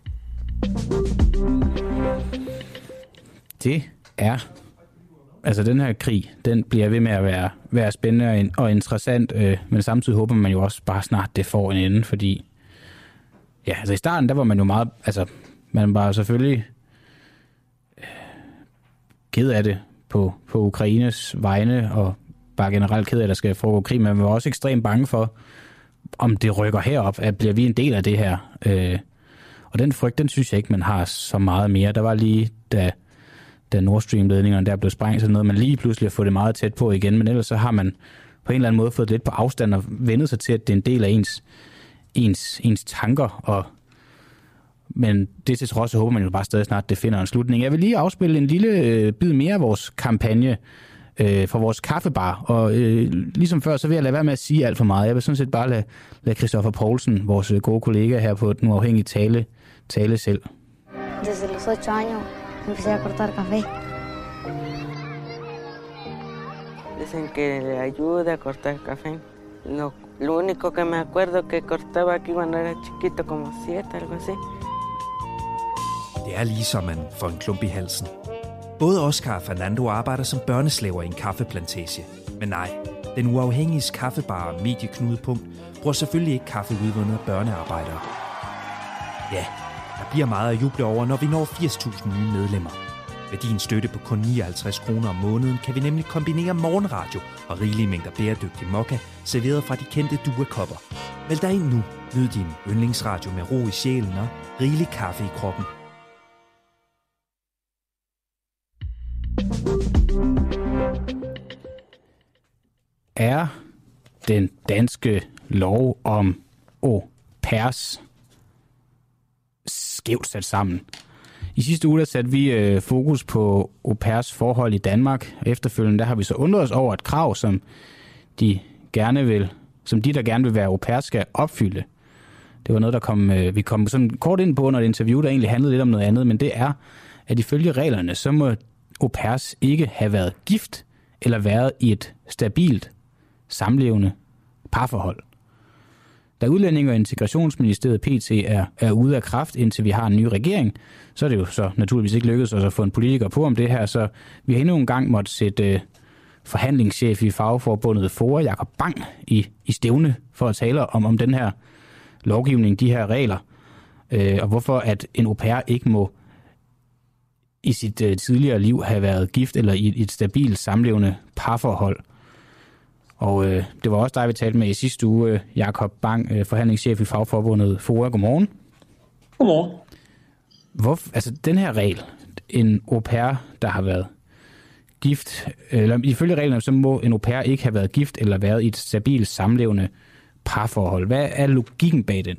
Det er altså den her krig, den bliver ved med at være, være spændende og interessant, øh, men samtidig håber man jo også bare snart, det får en ende, fordi ja, altså i starten, der var man jo meget, altså man var selvfølgelig øh, ked af det på, på Ukraines vegne, og bare generelt ked af, at der skal foregå krig, men man var også ekstremt bange for, om det rykker herop, at bliver vi en del af det her. Øh, og den frygt, den synes jeg ikke, man har så meget mere. Der var lige, da, da Nord Stream-ledningerne der blev sprængt, så noget, man lige pludselig har fået det meget tæt på igen, men ellers så har man på en eller anden måde fået lidt på afstand og vendet sig til, at det er en del af ens, ens, ens tanker. Og, men det til trods, så håber man jo bare stadig snart, det finder en slutning. Jeg vil lige afspille en lille øh, bid mere af vores kampagne, øh, for vores kaffebar. Og øh, ligesom før, så vil jeg lade være med at sige alt for meget. Jeg vil sådan set bare lade, lade Christoffer Poulsen, vores øh, gode kollega her på Den Uafhængige Tale, tale selv. Desde los 8 años empecé a cortar café. Dicen que le ayuda a cortar café. Lo, lo único que me acuerdo que cortaba aquí cuando era chiquito, como siete, algo así. Det er ligesom man får en klump i halsen. Både Oscar og Fernando arbejder som børneslaver i en kaffeplantage. Men nej, den uafhængige kaffebar medieknudepunkt bruger selvfølgelig ikke kaffe udvundet af børnearbejdere. Ja, der bliver meget at juble over, når vi når 80.000 nye medlemmer. Med din støtte på kun 59 kroner om måneden kan vi nemlig kombinere morgenradio og rigelige mængder bæredygtig mokka, serveret fra de kendte duekopper. Meld dig ind nu. Nyd din yndlingsradio med ro i sjælen og rigelig kaffe i kroppen. er den danske lov om au pairs skævt sat sammen. I sidste uge der satte vi øh, fokus på au pairs forhold i Danmark. Efterfølgende der har vi så undret os over et krav, som de gerne vil, som de, der gerne vil være au pair, skal opfylde. Det var noget, der kom, øh, vi kom sådan kort ind på under et interview, der egentlig handlede lidt om noget andet, men det er, at ifølge reglerne, så må au pairs ikke have været gift eller været i et stabilt samlevende parforhold. Da udlændinge- og Integrationsministeriet PT er, er ude af kraft, indtil vi har en ny regering, så er det jo så naturligvis ikke lykkedes os at få en politiker på om det her, så vi har endnu en gang måtte sætte øh, forhandlingschef i fagforbundet FORA, Jakob Bang, i, i stævne for at tale om, om den her lovgivning, de her regler, øh, og hvorfor at en au pair ikke må i sit øh, tidligere liv have været gift eller i et, et stabilt samlevende parforhold. Og øh, det var også dig, vi talte med i sidste uge, øh, Jakob Bang, øh, forhandlingschef i fagforbundet FOA. Godmorgen. Godmorgen. Hvor, altså, den her regel, en au pair, der har været gift, eller ifølge reglerne, så må en au pair ikke have været gift eller været i et stabilt samlevende parforhold. Hvad er logikken bag den?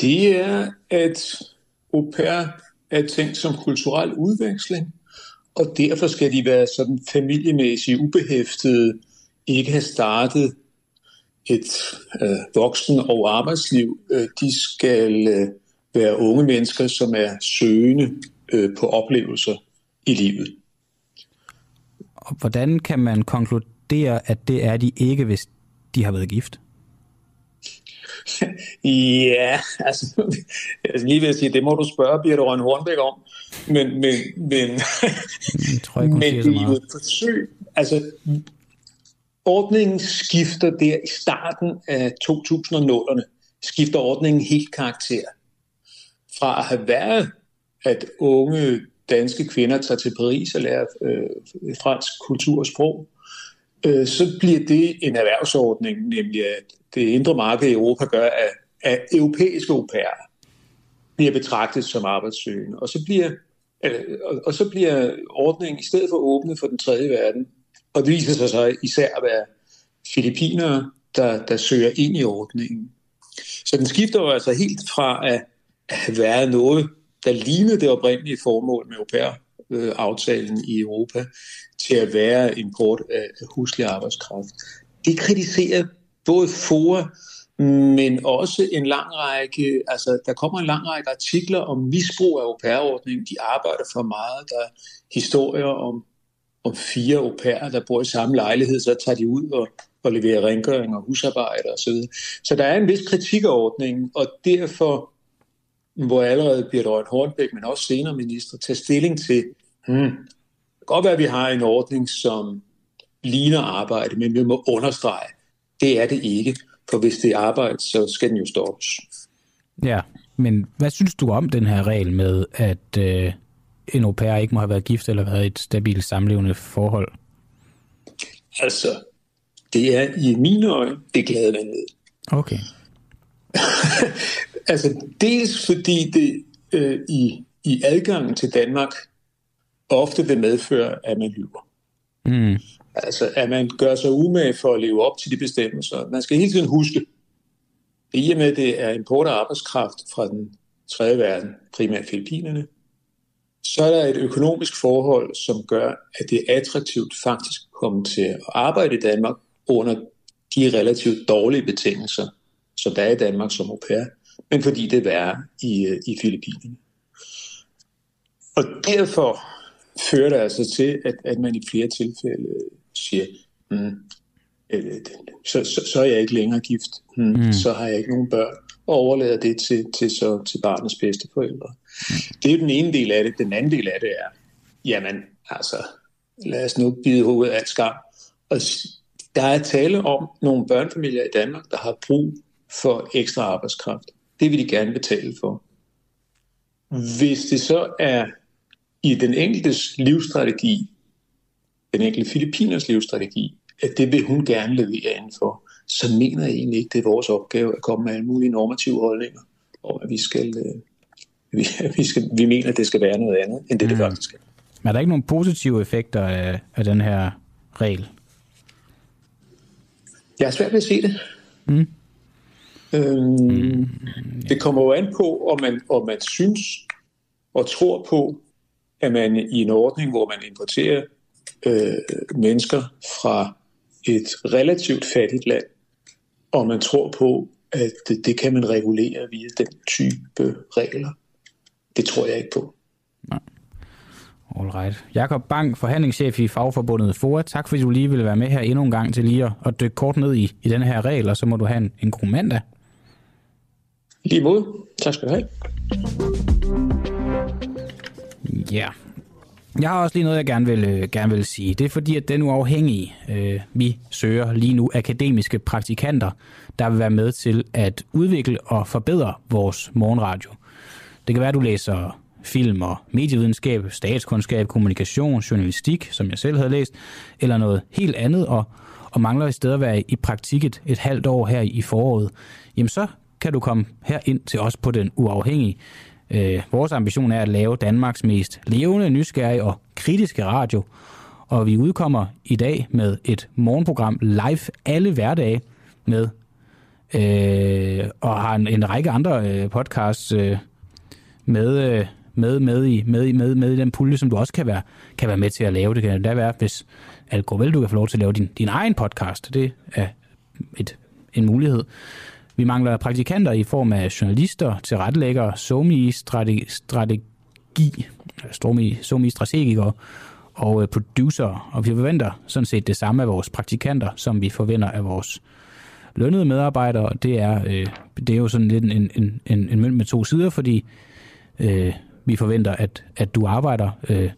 Det er, at au pair er tænkt som kulturel udveksling, og derfor skal de være sådan familiemæssigt ubehæftede, ikke have startet et øh, voksen- og arbejdsliv. Øh, de skal øh, være unge mennesker, som er søgende øh, på oplevelser i livet. Og hvordan kan man konkludere, at det er de ikke, hvis de har været gift? *laughs* ja, altså, jeg *laughs* lige vil sige, det må du spørge Birte Røn Hornbæk om. Men, men, men, jeg tror ikke, men det er jo et forsøg. Altså, ordningen skifter der i starten af 2000'erne, skifter ordningen helt karakter. Fra at have været, at unge danske kvinder tager til Paris og lærer øh, fransk kultur og sprog, øh, så bliver det en erhvervsordning, nemlig at det indre marked i Europa gør, at, at europæiske au pairer bliver betragtet som arbejdssøgende. Og så bliver, øh, og så bliver ordningen i stedet for åbnet for den tredje verden. Og det viser sig så især at være filipinere, der, der søger ind i ordningen. Så den skifter jo altså helt fra at, have være noget, der lignede det oprindelige formål med au pair aftalen i Europa til at være import af huslig arbejdskraft. Det kritiserer både FOA, men også en lang række, altså der kommer en lang række artikler om misbrug af au pair-ordningen. De arbejder for meget. Der er historier om, om fire au pairer, der bor i samme lejlighed, så tager de ud og, og leverer rengøring og husarbejde osv. Så så der er en vis kritik af ordningen, og derfor hvor allerede Birte Røn Hornbæk, men også senere minister, tager stilling til, hmm, det kan godt være, at vi har en ordning, som ligner arbejde, men vi må understrege, det er det ikke. For hvis det er arbejde, så skal den jo stoppes. Ja, men hvad synes du om den her regel med, at øh, en au pair ikke må have været gift eller været et stabilt samlevende forhold? Altså, det er i mine øjne det glade vandet. Okay. *laughs* altså, dels fordi det øh, i, i adgangen til Danmark ofte vil medføre, at man lyver. Mm. Altså, at man gør sig umage for at leve op til de bestemmelser. Man skal hele tiden huske, i og med, at det er import af arbejdskraft fra den tredje verden, primært Filippinerne, så er der et økonomisk forhold, som gør, at det er attraktivt faktisk at komme til at arbejde i Danmark under de relativt dårlige betingelser, som der er i Danmark som au pair, men fordi det er værre i, øh, i Filippinerne. Og derfor fører det altså til, at, at man i flere tilfælde siger, mm, så, så, så er jeg ikke længere gift, mm, mm. så har jeg ikke nogen børn, og overlader det til, til, så, til barnets bedste forældre. Mm. Det er den ene del af det. Den anden del af det er, jamen altså, lad os nu bide hovedet af skam. Og der er tale om nogle børnefamilier i Danmark, der har brug for ekstra arbejdskraft. Det vil de gerne betale for. Hvis det så er i den enkeltes livsstrategi, den enkelte Filippiners livsstrategi, at det vil hun gerne levere indenfor, så mener jeg egentlig ikke, det er vores opgave at komme med alle mulige normative holdninger, og at vi skal, øh, vi, *laughs* vi, skal, vi mener, at det skal være noget andet, end det, mm. det faktisk er. Men er der ikke nogen positive effekter af, af den her regel? Jeg er svært ved at se det. Mm. Øhm, mm. Det kommer jo an på, om man, om man synes og tror på, at man i en ordning, hvor man importerer øh, mennesker fra et relativt fattigt land, og man tror på, at det, det kan man regulere via den type regler. Det tror jeg ikke på. Nej. All right. Jakob Bang, forhandlingschef i Fagforbundet FOA. Tak fordi du lige ville være med her endnu en gang til lige at dykke kort ned i, i den her regel, og så må du have en, en god mandag. Lige mod. Tak skal du have. Ja. Jeg har også lige noget, jeg gerne vil, øh, gerne vil sige. Det er fordi, at den uafhængige, øh, vi søger lige nu akademiske praktikanter, der vil være med til at udvikle og forbedre vores morgenradio. Det kan være, at du læser film og medievidenskab, statskundskab, kommunikation, journalistik, som jeg selv havde læst, eller noget helt andet, og, og mangler i stedet at være i praktik et, et halvt år her i foråret, jamen så kan du komme her ind til os på den uafhængige. Øh, vores ambition er at lave Danmarks mest levende, nysgerrige og kritiske radio, og vi udkommer i dag med et morgenprogram live alle hverdage med øh, og har en, en række andre øh, podcasts øh, med, øh, med, med, i, med, i, med, med i den pulje, som du også kan være, kan være med til at lave. Det kan da være, hvis alt går vel, du kan få lov til at lave din, din egen podcast. Det er et, en mulighed. Vi mangler praktikanter i form af journalister, tilrettelæggere, somi strategi, somi strategikere og øh, producer. Og vi forventer sådan set det samme af vores praktikanter, som vi forventer af vores lønnede medarbejdere. Det er, øh, det er jo sådan lidt en, en, en, en mønt med to sider, fordi øh, vi forventer, at, at du arbejder øh,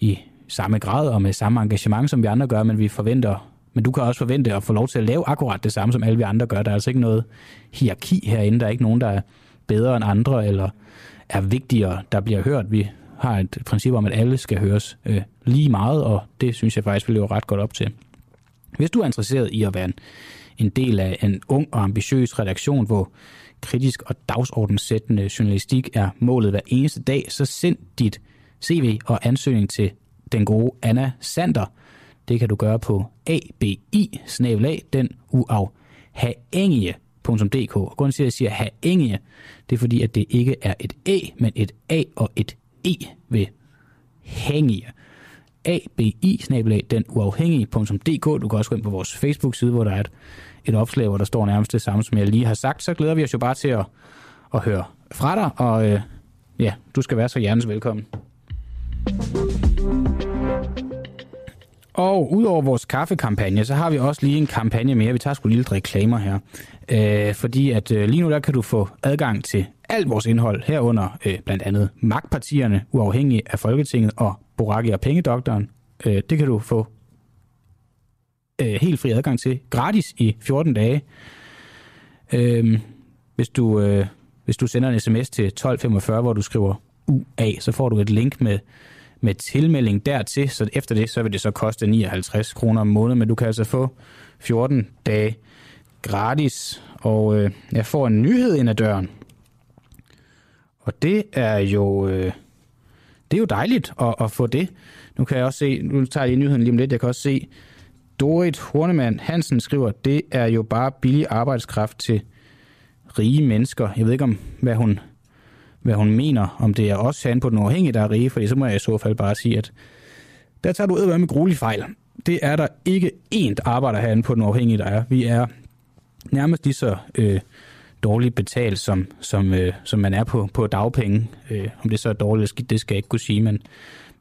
i samme grad og med samme engagement, som vi andre gør, men vi forventer, men du kan også forvente at få lov til at lave akkurat det samme, som alle vi andre gør. Der er altså ikke noget hierarki herinde. Der er ikke nogen, der er bedre end andre, eller er vigtigere, der bliver hørt. Vi har et princip om, at alle skal høres øh, lige meget, og det synes jeg faktisk, vi lever ret godt op til. Hvis du er interesseret i at være en, en del af en ung og ambitiøs redaktion, hvor kritisk og dagsordenssættende journalistik er målet hver eneste dag, så send dit CV og ansøgning til den gode Anna Sander. Det kan du gøre på abi den uafhængige.dk. Grunden til, at jeg siger haængige, det er fordi, at det ikke er et A, men et A og et E ved hængige. abi den uafhængige.dk. Du kan også gå ind på vores Facebook-side, hvor der er et et opslag, hvor der står nærmest det samme, som jeg lige har sagt, så glæder vi os jo bare til at, at høre fra dig, og øh, ja, du skal være så hjernes velkommen. Og udover vores kaffekampagne, så har vi også lige en kampagne mere. Vi tager sgu lille reklamer her. Øh, fordi at øh, lige nu der kan du få adgang til alt vores indhold herunder øh, blandt andet magtpartierne, uafhængige af Folketinget og Boraki og Pengedoktoren. Øh, det kan du få øh, helt fri adgang til gratis i 14 dage. Øh, hvis, du, øh, hvis du sender en sms til 1245, hvor du skriver UA, så får du et link med med tilmelding dertil, så efter det, så vil det så koste 59 kroner om måneden, men du kan altså få 14 dage gratis, og øh, jeg får en nyhed ind ad døren. Og det er jo, øh, det er jo dejligt at, at få det. Nu kan jeg også se, nu tager jeg nyheden lige om lidt, jeg kan også se, Dorit Hornemann Hansen skriver, det er jo bare billig arbejdskraft til rige mennesker. Jeg ved ikke om, hvad hun hvad hun mener, om det er også han på den uafhængige, der er rige, for så må jeg i så fald bare sige, at der tager du ud med gruelig fejl. Det er der ikke én arbejder herinde på den uafhængige, der er. Vi er nærmest lige så øh, dårligt betalt, som, som, øh, som man er på, på dagpenge. Øh, om det så er dårligt eller skidt, det skal jeg ikke kunne sige, men,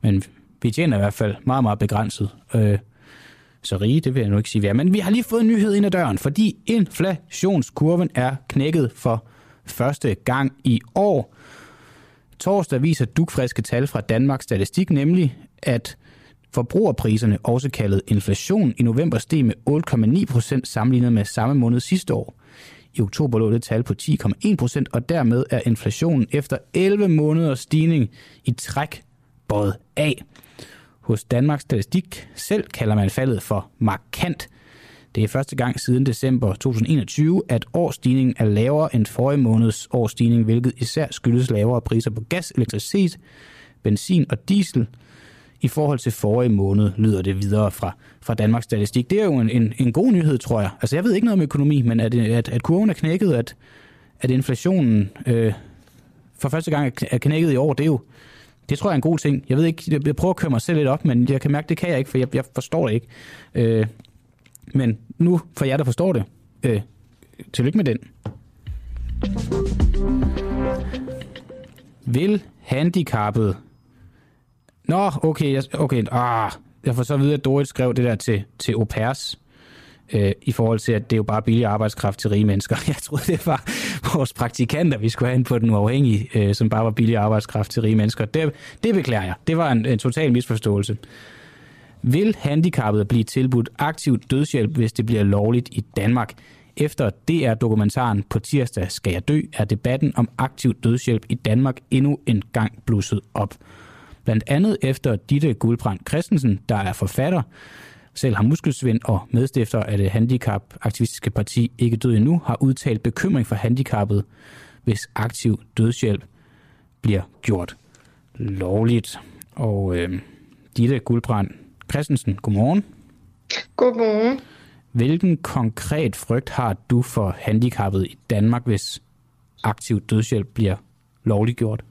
men vi tjener i hvert fald meget, meget begrænset. Øh, så rige, det vil jeg nu ikke sige, vi er. Men vi har lige fået en nyhed ind ad døren, fordi inflationskurven er knækket for første gang i år. Torsdag viser dukfriske tal fra Danmarks Statistik nemlig, at forbrugerpriserne, også kaldet inflation, i november steg med 8,9 procent sammenlignet med samme måned sidste år. I oktober lå det tal på 10,1 procent, og dermed er inflationen efter 11 måneders stigning i træk båret af. Hos Danmarks Statistik selv kalder man faldet for markant. Det er første gang siden december 2021, at årsstigningen er lavere end forrige måneds årsstigning, hvilket især skyldes lavere priser på gas, elektricitet, benzin og diesel. I forhold til forrige måned lyder det videre fra, fra Danmarks Statistik. Det er jo en, en, en god nyhed, tror jeg. Altså, jeg ved ikke noget om økonomi, men at, at, at kurven er knækket, at, at inflationen øh, for første gang er knækket i år, det er jo, det tror jeg er en god ting. Jeg ved ikke, jeg prøver at køre mig selv lidt op, men jeg kan mærke, det kan jeg ikke, for jeg, jeg forstår det ikke. Øh, men nu, for jer, der forstår det, øh, tillykke med den. Vil handicappet... Nå, okay, okay, ah, jeg får så videre, at Dorit skrev det der til, til au pairs, øh, i forhold til, at det er jo bare billig arbejdskraft til rige mennesker. *laughs* Jeg troede, det var vores praktikanter, vi skulle have ind på den uafhængige, øh, som bare var billig arbejdskraft til rige mennesker. Det, det beklager jeg. Det var en, en total misforståelse. Vil handicappede blive tilbudt aktiv dødshjælp, hvis det bliver lovligt i Danmark? Efter DR-dokumentaren på tirsdag skal jeg dø, er debatten om aktiv dødshjælp i Danmark endnu en gang blusset op. Blandt andet efter Ditte Guldbrand Christensen, der er forfatter, selv har muskelsvind og medstifter af det handicapaktivistiske parti Ikke Død Endnu, har udtalt bekymring for handicappet, hvis aktiv dødshjælp bliver gjort lovligt. Og øh, Ditte Guldbrand Christensen, godmorgen. Godmorgen. Hvilken konkret frygt har du for handicappet i Danmark, hvis aktiv dødshjælp bliver lovliggjort?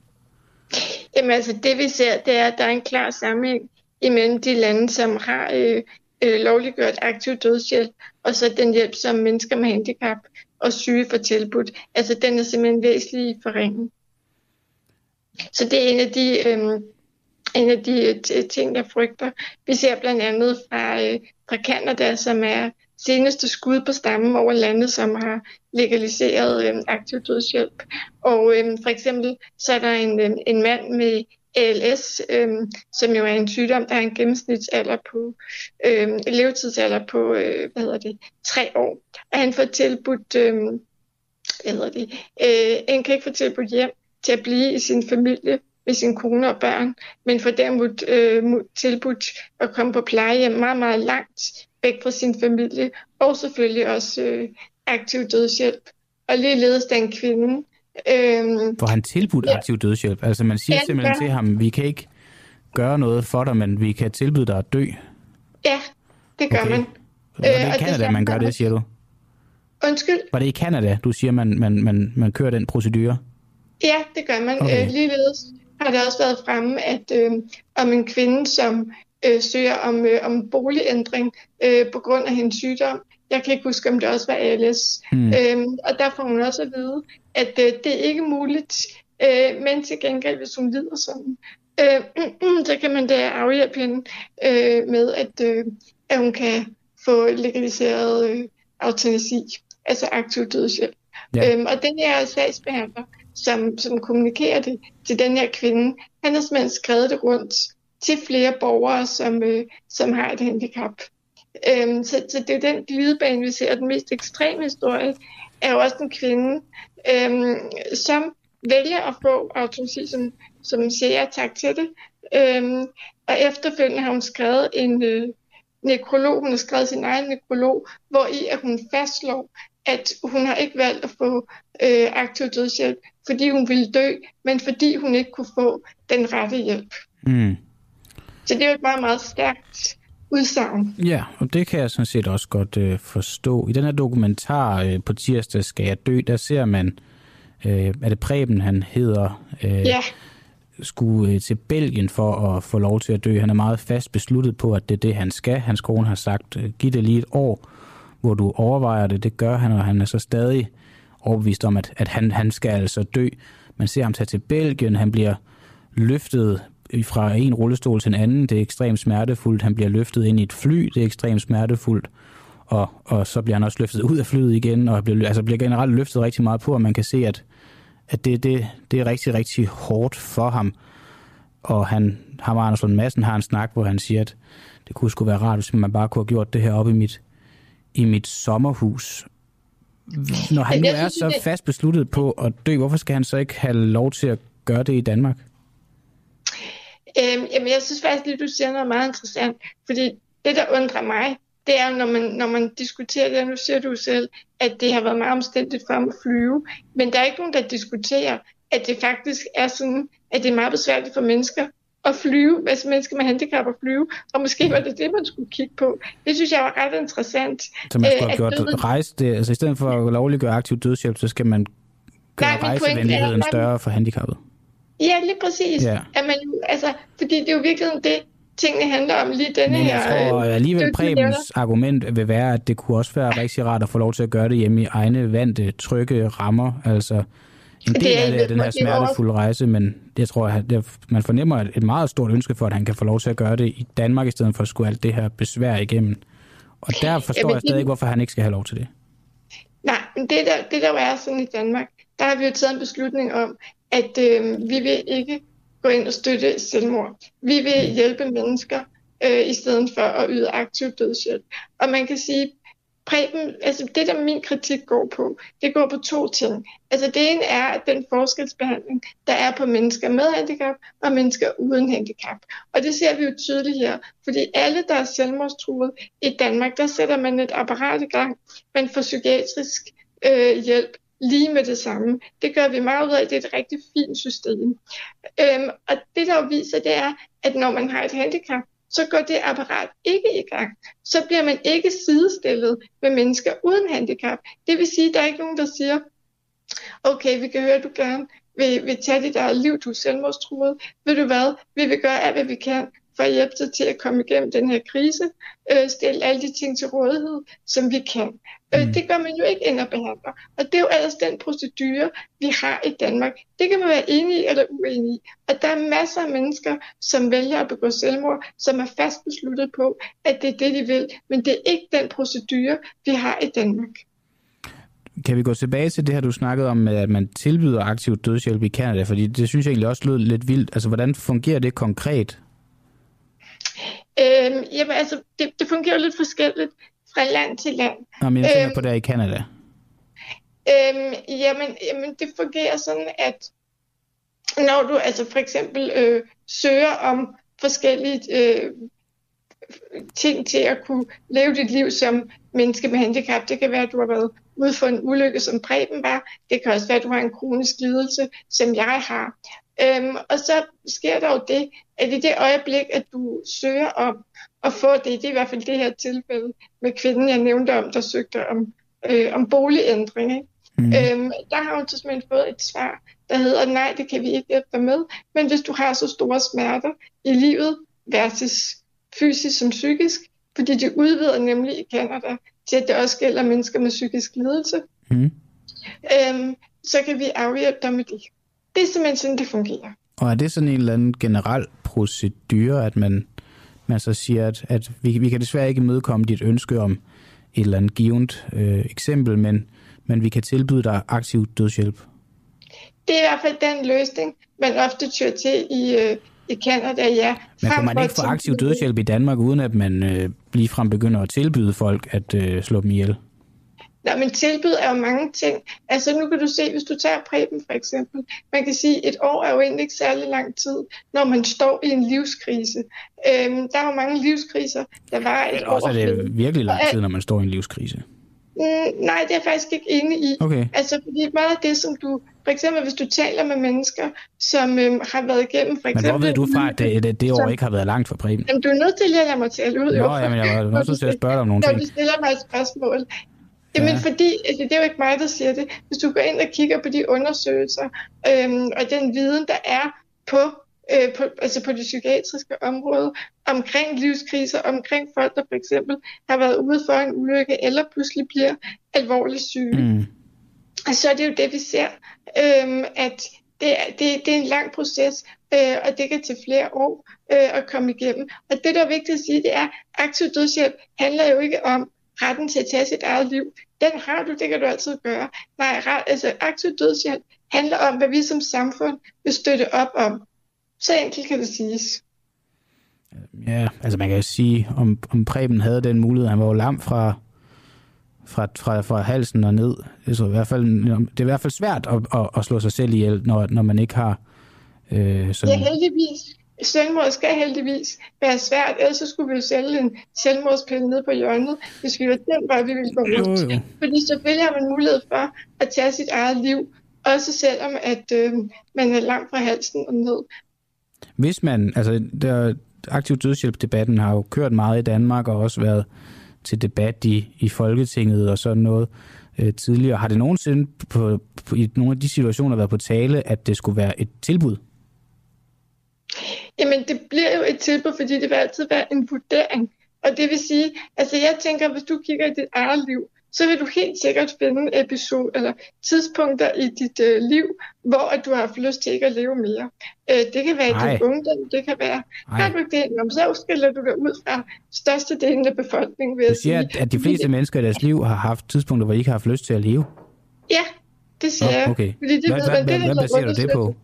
Jamen altså, det vi ser, det er, at der er en klar sammenhæng imellem de lande, som har øh, øh, lovliggjort aktiv dødshjælp, og så den hjælp, som mennesker med handicap og syge får tilbudt. Altså, den er simpelthen væsentlig forringet. Så det er en af de øh, en af de ting, jeg frygter. Vi ser blandt andet fra, øh, fra Canada, som er seneste skud på stammen over landet, som har legaliseret øh, aktiv dødshjælp. Og øh, for eksempel så er der en, øh, en mand med ALS, øh, som jo er en sygdom, der har en gennemsnitsalder på, øh, levetidsalder på, øh, hvad hedder det, tre år. Og han får tilbudt, øh, hvad hedder det, øh, han kan ikke få tilbudt hjem til at blive i sin familie, med sin kone og børn, men for derimod øh, tilbudt at komme på plejehjem meget, meget langt væk fra sin familie, og selvfølgelig også øh, aktiv dødshjælp. Og ligeledes den kvinde. Øh, For han tilbudt ja. aktiv dødshjælp? Altså man siger ja, simpelthen ja. til ham, vi kan ikke gøre noget for dig, men vi kan tilbyde dig at dø? Ja, det gør okay. man. Var det i Canada, man gør det, siger du? Undskyld? Var det i Canada, du siger, man, man, man, man kører den procedure? Ja, det gør man. Okay. Øh, ligeledes har det også været fremme, at øh, om en kvinde, som øh, søger om, øh, om boligændring øh, på grund af hendes sygdom, jeg kan ikke huske, om det også var ALS. Mm. Øhm, og der får hun også at vide, at øh, det er ikke muligt Øh, men til gengæld, hvis hun lider sådan, øh, *clears throat* så kan man da afhjælpe hende øh, med, at, øh, at hun kan få legaliseret øh, eutanasi, altså aktiv dødshjælp. Ja. Øhm, og den her sagsbehandler, som, som kommunikerer det til den her kvinde, han har simpelthen skrevet det rundt til flere borgere, som, øh, som har et handicap. Øhm, så, så det er den glidebane, vi ser. Den mest ekstreme historie er jo også en kvinde, øhm, som vælger at få automati, som, som siger tak til det. Øhm, og efterfølgende har hun skrevet en øh, nekrolog, hun har skrevet sin egen nekrolog, hvor i at hun fastslår, at hun har ikke valgt at få øh, aktiv dødshjælp, fordi hun ville dø, men fordi hun ikke kunne få den rette hjælp. Mm. Så det er jo et meget, meget stærkt udsagn. Ja, og det kan jeg sådan set også godt øh, forstå. I den her dokumentar øh, på tirsdag skal jeg dø, der ser man, øh, er det Preben, han hedder, øh, ja. skulle øh, til Belgien for at få lov til at dø. Han er meget fast besluttet på, at det er det, han skal. Hans kone har sagt, øh, giv det lige et år, hvor du overvejer det. Det gør han, og han er så stadig overbevist om, at, at han, han skal altså dø. Man ser ham tage til Belgien, han bliver løftet fra en rullestol til en anden. Det er ekstremt smertefuldt. Han bliver løftet ind i et fly. Det er ekstremt smertefuldt. Og, og så bliver han også løftet ud af flyet igen, og bliver, altså bliver generelt løftet rigtig meget på, og man kan se, at, at det, det, det er rigtig, rigtig hårdt for ham. Og han, ham og Anders Lund Madsen har en snak, hvor han siger, at det kunne sgu være rart, hvis man bare kunne have gjort det her op i mit, i mit sommerhus. Når han nu er så fast besluttet på at dø, hvorfor skal han så ikke have lov til at gøre det i Danmark? Øhm, jamen, jeg synes faktisk, at du siger noget meget interessant, fordi det, der undrer mig, det er, når man, når man diskuterer det, nu siger du selv, at det har været meget omstændigt for at flyve, men der er ikke nogen, der diskuterer, at det faktisk er sådan, at det er meget besværligt for mennesker at flyve, altså mennesker med handicap at flyve, og måske var det det, man skulle kigge på. Det synes jeg var ret interessant. Så man skulle have gjort døden... rejse det, altså i stedet for at lovliggøre aktiv dødshjælp, så skal man gøre Nej, rejsevenligheden større for handicappet. Ja, lige præcis. Ja. At man, altså, fordi det er jo virkelig det, tingene handler om lige denne Men jeg her... tror alligevel Prebens argument vil være, at det kunne også være rigtig rart at få lov til at gøre det hjemme i egne vante, trygge rammer. Altså, en del det er, af det er den her smertefulde rejse, men jeg tror, at man fornemmer et meget stort ønske for, at han kan få lov til at gøre det i Danmark, i stedet for at skulle alt det her besvær igennem. Og der forstår ja, jeg stadig ikke, hvorfor han ikke skal have lov til det. Nej, men det der, det der er sådan i Danmark, der har vi jo taget en beslutning om, at øh, vi vil ikke gå ind og støtte selvmord. Vi vil hjælpe mennesker øh, i stedet for at yde aktiv dødshjælp. Og man kan sige, Preben, altså det, der min kritik går på, det går på to ting. Altså det ene er, at den forskelsbehandling, der er på mennesker med handicap og mennesker uden handicap. Og det ser vi jo tydeligt her, fordi alle, der er selvmordstruet i Danmark, der sætter man et apparat i gang, man får psykiatrisk øh, hjælp lige med det samme. Det gør vi meget ud af, det er et rigtig fint system. Øhm, og det der jo viser, det er, at når man har et handicap, så går det apparat ikke i gang. Så bliver man ikke sidestillet med mennesker uden handicap. Det vil sige, at der er ikke nogen, der siger, okay, vi kan høre, at du gerne vil, vil tage dit eget liv, du er selvmordstruet. Ved du hvad, vi vil gøre alt, hvad vi kan for at hjælpe dig til at komme igennem den her krise, øh, stille alle de ting til rådighed, som vi kan. Øh, mm. Det gør man jo ikke ind og behandler. Og det er jo ellers den procedure, vi har i Danmark. Det kan man være enig i eller uenig i. Og der er masser af mennesker, som vælger at begå selvmord, som er fast besluttet på, at det er det, de vil. Men det er ikke den procedure, vi har i Danmark. Kan vi gå tilbage til det her, du snakkede om, at man tilbyder aktiv dødshjælp i Canada? Fordi det synes jeg egentlig også lød lidt vildt. Altså, hvordan fungerer det konkret? Øhm, jamen altså, det, det fungerer lidt forskelligt fra land til land. Nå, men jeg tænker øhm, på det i Canada. Øhm, jamen, jamen, det fungerer sådan, at når du altså for eksempel øh, søger om forskellige øh, ting til at kunne leve dit liv som menneske med handicap. Det kan være, at du har været ude for en ulykke, som Preben var. Det kan også være, at du har en kronisk lidelse, som jeg har. Øhm, og så sker der jo det, at i det øjeblik, at du søger om at få det, det er i hvert fald det her tilfælde med kvinden, jeg nævnte om, der søgte om, øh, om boligændring. Ikke? Mm. Øhm, der har hun simpelthen fået et svar, der hedder, nej, det kan vi ikke hjælpe dig med, men hvis du har så store smerter i livet, versus fysisk som psykisk, fordi de udvider nemlig i Canada til, at det også gælder mennesker med psykisk lidelse, mm. øhm, så kan vi afhjælpe dig med det. Det er simpelthen sådan, det fungerer. Og er det sådan en eller anden generel procedure, at man, man så siger, at, at vi, vi kan desværre ikke imødekomme dit ønske om et eller andet givet øh, eksempel, men, men vi kan tilbyde dig aktiv dødshjælp? Det er i hvert fald den løsning, man ofte tyr til i, øh, i Canada, ja. Men kan man ikke få aktiv dødshjælp i Danmark, uden at man øh, ligefrem begynder at tilbyde folk at øh, slå dem ihjel? Nej, men tilbud er jo mange ting. Altså nu kan du se, hvis du tager Preben for eksempel, man kan sige, at et år er jo egentlig ikke særlig lang tid, når man står i en livskrise. Øhm, der er jo mange livskriser, der var et år. Også er det virkelig lang tid, når man står i en livskrise. Mm, nej, det er jeg faktisk ikke enig i. Okay. Altså, fordi meget af det, som du... For eksempel, hvis du taler med mennesker, som øhm, har været igennem... For eksempel, Men hvor ved du fra, at det, det, det år som, ikke har været langt for Preben? Jamen, du er nødt til at lade mig tale ud. Nå, jo. jamen, jeg var nødt til at *laughs* spørge dig om nogle ting. Når du stiller mig et spørgsmål. Jamen ja. fordi, altså, det er jo ikke mig, der siger det. Hvis du går ind og kigger på de undersøgelser øhm, og den viden, der er på, øh, på, altså på det psykiatriske område, omkring livskriser, omkring folk, der for eksempel har været ude for en ulykke, eller pludselig bliver alvorligt syge. Mm. Og så er det jo det, vi ser, øhm, at det, det, det er en lang proces, øh, og det kan tage flere år øh, at komme igennem. Og det, der er vigtigt at sige, det er, at aktiv dødshjælp handler jo ikke om retten til at tage sit eget liv den har du, det kan du altid gøre. Nej, altså aktiv dødshjælp handler om, hvad vi som samfund vil støtte op om. Så enkelt kan det siges. Ja, altså man kan jo sige, om, om Preben havde den mulighed, han var jo lam fra, fra, fra, fra halsen og ned. Det er, i hvert fald, det er i hvert fald svært at, at, at slå sig selv ihjel, når, når man ikke har øh, sådan... Ja, heldigvis selvmord skal heldigvis være svært, ellers så skulle vi jo sælge en selvmordspille ned på hjørnet, hvis vi var den vej, vi ville gå rundt. Fordi selvfølgelig har man mulighed for at tage sit eget liv, også selvom at øh, man er langt fra halsen og ned. Hvis man, altså der, aktiv dødshjælp-debatten har jo kørt meget i Danmark og også været til debat i, i Folketinget og sådan noget øh, tidligere. Har det nogensinde på, på, i nogle af de situationer været på tale, at det skulle være et tilbud? Jamen, det bliver jo et tilbud, fordi det vil altid være en vurdering. Og det vil sige, altså jeg tænker, hvis du kigger i dit eget liv, så vil du helt sikkert finde episode eller tidspunkter i dit øh, liv, hvor at du har haft lyst til ikke at leve mere. Øh, det kan være i din ungdom, det kan være... Har du det? Jamen, så skiller du dig ud fra størstedelen af befolkningen, vil du siger, at, at de fleste mennesker i deres liv har haft tidspunkter, hvor de ikke har haft lyst til at leve? Ja, det siger jeg. Okay. Fordi det hvad, ved, hvad, hvad, hvad baserer du det på?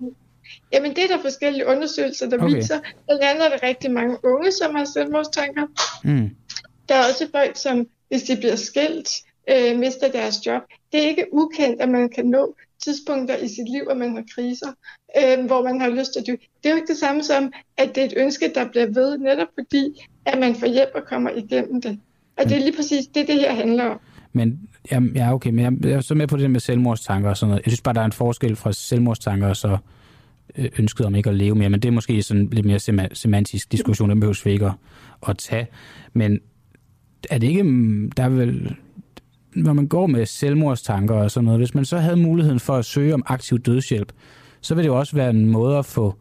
Jamen, det er der forskellige undersøgelser, der okay. viser. Blandt andet er der rigtig mange unge, som har selvmordstanker. Mm. Der er også folk, som hvis de bliver skilt, øh, mister deres job. Det er ikke ukendt, at man kan nå tidspunkter i sit liv, at man har kriser, øh, hvor man har lyst til at dø. Det er jo ikke det samme som, at det er et ønske, der bliver ved, netop fordi, at man får hjælp og kommer igennem det. Og det er lige præcis det, det her handler om. Men ja, okay, men jeg, jeg er så med på det med selvmordstanker og sådan noget. Jeg synes bare, der er en forskel fra selvmordstanker og så Øh, ønsket om ikke at leve mere, men det er måske sådan lidt mere semantisk diskussion, den behøver vi ikke at tage. Men er det ikke, mm, der er vel, når man går med selvmordstanker og sådan noget, hvis man så havde muligheden for at søge om aktiv dødshjælp, så vil det jo også være en måde at få,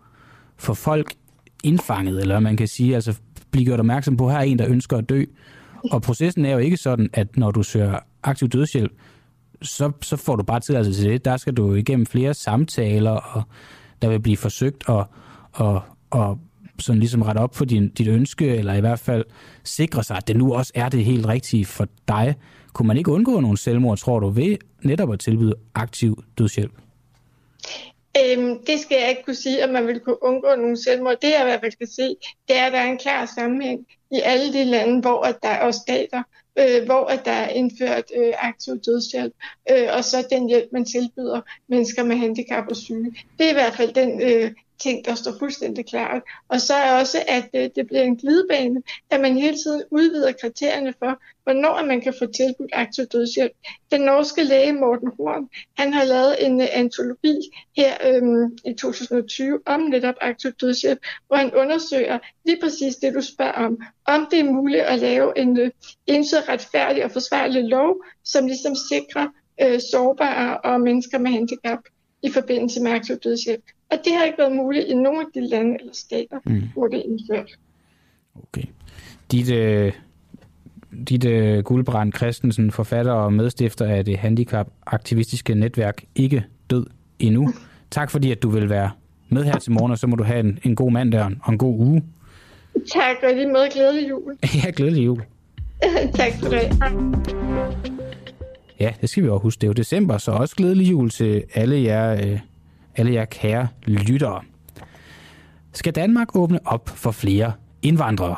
få folk indfanget, eller man kan sige, altså blive gjort opmærksom på, at her er en, der ønsker at dø. Og processen er jo ikke sådan, at når du søger aktiv dødshjælp, så, så får du bare tilladelse til det. Der skal du igennem flere samtaler, og der vil blive forsøgt at, at, at sådan ligesom rette op på din, dit ønske, eller i hvert fald sikre sig, at det nu også er det helt rigtige for dig. Kunne man ikke undgå nogle selvmord, tror du, ved netop at tilbyde aktiv dødshjælp? Øhm, det skal jeg ikke kunne sige, at man vil kunne undgå nogle selvmord. Det jeg i hvert fald skal se, det er, at der er en klar sammenhæng i alle de lande, hvor at der er stater, øh, hvor at der er indført øh, aktiv dødshjælp, øh, og så den hjælp, man tilbyder mennesker med handicap og syge. Det er i hvert fald den øh, ting, der står fuldstændig klart. Og så er også, at øh, det bliver en glidebane, at man hele tiden udvider kriterierne for, hvornår man kan få tilbudt aktiv dødshjælp. Den norske læge Morten Horn, han har lavet en øh, antologi her øhm, i 2020 om netop aktiv dødshjælp, hvor han undersøger lige præcis det, du spørger om. Om det er muligt at lave en uh, ensidig retfærdig og forsvarlig lov, som ligesom sikrer øh, sårbare og mennesker med handicap i forbindelse med aktiv dødshjælp. Og det har ikke været muligt i nogen af de lande eller stater, mm. hvor det er indført. Okay. Dit, øh, dit øh, Guldbrand Christensen, forfatter og medstifter af det handicap-aktivistiske netværk Ikke Død Endnu. *laughs* tak fordi, at du vil være med her til morgen, og så må du have en, en god mandag og en god uge. Tak, og lige måde glædelig jul. *laughs* ja, glædelig jul. *laughs* tak for det. Ja, det skal vi også huske. Det er jo december, så også glædelig jul til alle jer, øh, alle jer kære lyttere. Skal Danmark åbne op for flere indvandrere?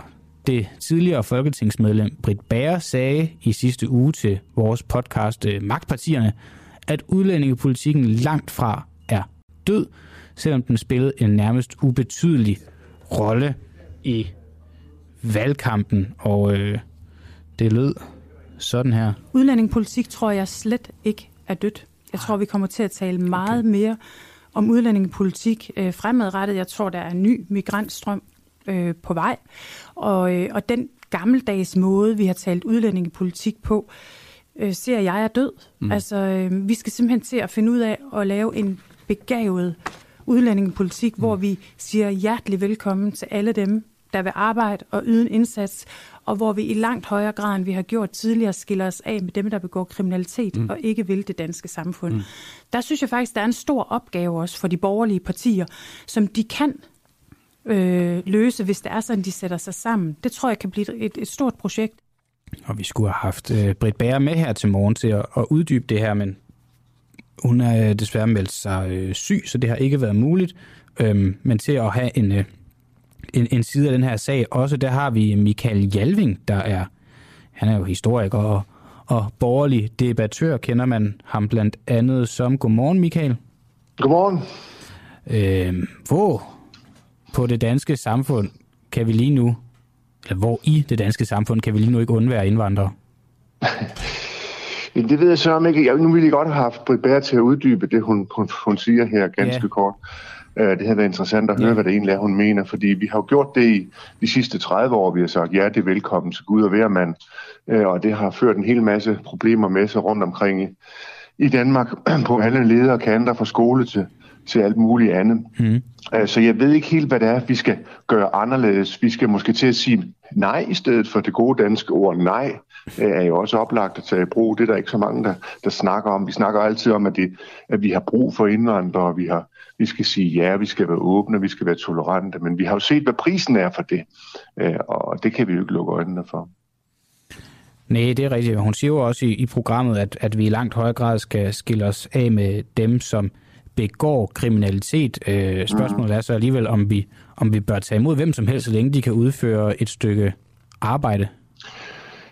Det tidligere folketingsmedlem Britt Bager sagde i sidste uge til vores podcast øh, Magtpartierne, at udlændingepolitikken langt fra er død, selvom den spillede en nærmest ubetydelig rolle i valgkampen. Og øh, det lød sådan her. Udlændingepolitik tror jeg slet ikke er dødt. Jeg tror, vi kommer til at tale meget okay. mere om udlændingepolitik øh, fremadrettet. Jeg tror, der er en ny migrantstrøm øh, på vej. Og, øh, og den gammeldags måde, vi har talt udlændingepolitik på, øh, ser jeg er død. Mm. Altså, øh, vi skal simpelthen til at finde ud af at lave en begavet udlændingepolitik, mm. hvor vi siger hjertelig velkommen til alle dem, der vil arbejde og yde en indsats, og hvor vi i langt højere grad, end vi har gjort tidligere, skiller os af med dem, der begår kriminalitet mm. og ikke vil det danske samfund. Mm. Der synes jeg faktisk, der er en stor opgave også for de borgerlige partier, som de kan øh, løse, hvis det er sådan, de sætter sig sammen. Det tror jeg kan blive et, et stort projekt. Og vi skulle have haft øh, Britt Bager med her til morgen til at, at uddybe det her, men hun er desværre meldt sig øh, syg, så det har ikke været muligt. Øhm, men til at have en, øh, en, en side af den her sag også, der har vi Michael Jalving, der er, han er jo historiker og, og borgerlig debattør, kender man ham blandt andet som. Godmorgen, Michael. Godmorgen. Øhm, hvor på det danske samfund kan vi lige nu, eller hvor i det danske samfund kan vi lige nu ikke undvære indvandrere? det ved jeg så om ikke. Jeg, nu ville jeg godt have haft Britt Bager til at uddybe det, hun, hun, hun siger her ganske ja. kort. Uh, det har været interessant at høre, ja. hvad det egentlig er, hun mener, fordi vi har jo gjort det i de sidste 30 år. Vi har sagt, ja, det er velkommen til Gud og hver mand. Uh, og det har ført en hel masse problemer med sig rundt omkring i, i Danmark *clears throat* på alle ledere kanter fra skole til, til alt muligt andet. Mm. Så jeg ved ikke helt, hvad det er, vi skal gøre anderledes. Vi skal måske til at sige nej i stedet for det gode danske ord nej, øh, er jo også oplagt at tage i brug. Det er der ikke så mange, der, der snakker om. Vi snakker altid om, at, det, at vi har brug for indvandrere, og vi, har, vi skal sige ja, vi skal være åbne, vi skal være tolerante, men vi har jo set, hvad prisen er for det, øh, og det kan vi jo ikke lukke øjnene for. Nej, det er rigtigt. Hun siger jo også i, i programmet, at, at vi i langt højere grad skal skille os af med dem, som begår kriminalitet. Øh, spørgsmålet er så alligevel, om vi, om vi bør tage imod hvem som helst, så længe de kan udføre et stykke arbejde.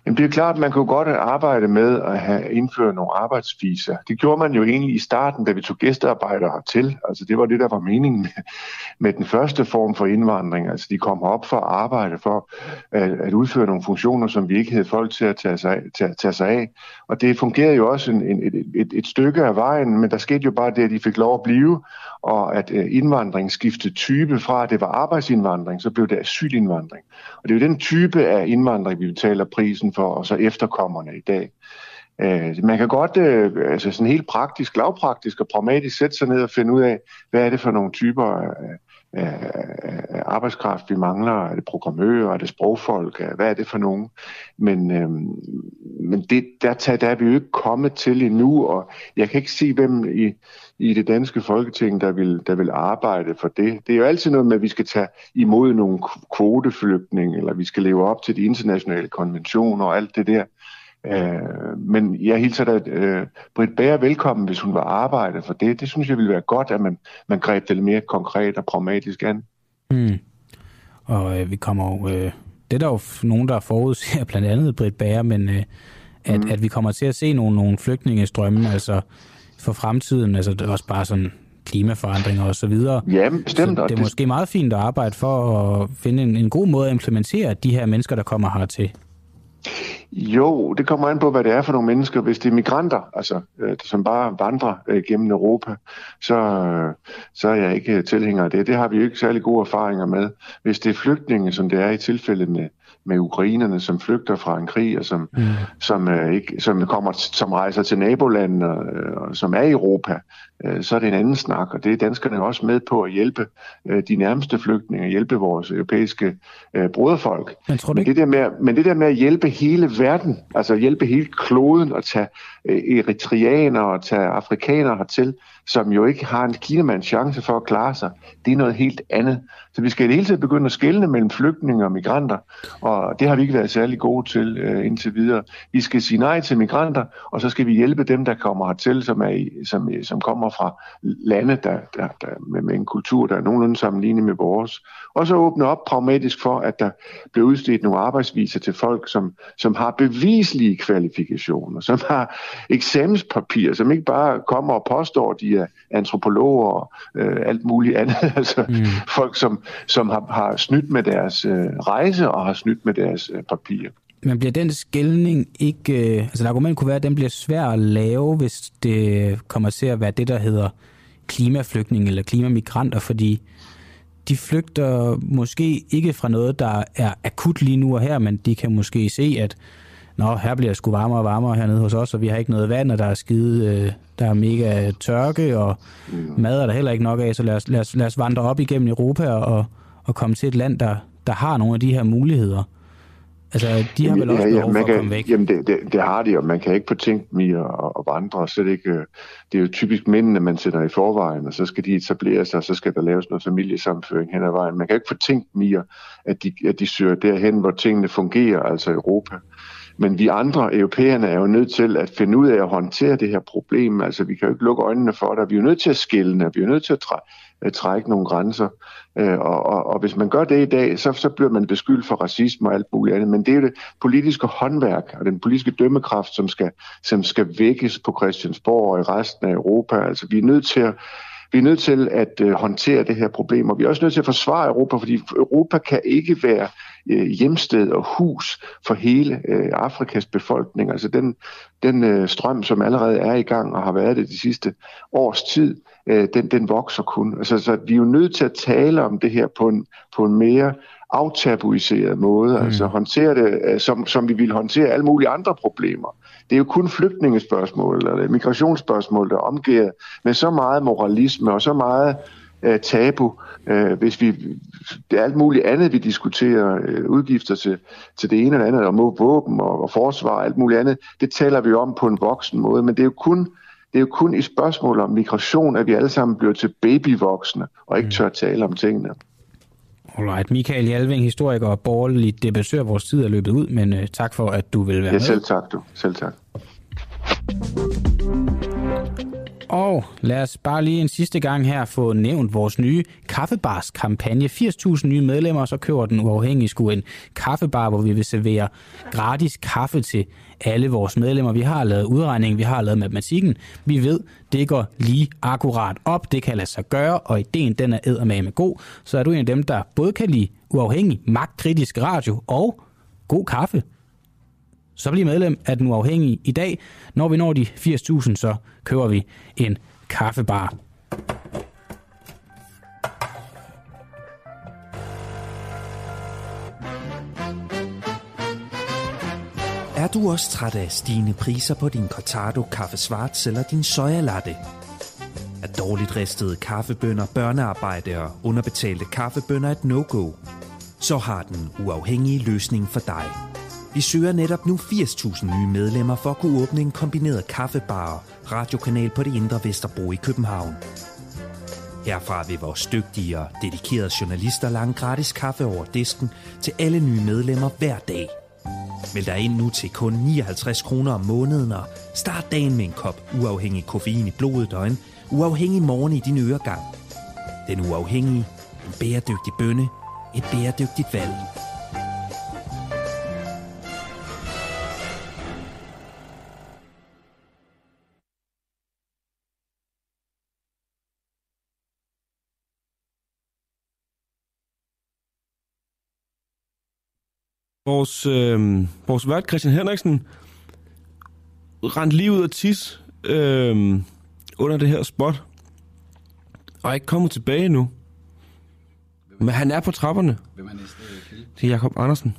Jamen det er klart, at man kunne godt arbejde med at have indført nogle arbejdsviser. Det gjorde man jo egentlig i starten, da vi tog gæstearbejdere til. Altså det var det, der var meningen med, med den første form for indvandring. Altså de kom op for at arbejde, for at, at udføre nogle funktioner, som vi ikke havde folk til at tage sig af. Tage, tage sig af. Og det fungerede jo også en, en, et, et, et stykke af vejen, men der skete jo bare det, at de fik lov at blive, og at øh, indvandring skiftede type fra, at det var arbejdsindvandring, så blev det asylindvandring. Og det er jo den type af indvandring, vi betaler prisen for, og så efterkommerne i dag. Øh, man kan godt øh, altså sådan helt praktisk, lavpraktisk og pragmatisk sætte sig ned og finde ud af, hvad er det for nogle typer af arbejdskraft, vi mangler. Er det programmører? Er det sprogfolk? Hvad er det for nogen? Men, øhm, men det, der, der er vi jo ikke kommet til endnu, og jeg kan ikke se, hvem i, i det danske folketing, der vil, der vil arbejde for det. Det er jo altid noget med, at vi skal tage imod nogle kvoteflygtninge, eller vi skal leve op til de internationale konventioner og alt det der. Øh, men jeg hilser da øh, Britt Bager velkommen, hvis hun vil arbejde for det. Det synes jeg ville være godt, at man, man greb det lidt mere konkret og pragmatisk an. Mm. Og øh, vi kommer jo... Øh, det er der jo nogen, der forudser, *laughs* blandt andet Britt Bager, men øh, at, mm. at vi kommer til at se nogle, nogle flygtningestrømme, altså for fremtiden, altså det er også bare sådan klimaforandringer og så videre. Ja, bestemt. Så det er måske meget fint at arbejde for at finde en, en god måde at implementere de her mennesker, der kommer hertil. Jo, det kommer an på, hvad det er for nogle mennesker. Hvis det er migranter, altså, øh, som bare vandrer øh, gennem Europa, så, øh, så er jeg ikke tilhænger af det. Det har vi jo ikke særlig gode erfaringer med. Hvis det er flygtninge, som det er i tilfælde med, ukrainerne, som flygter fra en krig, og som, mm. som, øh, ikke, som, kommer, som rejser til nabolandene, øh, og som er i Europa, øh, så er det en anden snak, og det er danskerne også med på at hjælpe øh, de nærmeste flygtninge, hjælpe vores europæiske øh, broderfolk. Men, tror du men, det der med, men det der med at hjælpe hele verden, altså hjælpe hele kloden, og tage øh, eritreanere og tage afrikanere hertil, som jo ikke har en kinamands chance for at klare sig, det er noget helt andet. Så vi skal i det hele tiden begynde at skelne mellem flygtninge og migranter, og det har vi ikke været særlig gode til øh, indtil videre. Vi skal sige nej til migranter, og så skal vi hjælpe dem, der kommer hertil, som, er i, som, som kommer fra lande der, der, der, med, med en kultur, der er nogenlunde sammenlignet med vores. Og så åbne op pragmatisk for, at der bliver udstedt nogle arbejdsviser til folk, som, som har bevislige kvalifikationer, som har eksamenspapir, som ikke bare kommer og påstår, at de er antropologer og øh, alt muligt andet. *laughs* altså mm. folk, som, som har, har snydt med deres øh, rejse og har snydt med deres øh, papirer. Men bliver den skældning ikke... Øh, altså et argument kunne være, at den bliver svær at lave, hvis det kommer til at være det, der hedder klimaflygtninge eller klimamigranter, fordi de flygter måske ikke fra noget, der er akut lige nu og her, men de kan måske se, at Nå, her bliver det sgu varmere og varmere hernede hos os, og vi har ikke noget vand, og der er skide, øh, der er mega tørke, og mm. mad er der heller ikke nok af, så lad os, lad os, lad os vandre op igennem Europa og, og komme til et land, der, der har nogle af de her muligheder. Altså, de har vel også ja, ja, behov for kan, at komme væk. Jamen, det, det, det har de, og man kan ikke på tænke dem i at, at vandre. Så det, ikke, det er jo typisk mændene, man sætter i forvejen, og så skal de etablere sig, og så skal der laves noget familiesamføring hen ad vejen. Man kan ikke få tænkt dem i, at de, at de søger derhen, hvor tingene fungerer, altså Europa. Men vi andre europæerne er jo nødt til at finde ud af at håndtere det her problem. Altså, vi kan jo ikke lukke øjnene for det. Vi er jo nødt til at skille Vi er nødt til at træ at trække nogle grænser. Øh, og, og, og hvis man gør det i dag, så, så bliver man beskyldt for racisme og alt muligt andet. Men det er jo det politiske håndværk og den politiske dømmekraft, som skal, som skal vækkes på Christiansborg og i resten af Europa. Altså, vi er nødt til at vi er nødt til at øh, håndtere det her problem, og vi er også nødt til at forsvare Europa, fordi Europa kan ikke være øh, hjemsted og hus for hele øh, Afrikas befolkning. Altså den, den øh, strøm, som allerede er i gang og har været det de sidste års tid, øh, den, den vokser kun. Altså, så vi er jo nødt til at tale om det her på en, på en mere aftabuiseret måde, mm. altså håndtere det, øh, som, som vi vil håndtere alle mulige andre problemer. Det er jo kun flygtningespørgsmål eller migrationsspørgsmål, der omgiver med så meget moralisme og så meget øh, tabu, øh, hvis vi det er alt muligt andet, vi diskuterer, øh, udgifter til, til det ene eller andet, og mod våben og, og forsvar og alt muligt andet, det taler vi om på en voksen måde, men det er jo kun det er jo kun i spørgsmål om migration, at vi alle sammen bliver til babyvoksne og ikke mm. tør tale om tingene. Alright. Michael Jalving, historiker og borgerlig debattør. Vores tid er løbet ud, men uh, tak for, at du vil være ja, med. selv tak du. Selv tak. Og lad os bare lige en sidste gang her få nævnt vores nye kaffebarskampagne. 80.000 nye medlemmer, så køber den uafhængige sku en kaffebar, hvor vi vil servere gratis kaffe til alle vores medlemmer. Vi har lavet udregningen, vi har lavet matematikken. Vi ved, det går lige akkurat op. Det kan lade sig gøre, og ideen den er med god. Så er du en af dem, der både kan lide uafhængig, magtkritisk radio og god kaffe så bliv medlem af den uafhængige i dag. Når vi når de 80.000, så køber vi en kaffebar. Er du også træt af stigende priser på din Cortado Kaffe svart eller din soja latte? Er dårligt ristede kaffebønder, børnearbejde og underbetalte kaffebønder et no-go? Så har den uafhængige løsning for dig – vi søger netop nu 80.000 nye medlemmer for at kunne åbne en kombineret kaffebar og radiokanal på det indre Vesterbro i København. Herfra vil vores dygtige og dedikerede journalister lange gratis kaffe over disken til alle nye medlemmer hver dag. Meld dig ind nu til kun 59 kroner om måneden og start dagen med en kop uafhængig koffein i blodet og en uafhængig morgen i din øregang. Den uafhængige, en bæredygtig bønne, et bæredygtigt valg. Vores, øh, vores vært, Christian Henriksen, rent lige ud af tis øh, under det her spot, og er ikke kommet tilbage nu. Men han er på trapperne. Hvem er næste Det er Jacob Andersen.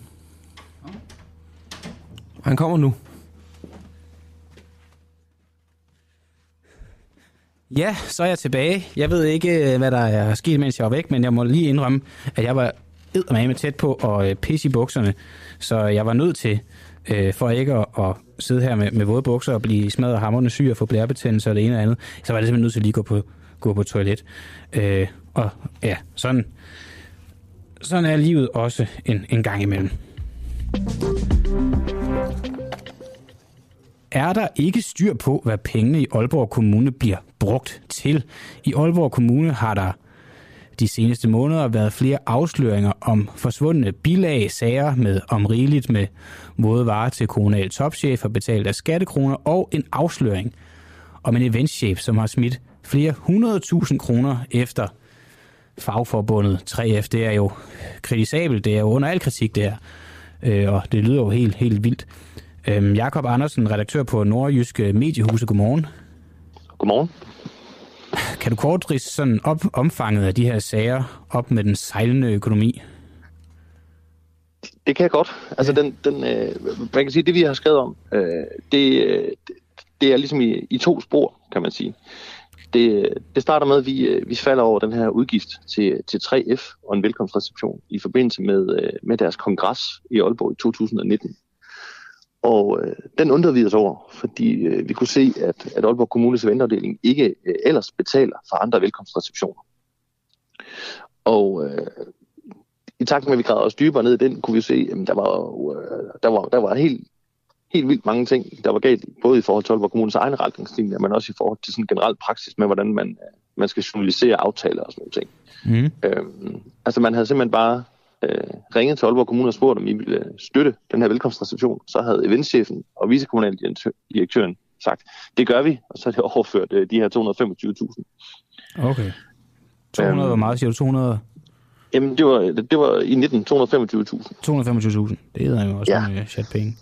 Han kommer nu. Ja, så er jeg tilbage. Jeg ved ikke, hvad der er sket, mens jeg var væk, men jeg må lige indrømme, at jeg var eddermame tæt på at øh, pisse i bukserne. Så jeg var nødt til, øh, for ikke at, at sidde her med, med våde bukser og blive smadret hammerne syg og få blærebetændelse og det ene og andet, så var jeg simpelthen nødt til at lige gå på, gå på toilet. Øh, og ja, sådan, sådan er livet også en, en gang imellem. er der ikke styr på, hvad pengene i Aalborg Kommune bliver brugt til. I Aalborg Kommune har der de seneste måneder været flere afsløringer om forsvundne bilag, sager med om rigeligt med varer til kommunal topchefer betalt af skattekroner og en afsløring om en eventchef, som har smidt flere hundredtusind kroner efter fagforbundet 3F. Det er jo kritisabelt, det er jo under al kritik det her, øh, og det lyder jo helt, helt vildt. Øhm, Jakob Andersen, redaktør på Nordjyske Mediehuse. Godmorgen. Godmorgen. Kan du kort sådan op omfanget af de her sager op med den sejlende økonomi? Det kan jeg godt. Altså, den, den, øh, man kan sige, det vi har skrevet om, øh, det, øh, det er ligesom i, i to spor, kan man sige. Det, det starter med, at vi, øh, vi falder over den her udgift til, til 3F og en velkomstreception i forbindelse med, øh, med deres kongres i Aalborg i 2019. Og øh, den undrede vi os over, fordi øh, vi kunne se, at, at Aalborg Kommunes eventafdeling ikke øh, ellers betaler for andre velkomstreceptioner. Og øh, i takt med, at vi gravede os dybere ned i den, kunne vi se, at der var, øh, der var, der var helt, helt vildt mange ting, der var galt, både i forhold til Aalborg Kommunes egne retningslinjer, men også i forhold til sådan generelt praksis med, hvordan man, man skal journalisere aftaler og sådan noget ting. Mm. Øhm, altså man havde simpelthen bare øh, ringet til Aalborg Kommune og spurgt, om I ville øh, støtte den her velkomstreception, så havde eventchefen og vicekommunaldirektøren sagt, det gør vi, og så er det *laughs* overført øh, de her 225.000. Okay. 200, øhm, hvor meget siger du? 200? Jamen, det var, det var i 19 225.000. 225.000, det er jo også ja. en chat penge.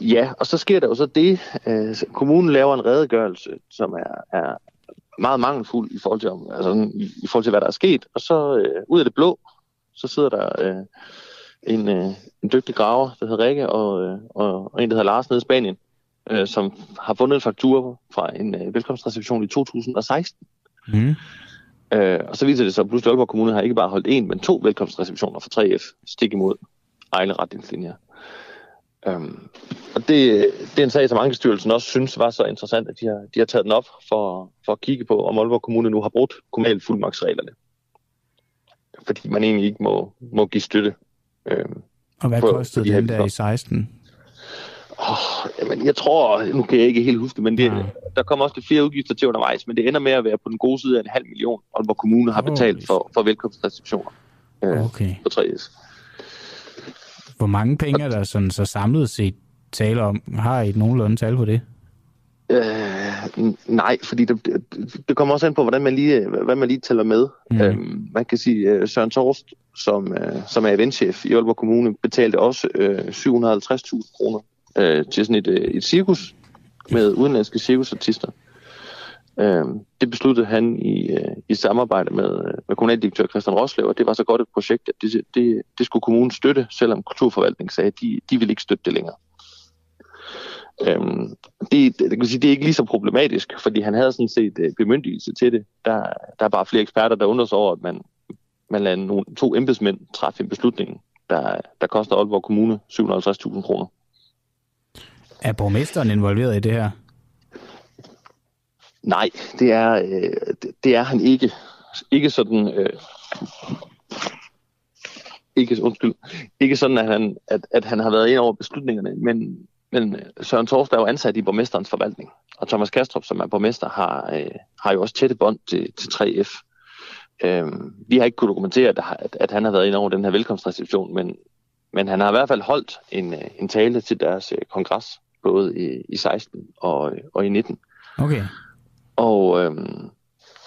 Ja, og så sker der jo så det, øh, kommunen laver en redegørelse, som er, er meget mangelfuld i forhold til, altså, i forhold til, hvad der er sket, og så øh, ud af det blå, så sidder der øh, en, øh, en dygtig graver, der hedder Rikke, og, øh, og, og en, der hedder Lars nede i Spanien, øh, som har fundet en faktur fra en øh, velkomstreception i 2016. Mm. Øh, og så viser det sig, at pludselig Aalborg Kommune har ikke bare holdt en, men to velkomstreceptioner for 3F, stik imod egne retningslinjer. Um, og det, det er en sag, som Ankestyrelsen også synes var så interessant, at de har, de har taget den op for, for at kigge på, om Aalborg Kommune nu har brugt kommunalt fuldmagtsreglerne fordi man egentlig ikke må, må give støtte. Øh, og hvad på, kostede de den der i 16? Oh, jamen, jeg tror, nu kan jeg ikke helt huske men det, ja. der kommer også flere udgifter til undervejs, men det ender med at være på den gode side af en halv million, hvor kommunen har betalt for, for velkomstreceptioner øh, okay. på 3S. Hvor mange penge er der sådan, så samlet set tale om? Har I et nogenlunde tal på det? Øh, nej, fordi det, det, kommer også an på, hvordan man lige, hvad man lige tæller med. Mm. Øhm, man kan sige, øh, Søren Torst, som, øh, som er eventchef i Aalborg Kommune, betalte også øh, 750.000 kroner øh, til sådan et, et cirkus med udenlandske cirkusartister. Øh, det besluttede han i, øh, i samarbejde med, øh, med kommunaldirektør Christian Roslev, og det var så godt et projekt, at det, det, det skulle kommunen støtte, selvom kulturforvaltningen sagde, at de, de ville ikke støtte det længere. Øhm, det, det, kan sige, det er ikke lige så problematisk, fordi han havde sådan set øh, bemyndigelse til det. Der, der er bare flere eksperter, der undrer sig over, at man, man lader nogle, to embedsmænd træffe en beslutning, der, der koster Aalborg Kommune 750.000 kroner. Er borgmesteren involveret i det her? Nej, det er, øh, det er han ikke. Ikke sådan... Øh, ikke, undskyld, ikke sådan, at han, at, at han har været ind over beslutningerne, men, men øh, Søren Torsdag er jo ansat i borgmesterens forvaltning, og Thomas Kastrup, som er borgmester, har, øh, har jo også tætte bånd til, til 3F. Øh, vi har ikke kunnet dokumentere, at, at, at han har været inde over den her velkomstreception, men, men han har i hvert fald holdt en, øh, en tale til deres øh, kongres, både i, i 16 og, og i 19. Okay. Og øh,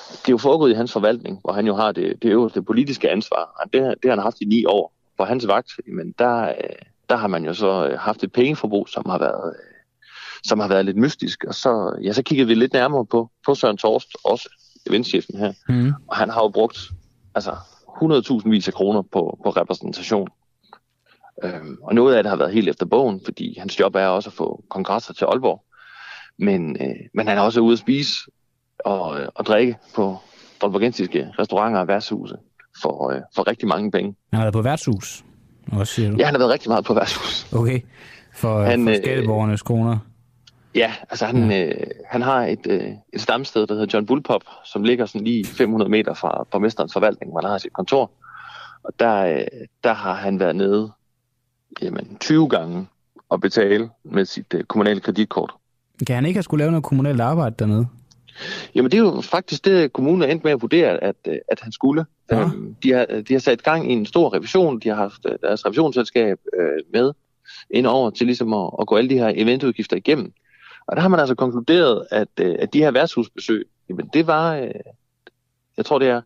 det er jo foregået i hans forvaltning, hvor han jo har det, det øverste politiske ansvar. Det, det har han haft i ni år. På hans vagt, men der, øh, der har man jo så øh, haft et pengeforbrug, som har været, øh, som har været lidt mystisk. Og så, ja, så kiggede vi lidt nærmere på, på Søren Torst, også eventchefen her. Mm. Og han har jo brugt altså, 100.000 vis af kroner på, på repræsentation. Øhm, og noget af det har været helt efter bogen, fordi hans job er også at få kongresser til Aalborg. Men, øh, men han er også ude at spise og, øh, og drikke på aalborgensiske restauranter og værtshuse for, øh, for rigtig mange penge. Han har været på værtshus, også siger du? Ja, han har været rigtig meget på værtshus. Okay, for, han, for øh, skatteborgernes kroner. Ja, altså han, ja. Øh, han har et, øh, et stamsted, der hedder John Bullpop, som ligger sådan lige 500 meter fra borgmesterens forvaltning, hvor han har sit kontor. Og der, øh, der har han været nede jamen, 20 gange og betale med sit øh, kommunale kreditkort. Kan han ikke have skulle lave noget kommunalt arbejde dernede? Jamen det er jo faktisk det, kommunen er endt med at vurdere, at, øh, at han skulle. Ja. Øhm, de, har, de har sat gang i en stor revision. De har haft øh, deres revisionsselskab øh, med ind over til ligesom at, at gå alle de her eventudgifter igennem. Og der har man altså konkluderet, at, øh, at de her værtshusbesøg, jamen det var, øh, jeg tror det er,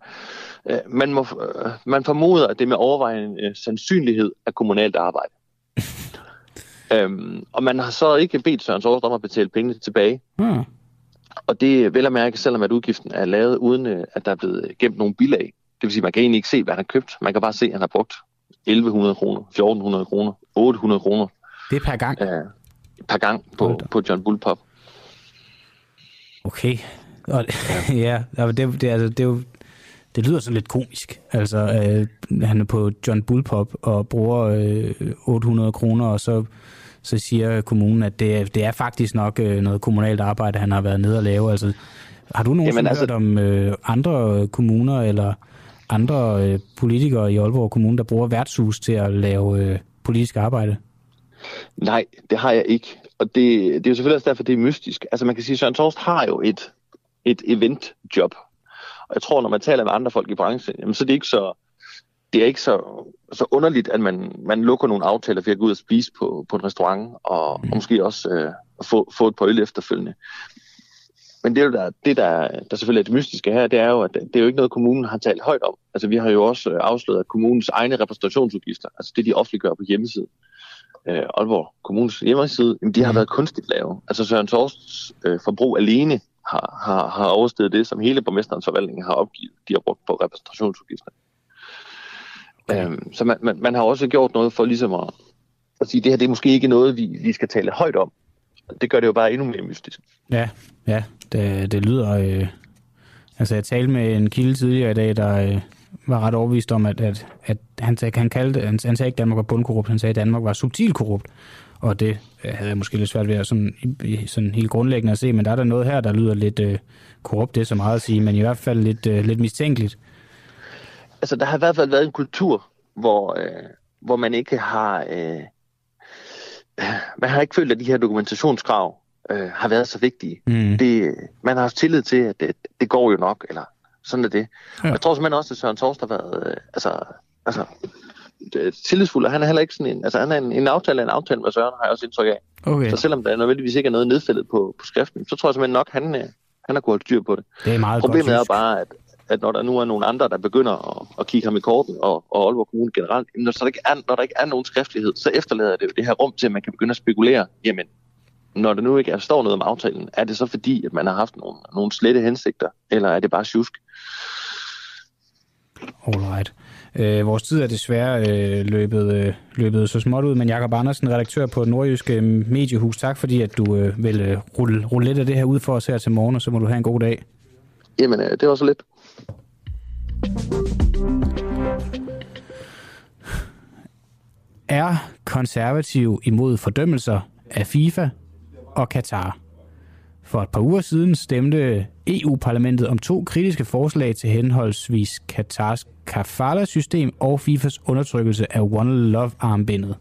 øh, man, må, øh, man formoder, at det med overvejende øh, sandsynlighed er kommunalt arbejde. *laughs* øhm, og man har så ikke bedt Søren Sovs om at betale pengene tilbage. Hmm. Og det er vel at mærke, selvom at udgiften er lavet, uden øh, at der er blevet gemt nogen bilag. Det vil sige, at man kan egentlig ikke se, hvad han har købt. Man kan bare se, at han har brugt 1100 kroner, 1400 kroner, 800 kroner. Det er per gang? Øh, per gang på, på John Bullpop. Okay. Og, *laughs* ja, det, det, altså, det, er jo, det lyder sådan lidt komisk. Altså, øh, han er på John Bullpop og bruger øh, 800 kroner, og så, så siger kommunen, at det, det er faktisk nok øh, noget kommunalt arbejde, han har været nede og lave. Altså, har du nogensinde altså, hørt om øh, andre kommuner eller andre øh, politikere i Aalborg Kommune, der bruger værtshus til at lave øh, politisk arbejde? Nej, det har jeg ikke. Og det, det er jo selvfølgelig også derfor, det er mystisk. Altså man kan sige, at Søren Torst har jo et, et eventjob. Og jeg tror, når man taler med andre folk i branchen, jamen, så er det ikke så, det er ikke så, så underligt, at man, man lukker nogle aftaler for at gå ud og spise på, på en restaurant, og, og måske også øh, få, få et par øl efterfølgende. Men det, der, det der, der selvfølgelig er det mystiske her, det er jo, at det er jo ikke noget, kommunen har talt højt om. Altså vi har jo også øh, afsløret, at kommunens egne repræsentationsudgifter, altså det de offentliggør på hjemmesiden, øh, Aalborg Kommunes hjemmeside, jamen, de har mm. været kunstigt lave. Altså Søren Torsts øh, forbrug alene har, har, har oversteget det, som hele borgmesterens forvaltning har opgivet, de har brugt på repræsentationsudgifter. Okay. Øhm, så man, man, man har også gjort noget for ligesom at, at sige, det her det er måske ikke noget, vi, vi skal tale højt om. Det gør det jo bare endnu mere mystisk. Ja, ja det, det lyder... Øh... Altså, jeg talte med en kilde tidligere i dag, der, øh, var ret overbevist om, at, at, at han, han, kaldte, han, han sagde ikke, at Danmark var bundkorrupt, han sagde, at Danmark var subtil korrupt. Og det øh, havde jeg måske lidt svært ved at sådan, sådan helt grundlæggende at se, men der er der noget her, der lyder lidt øh, korrupt, det er så meget at sige, men i hvert fald lidt, øh, lidt mistænkeligt. Altså, der har i hvert fald været en kultur, hvor, øh, hvor man ikke har... Øh, man har ikke følt, at de her dokumentationskrav øh, har været så vigtige. Mm. Det, man har haft tillid til, at det, det går jo nok, eller sådan er det. Ja. Og jeg tror simpelthen også, at Søren Torst har været øh, altså, altså, tillidsfuld, og han er heller ikke sådan en, altså han er en, en aftale af en aftale med Søren, har jeg også indtryk af. Okay. Så selvom der nødvendigvis ikke er noget nedfældet på, på skriften, så tror jeg simpelthen nok, han, øh, han har kunnet styr på det. Det er meget Problemet godt, er bare, at, at når der nu er nogle andre, der begynder at, at kigge ham i korten, og, og Aalborg Kommune generelt, når der, ikke er, når der ikke er nogen skriftlighed, så efterlader det jo det her rum til, at man kan begynde at spekulere, jamen, når der nu ikke er, står noget om aftalen, er det så fordi, at man har haft nogle, nogle slette hensigter, eller er det bare tjusk? Alright. Øh, vores tid er desværre øh, løbet, øh, løbet så småt ud, men Jakob Andersen, redaktør på Nordjyske Mediehus, tak fordi at du øh, vil øh, rulle, rulle lidt af det her ud for os her til morgen, og så må du have en god dag. Jamen, øh, det var så lidt. Er konservativ imod fordømmelser af FIFA og Katar? For et par uger siden stemte EU-parlamentet om to kritiske forslag til henholdsvis Katars kafala-system og FIFAs undertrykkelse af One Love-armbindet.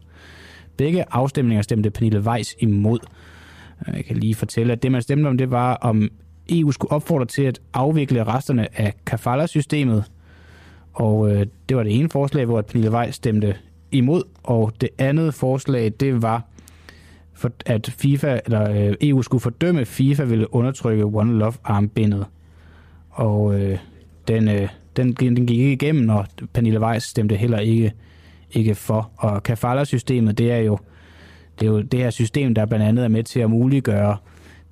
Begge afstemninger stemte Pernille Weiss imod. Jeg kan lige fortælle, at det man stemte om, det var, om EU skulle opfordre til at afvikle resterne af kafala-systemet. Og øh, det var det ene forslag, hvor Pernille Weiss stemte imod. Og det andet forslag, det var, for, at FIFA eller øh, EU skulle fordømme, at FIFA ville undertrykke One Love armbindet. Og øh, den, øh, den, den gik ikke igennem, og Pernille Weiss stemte heller ikke, ikke for. Og kafala-systemet, det er jo det er jo det her system, der blandt andet er med til at muliggøre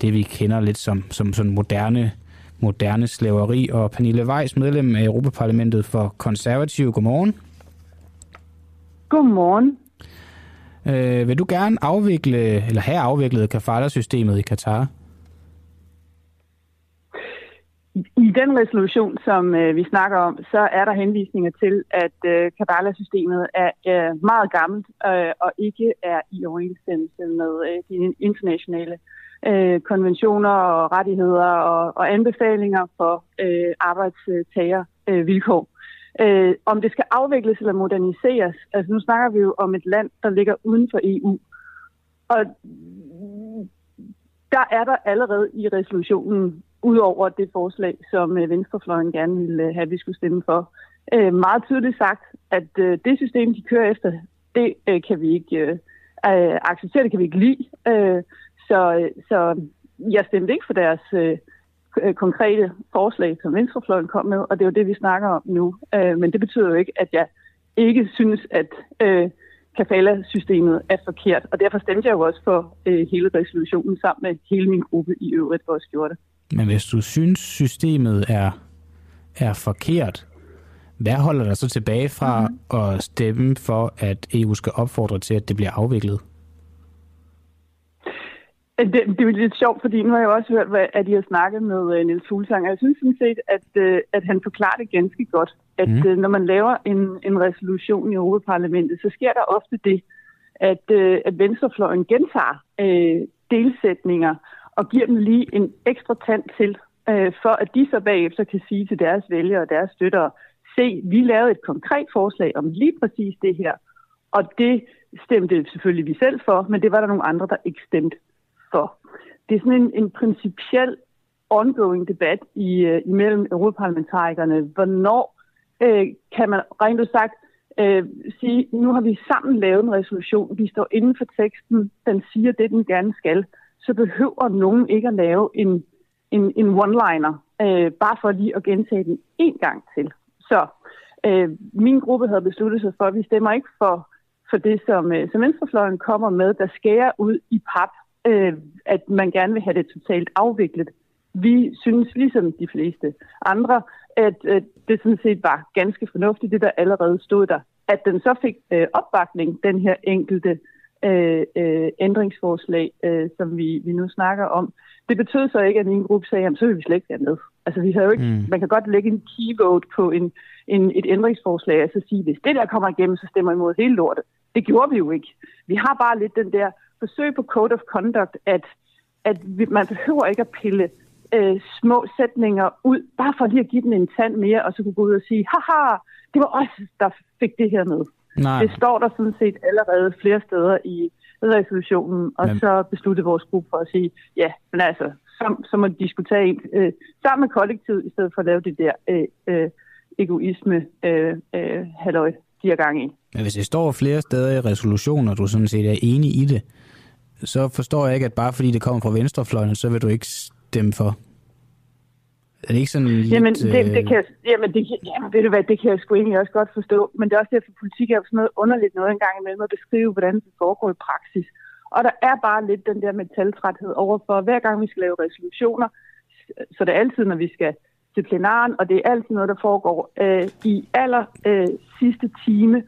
det, vi kender lidt som, som sådan moderne, moderne slaveri. Og Pernille Weiss, medlem af Europaparlamentet for Konservative. Godmorgen. Godmorgen. Øh, vil du gerne afvikle, eller have afviklet kafala-systemet i Katar? I den resolution, som øh, vi snakker om, så er der henvisninger til, at øh, Kabbalah-systemet er øh, meget gammelt øh, og ikke er i overensstemmelse med øh, de internationale øh, konventioner og rettigheder og, og anbefalinger for øh, arbejdstagervilkår. Øh, om det skal afvikles eller moderniseres, altså nu snakker vi jo om et land, der ligger uden for EU. Og der er der allerede i resolutionen Udover det forslag, som øh, Venstrefløjen gerne ville øh, have, at vi skulle stemme for. Øh, meget tydeligt sagt, at øh, det system, de kører efter, det kan vi ikke acceptere, det kan vi ikke lide så, så jeg stemte ikke for deres konkrete forslag, som Venstrefløjen kom med, og det er jo det, vi snakker om nu. men det betyder jo ikke, at jeg ikke synes, at kafala-systemet er forkert, og derfor stemte jeg jo også for hele resolutionen sammen med hele min gruppe i øvrigt, hvor jeg gjorde det. Men hvis du synes, systemet er, er forkert, hvad holder dig så tilbage fra mm. at stemme for, at EU skal opfordre til, at det bliver afviklet? Det, det er lidt sjovt, fordi nu har jeg også hørt, at I har snakket med uh, Niels Fuglsang, og jeg synes sådan set, at, uh, at han forklarer det ganske godt, at mm. uh, når man laver en, en resolution i Europaparlamentet, så sker der ofte det, at, uh, at venstrefløjen gentager uh, delsætninger, og giver dem lige en ekstra tand til, øh, for at de så bagefter kan sige til deres vælgere og deres støttere, se, vi lavede et konkret forslag om lige præcis det her, og det stemte selvfølgelig vi selv for, men det var der nogle andre, der ikke stemte for. Det er sådan en, en principiel ongoing debat i, uh, imellem europaparlamentarikerne. Hvornår øh, kan man rent sagt øh, sige, nu har vi sammen lavet en resolution, vi står inden for teksten, den siger det, den gerne skal så behøver nogen ikke at lave en, en, en one-liner, øh, bare for lige at gentage den en gang til. Så øh, min gruppe havde besluttet sig for, at vi stemmer ikke for, for det, som, øh, som Venstrefløjen kommer med, der skærer ud i pap, øh, at man gerne vil have det totalt afviklet. Vi synes, ligesom de fleste andre, at øh, det sådan set var ganske fornuftigt, det der allerede stod der. At den så fik øh, opbakning, den her enkelte øh, øh, ændringsforslag, øh, som vi, vi nu snakker om. Det betød så ikke, at min gruppe sagde, at så vil vi slet ikke være med. Altså, vi havde jo ikke, mm. Man kan godt lægge en key vote på en, en, et ændringsforslag, og så sige, hvis det der kommer igennem, så stemmer imod hele lortet. Det gjorde vi jo ikke. Vi har bare lidt den der forsøg på code of conduct, at, at vi, man behøver ikke at pille øh, små sætninger ud, bare for lige at give den en tand mere, og så kunne gå ud og sige, haha, det var os, der fik det her med. Nej. Det står der sådan set allerede flere steder i resolutionen, og men... så besluttede vores gruppe for at sige, ja, men altså, så, så må de diskutere en, øh, sammen med kollektivet, i stedet for at lave det der øh, øh, egoisme, øh, øh, halløj, de er gang i. Men hvis det står flere steder i resolutionen, og du sådan set er enig i det, så forstår jeg ikke, at bare fordi det kommer fra venstrefløjen, så vil du ikke stemme for. Er det ikke sådan lidt... Jamen, det, det kan, jamen, det, jamen, ved du hvad, det kan jeg sgu egentlig også godt forstå. Men det er også derfor, at politik er sådan noget underligt noget en gang imellem at beskrive, hvordan det foregår i praksis. Og der er bare lidt den der metaltræthed overfor, hver gang vi skal lave resolutioner, så det er altid, når vi skal til plenaren, og det er altid noget, der foregår øh, i aller øh, sidste time,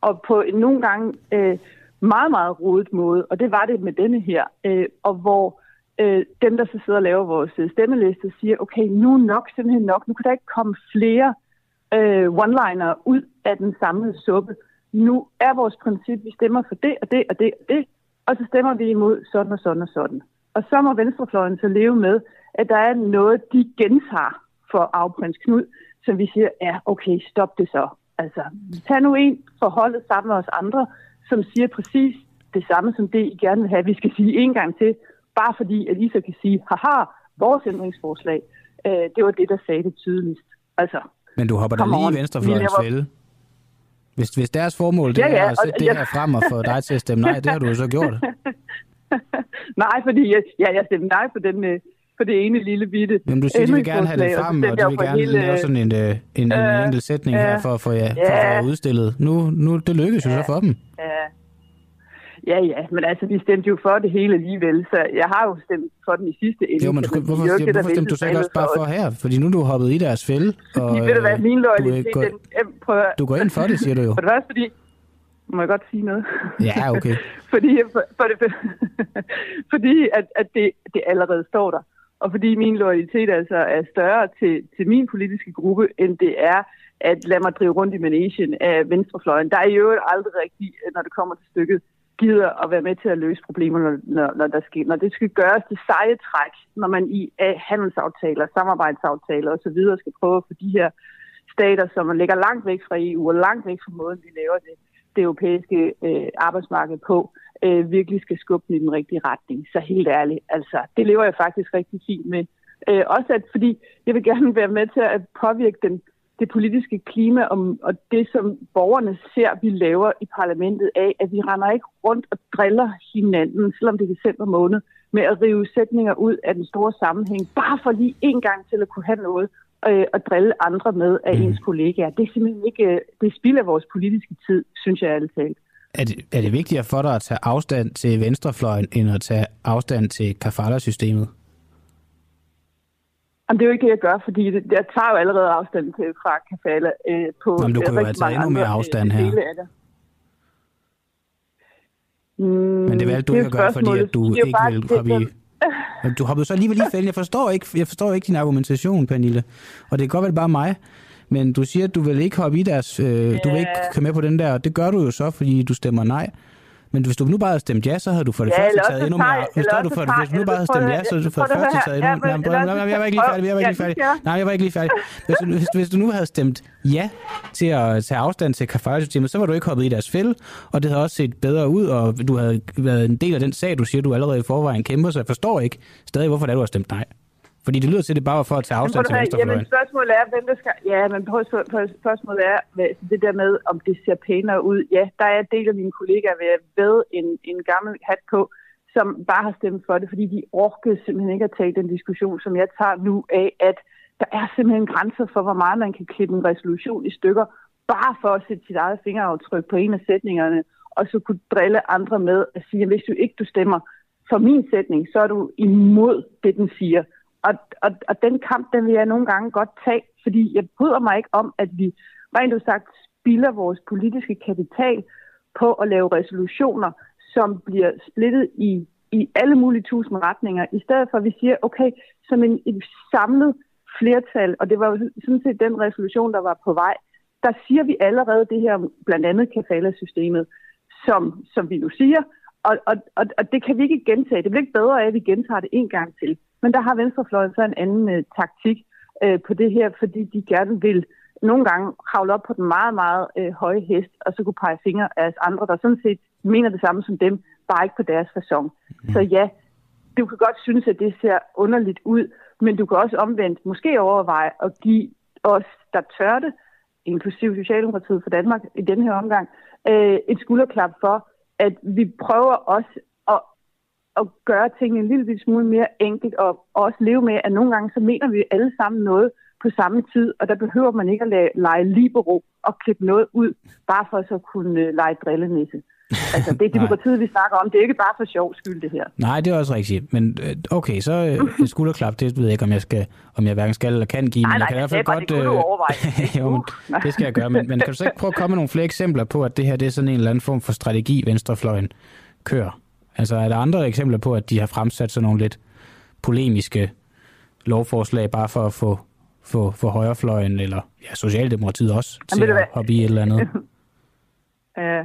og på nogle gange øh, meget, meget rodet måde, og det var det med denne her, øh, og hvor øh, dem, der så sidder og laver vores øh, stemmeliste, siger, okay, nu er nok simpelthen nok. Nu kan der ikke komme flere øh, one-liner ud af den samlede suppe. Nu er vores princip, vi stemmer for det og det og det og det, og så stemmer vi imod sådan og sådan og sådan. Og så må venstrefløjen så leve med, at der er noget, de gentager for afprins Knud, som vi siger, ja, okay, stop det så. Altså, tag nu en forholdet sammen med os andre, som siger præcis det samme som det, I gerne vil have, vi skal sige en gang til, bare fordi, at I så kan sige, haha, vores ændringsforslag, øh, det var det, der sagde det tydeligst. Altså, Men du hopper da lige i venstrefløjens fælde. Hvis, hvis deres formål det ja, ja, er at sætte det her frem og få dig til at stemme nej, det har du jo så gjort. *laughs* nej, fordi jeg, ja, jeg stemte nej på den, øh, på det ene lille bitte Jamen, du siger, de vil gerne have det frem, og de vil gerne hele, lave sådan en, øh, en, øh, en enkelt sætning øh, her for, for, ja, for at få udstillet. Nu, nu det lykkes jo så for dem. Ja, Ja, ja, men altså, vi stemte jo for det hele alligevel, så jeg har jo stemt for den i sidste ende. Jo, men du, hvorfor, hvorfor, det, hvorfor stemte du så ikke også bare for her? Fordi nu er du hoppet i deres fælde. *laughs* Og, ved du hvad, min loyalitet, du, går, den, prøver, du går ind for det, siger du jo. *laughs* For det første, fordi, Må jeg godt sige noget? Ja, okay. *laughs* fordi for, for det, fordi at, at det, det allerede står der. Og fordi min loyalitet altså er større til, til min politiske gruppe, end det er at lade mig drive rundt i managen af venstrefløjen. Der er jo aldrig rigtigt, øh, når det kommer til stykket, gider at være med til at løse problemer, når, når, når, der sker, når det skal gøres det seje træk, når man i handelsaftaler, samarbejdsaftaler osv. skal prøve at få de her stater, som ligger langt væk fra EU og langt væk fra måden, vi laver det, det europæiske øh, arbejdsmarked på, øh, virkelig skal skubbe i den rigtige retning. Så helt ærligt, altså, det lever jeg faktisk rigtig fint med. Øh, også at, fordi jeg vil gerne være med til at påvirke den, det politiske klima og, og det, som borgerne ser, vi laver i parlamentet af, at vi render ikke rundt og driller hinanden, selvom det er december måned, med at rive sætninger ud af den store sammenhæng, bare for lige en gang til at kunne have noget øh, at drille andre med af mm. ens kollegaer. Det er simpelthen ikke, øh, det spilder vores politiske tid, synes jeg talt. Er det, er det vigtigere for dig at tage afstand til venstrefløjen, end at tage afstand til kafala-systemet? Jamen, det er jo ikke det, jeg gør, fordi det, jeg tager jo allerede afstand til fra kafala øh, på Jamen, du kunne jo have taget endnu mere afstand øh, her. Mm, Men det valgte du ikke at gøre, fordi at du ikke bare, vil hoppe i... Du hoppede så alligevel lige fælden. Jeg forstår ikke, jeg forstår ikke din argumentation, Pernille. Og det er godt vel bare mig. Men du siger, at du vil ikke hoppe i deres... Øh, ja. Du vil ikke komme med på den der. Det gør du jo så, fordi du stemmer nej. Men hvis du nu bare havde stemt ja, så havde du for det ja, første taget endnu mere... Hvis, du, for, hvis du nu bare havde stemt ja, så havde du for det første taget endnu... Nej, jeg var ikke lige færdig. Jeg var ikke lige færdig. Nej, jeg var ikke lige færdig. Hvis, hvis, hvis du nu havde stemt ja til at tage afstand til kafale-systemet, så var du ikke hoppet i deres fælde, og det havde også set bedre ud, og du havde været en del af den sag, du siger, du allerede i forvejen kæmper, så jeg forstår ikke stadig, hvorfor det er, du har stemt nej. Fordi det lyder til, at det bare var for at tage afstand til venstrefløjen. Jamen spørgsmålet er, hvem der skal... Ja, men spørgsmålet er, det der med, om det ser pænere ud. Ja, der er en del af mine kollegaer ved ved en, en gammel hat på, som bare har stemt for det, fordi de orkede simpelthen ikke at tage den diskussion, som jeg tager nu af, at der er simpelthen grænser for, hvor meget man kan klippe en resolution i stykker, bare for at sætte sit eget fingeraftryk på en af sætningerne, og så kunne drille andre med at sige, at hvis du ikke du stemmer for min sætning, så er du imod det, den siger. Og, og, og den kamp, den vil jeg nogle gange godt tage, fordi jeg bryder mig ikke om, at vi rent udsagt spilder vores politiske kapital på at lave resolutioner, som bliver splittet i, i alle mulige tusind retninger, i stedet for at vi siger, okay, som en, en samlet flertal, og det var jo sådan set den resolution, der var på vej, der siger vi allerede det her, blandt andet kafala-systemet, som, som vi nu siger, og, og, og, og det kan vi ikke gentage. Det bliver ikke bedre af, at vi gentager det en gang til. Men der har Venstrefløjen så en anden øh, taktik øh, på det her, fordi de gerne vil nogle gange kravle op på den meget, meget øh, høje hest, og så kunne pege fingre af andre, der sådan set mener det samme som dem, bare ikke på deres fasong. Mm. Så ja, du kan godt synes, at det ser underligt ud, men du kan også omvendt måske overveje at give os, der tør det, inklusive Socialdemokratiet for Danmark i denne her omgang, øh, et skulderklap for, at vi prøver også at gøre tingene en lille smule mere enkelt, og også leve med, at nogle gange så mener vi alle sammen noget på samme tid, og der behøver man ikke at lege, lege libero og klippe noget ud, bare for at så kunne uh, lege drillenisse. Altså, det er *laughs* demokratiet, vi snakker om. Det er ikke bare for sjov skyld, det her. Nej, det er også rigtigt. Men øh, okay, så øh, *laughs* skulderklap, det ved jeg ikke, om jeg, skal, om jeg hverken skal eller kan give. Nej, men nej, jeg kan i hvert fald godt, det, *laughs* det overveje. jo, men, det skal jeg gøre. Men, men kan du så ikke prøve at komme med nogle flere eksempler på, at det her det er sådan en eller anden form for strategi, venstrefløjen kører? Altså er der andre eksempler på, at de har fremsat sådan nogle lidt polemiske lovforslag, bare for at få, få, få højrefløjen, eller ja, Socialdemokratiet også, til Jamen, at hoppe i et eller andet? *laughs* ja.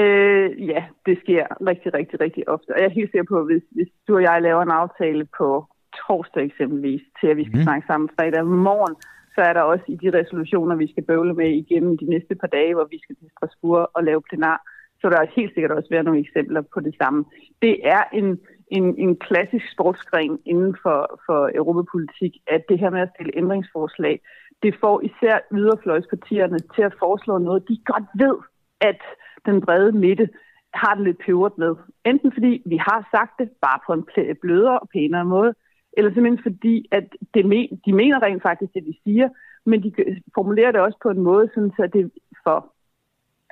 Øh, ja, det sker rigtig, rigtig, rigtig ofte. Og jeg er helt sikker på, hvis, hvis du og jeg laver en aftale på torsdag eksempelvis, til at vi skal mm. snakke sammen fredag morgen, så er der også i de resolutioner, vi skal bøvle med igennem de næste par dage, hvor vi skal til Strasbourg og lave plenar, så der er helt sikkert også være nogle eksempler på det samme. Det er en, en, en klassisk sportsgren inden for, for europapolitik, at det her med at stille ændringsforslag, det får især yderfløjspartierne til at foreslå noget, de godt ved, at den brede midte har det lidt peberet med. Enten fordi vi har sagt det bare på en blødere og pænere måde, eller simpelthen fordi, at det men, de mener rent faktisk det, de siger, men de formulerer det også på en måde, sådan, så det for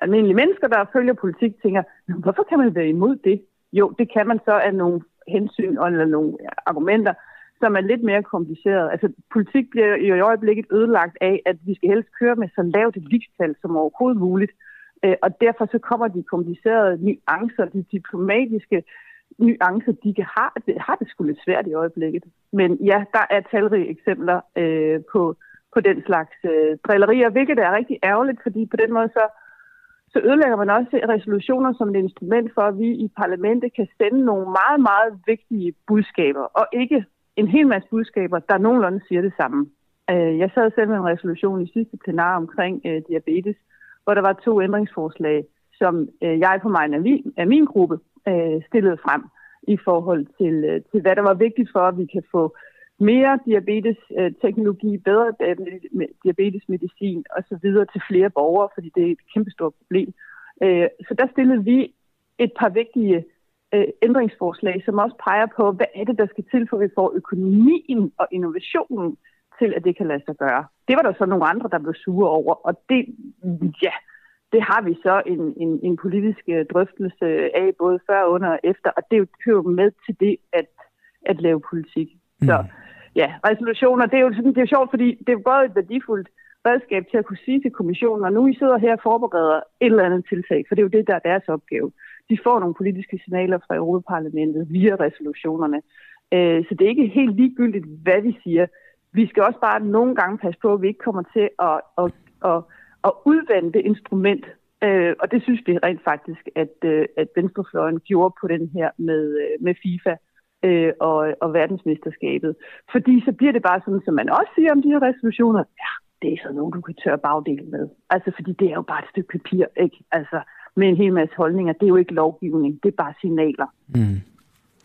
almindelige mennesker, der følger politik, tænker, hvorfor kan man være imod det? Jo, det kan man så af nogle hensyn eller nogle argumenter, som er lidt mere kompliceret. Altså, politik bliver i øjeblikket ødelagt af, at vi skal helst køre med så lavt et ligestal som overhovedet muligt. Øh, og derfor så kommer de komplicerede nuancer, de diplomatiske nuancer, de kan have, det, har det sgu lidt svært i øjeblikket. Men ja, der er talrige eksempler øh, på, på den slags øh, drillerier, hvilket er rigtig ærgerligt, fordi på den måde så, så ødelægger man også resolutioner som et instrument for, at vi i parlamentet kan sende nogle meget, meget vigtige budskaber, og ikke en hel masse budskaber, der nogenlunde siger det samme. Øh, jeg sad selv med en resolution i sidste plenar omkring øh, diabetes, hvor der var to ændringsforslag, som øh, jeg på mig af min, af min gruppe øh, stillede frem i forhold til, øh, til, hvad der var vigtigt for, at vi kan få mere diabetesteknologi, bedre diabetesmedicin osv. til flere borgere, fordi det er et kæmpestort problem. Øh, så der stillede vi et par vigtige øh, ændringsforslag, som også peger på, hvad er det, der skal til, for at vi får økonomien og innovationen til, at det kan lade sig gøre. Det var der så nogle andre, der blev sure over, og det, ja, det har vi så en, en, en politisk øh, drøftelse af, både før, under og efter, og det hører med til det at, at lave politik. Mm. Ja, resolutioner, det er jo sådan, det er sjovt, fordi det er både et værdifuldt redskab til at kunne sige til kommissionen, og nu I sidder her og forbereder et eller andet tiltag, for det er jo det, der er deres opgave. De får nogle politiske signaler fra Europaparlamentet via resolutionerne. Øh, så det er ikke helt ligegyldigt, hvad vi siger. Vi skal også bare nogle gange passe på, at vi ikke kommer til at, at, at, at udvande det instrument. Øh, og det synes vi rent faktisk, at, øh, at Venstrefløjen gjorde på den her med, øh, med FIFA og, og verdensmesterskabet. Fordi så bliver det bare sådan, som man også siger om de her resolutioner, ja, det er sådan nogen, du kan tørre bagdelen med. Altså, fordi det er jo bare et stykke papir, ikke? Altså, med en hel masse holdninger. Det er jo ikke lovgivning, det er bare signaler. Mm.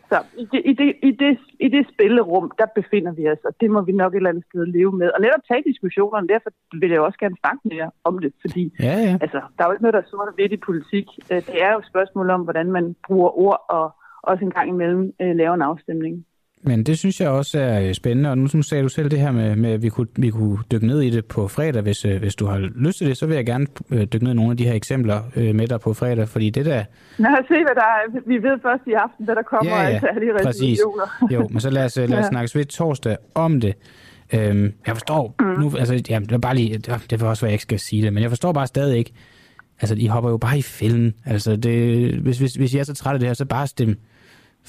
Så i det, i, det, i, det, i det spillerum, der befinder vi os, og det må vi nok et eller andet sted leve med. Og netop tage diskussionerne, derfor vil jeg også gerne snakke mere om det, fordi ja, ja. Altså, der er jo ikke noget, der er sort og i politik. Øh, det er jo et spørgsmål om, hvordan man bruger ord og også en gang imellem øh, laver en afstemning. Men det synes jeg også er øh, spændende, og nu, nu sagde du selv det her med, med at vi kunne, vi kunne dykke ned i det på fredag. Hvis, øh, hvis du har lyst til det, så vil jeg gerne øh, dykke ned i nogle af de her eksempler med dig på fredag, fordi det der... Os se, hvad der er. Vi ved først i aften, hvad der kommer ja, ja, af særlige resolutioner. Jo, men så lad os, lad os ja. snakke ved torsdag om det. Øhm, jeg forstår mm. nu, altså, ja, det er bare lige, det var også, hvad jeg ikke skal sige det, men jeg forstår bare stadig ikke, altså, I hopper jo bare i fælden. Altså, det, hvis, hvis, hvis I er så trætte af det her, så bare stem,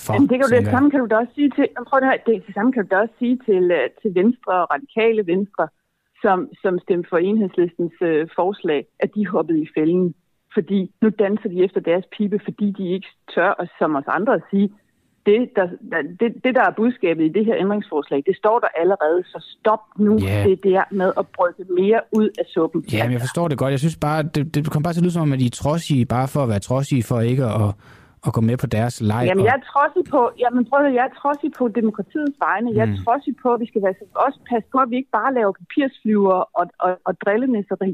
for, Jamen, det, kan du, det samme kan du da også sige til, prøv at det, det samme kan du da også sige til, øh, til Venstre og radikale Venstre, som, som stemte for enhedslistens øh, forslag, at de hoppede i fælden. Fordi nu danser de efter deres pibe, fordi de ikke tør, og som os andre at sige, det der, det, det, der er budskabet i det her ændringsforslag, det står der allerede, så stop nu yeah. det der med at brygge mere ud af suppen. Ja, men jeg forstår det godt. Jeg synes bare, det, det kommer bare til at lyde som om, at de er trodsige, bare for at være trodsige, for ikke at at gå med på deres leg? Jamen, jeg er trodsig på, jamen, prøv at, jeg er trodsig på demokratiets vegne. Jeg er mm. trodsig på, at vi skal være, også passe på, at vi ikke bare laver papirsflyver og, og, og drillenæsseri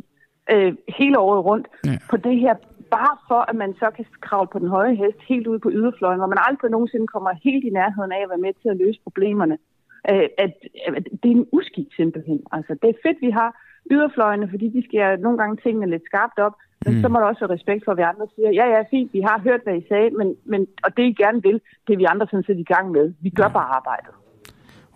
øh, hele året rundt ja. på det her, bare for, at man så kan kravle på den høje hest helt ude på yderfløjen, hvor man aldrig nogensinde kommer helt i nærheden af at være med til at løse problemerne. Øh, at, at det er en uskik simpelthen. Altså, det er fedt, vi har yderfløjene, fordi de skal nogle gange tingene lidt skarpt op, men mm. så må der også være respekt for, at vi andre siger, ja, ja, fint, vi har hørt, hvad I sagde, men, men, og det I gerne vil, det er vi andre sådan set i gang med. Vi gør ja. bare arbejdet.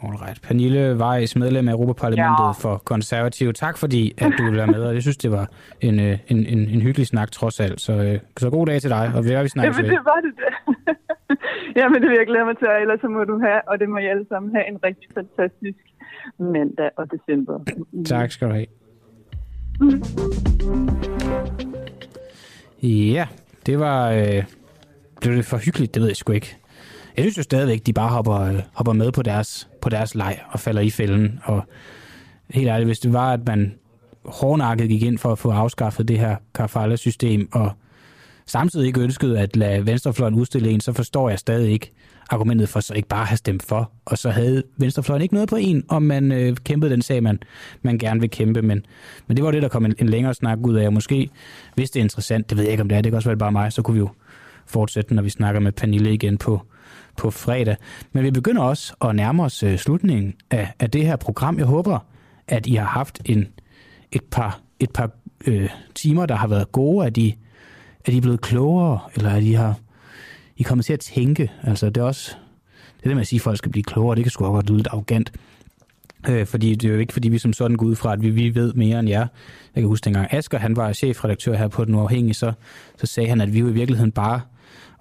Alright. Pernille Weiss, medlem af Europaparlamentet ja. for konservative. Tak fordi, at du ville være med, og jeg synes, det var en, øh, en, en, en hyggelig snak trods alt. Så, øh, så god dag til dig, og vi er vi snakkes Jamen, det var det. *laughs* Jamen, det vil jeg glæde mig til, og ellers så må du have, og det må I alle sammen have en rigtig fantastisk mandag og december. Tak skal du have. Mm. Ja, det var... Øh, blev det for hyggeligt? Det ved jeg sgu ikke. Jeg synes jo stadigvæk, de bare hopper, øh, hopper med på deres, på deres leg og falder i fælden. Og helt ærligt, hvis det var, at man hårdnakket gik ind for at få afskaffet det her kafala-system, og samtidig ikke ønskede at lade venstrefløjen udstille en, så forstår jeg stadig ikke argumentet for så ikke bare have stemt for. Og så havde venstrefløjen ikke noget på en, om man øh, kæmpede den sag, man, man gerne vil kæmpe. Men, men det var det, der kom en, en længere snak ud af. Og måske, hvis det er interessant, det ved jeg ikke, om det er, det kan også være bare mig, så kunne vi jo fortsætte, når vi snakker med Pernille igen på, på fredag. Men vi begynder også at nærme os øh, slutningen af, af det her program. Jeg håber, at I har haft en, et par, et par øh, timer, der har været gode, at I, at I er blevet klogere, eller at I har I kommer til at tænke. Altså, det er også det der med at sige, at folk skal blive klogere, det kan sgu godt lyde lidt arrogant. Øh, fordi det er jo ikke, fordi vi som sådan går ud fra, at vi, vi ved mere end jer. Jeg kan huske, dengang Asger han var chefredaktør her på Den Uafhængige, så, så sagde han, at vi jo i virkeligheden bare,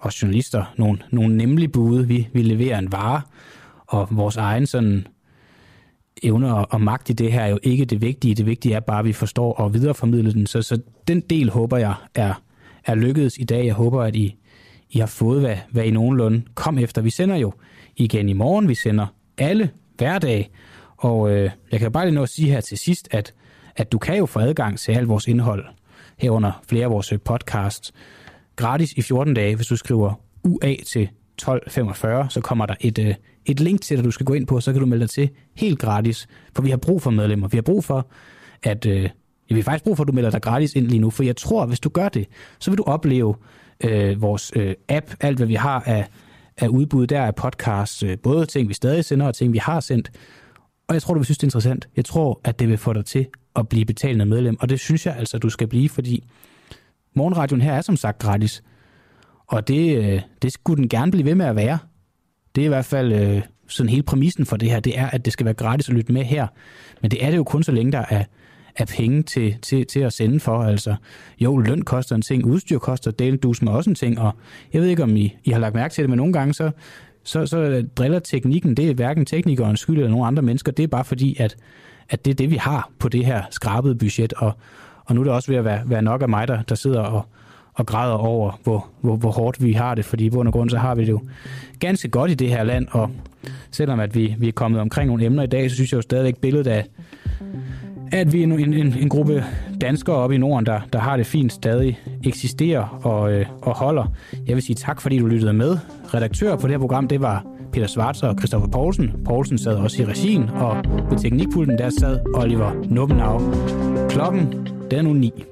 os journalister, nogle, nogle nemlige bud. Vi, vi leverer en vare, og vores egen sådan evner og, og magt i det her er jo ikke det vigtige. Det vigtige er bare, at vi forstår og videreformidler den. Så, så den del håber jeg er, er lykkedes i dag. Jeg håber, at I, I har fået, hvad, hvad I nogenlunde kom efter. Vi sender jo igen i morgen. Vi sender alle hverdag. Og øh, jeg kan bare lige nå at sige her til sidst, at, at du kan jo få adgang til alt vores indhold herunder flere af vores øh, podcasts gratis i 14 dage, hvis du skriver UA til 1245, så kommer der et, øh, et link til dig, du skal gå ind på, så kan du melde dig til helt gratis, for vi har brug for medlemmer. Vi har brug for, at øh, vi har faktisk brug for, at du melder dig gratis ind lige nu, for jeg tror, at hvis du gør det, så vil du opleve øh, vores øh, app, alt hvad vi har af, af udbud der af podcasts, øh, både ting, vi stadig sender, og ting, vi har sendt. Og jeg tror, du vil synes, det er interessant. Jeg tror, at det vil få dig til at blive betalende medlem, og det synes jeg altså, du skal blive, fordi morgenradioen her er som sagt gratis. Og det, øh, det skulle den gerne blive ved med at være. Det er i hvert fald øh, sådan hele præmissen for det her, det er, at det skal være gratis at lytte med her. Men det er det jo kun så længe, der er, er penge til, til, til at sende for. Altså, jo, løn koster en ting, udstyr koster, deldus med også en ting, og jeg ved ikke, om I, I har lagt mærke til det, men nogle gange så, så, så driller teknikken, det er hverken teknikernes skyld eller nogen andre mennesker, det er bare fordi, at, at det er det, vi har på det her skrabede budget, og, og nu er det også ved at være, være nok af mig, der, der sidder og, og græder over, hvor, hvor, hvor hårdt vi har det, fordi i bund og grund, så har vi det jo ganske godt i det her land, og selvom at vi, vi er kommet omkring nogle emner i dag, så synes jeg jo stadigvæk billedet af, at vi er en, en, en gruppe danskere oppe i Norden, der, der har det fint, stadig eksisterer og, øh, og holder. Jeg vil sige tak, fordi du lyttede med. Redaktør på det her program, det var Peter Svarts og Christoffer Poulsen. Poulsen sad også i regien, og ved teknikpulten der sad Oliver Nubbenau. Klokken, det er nu 9.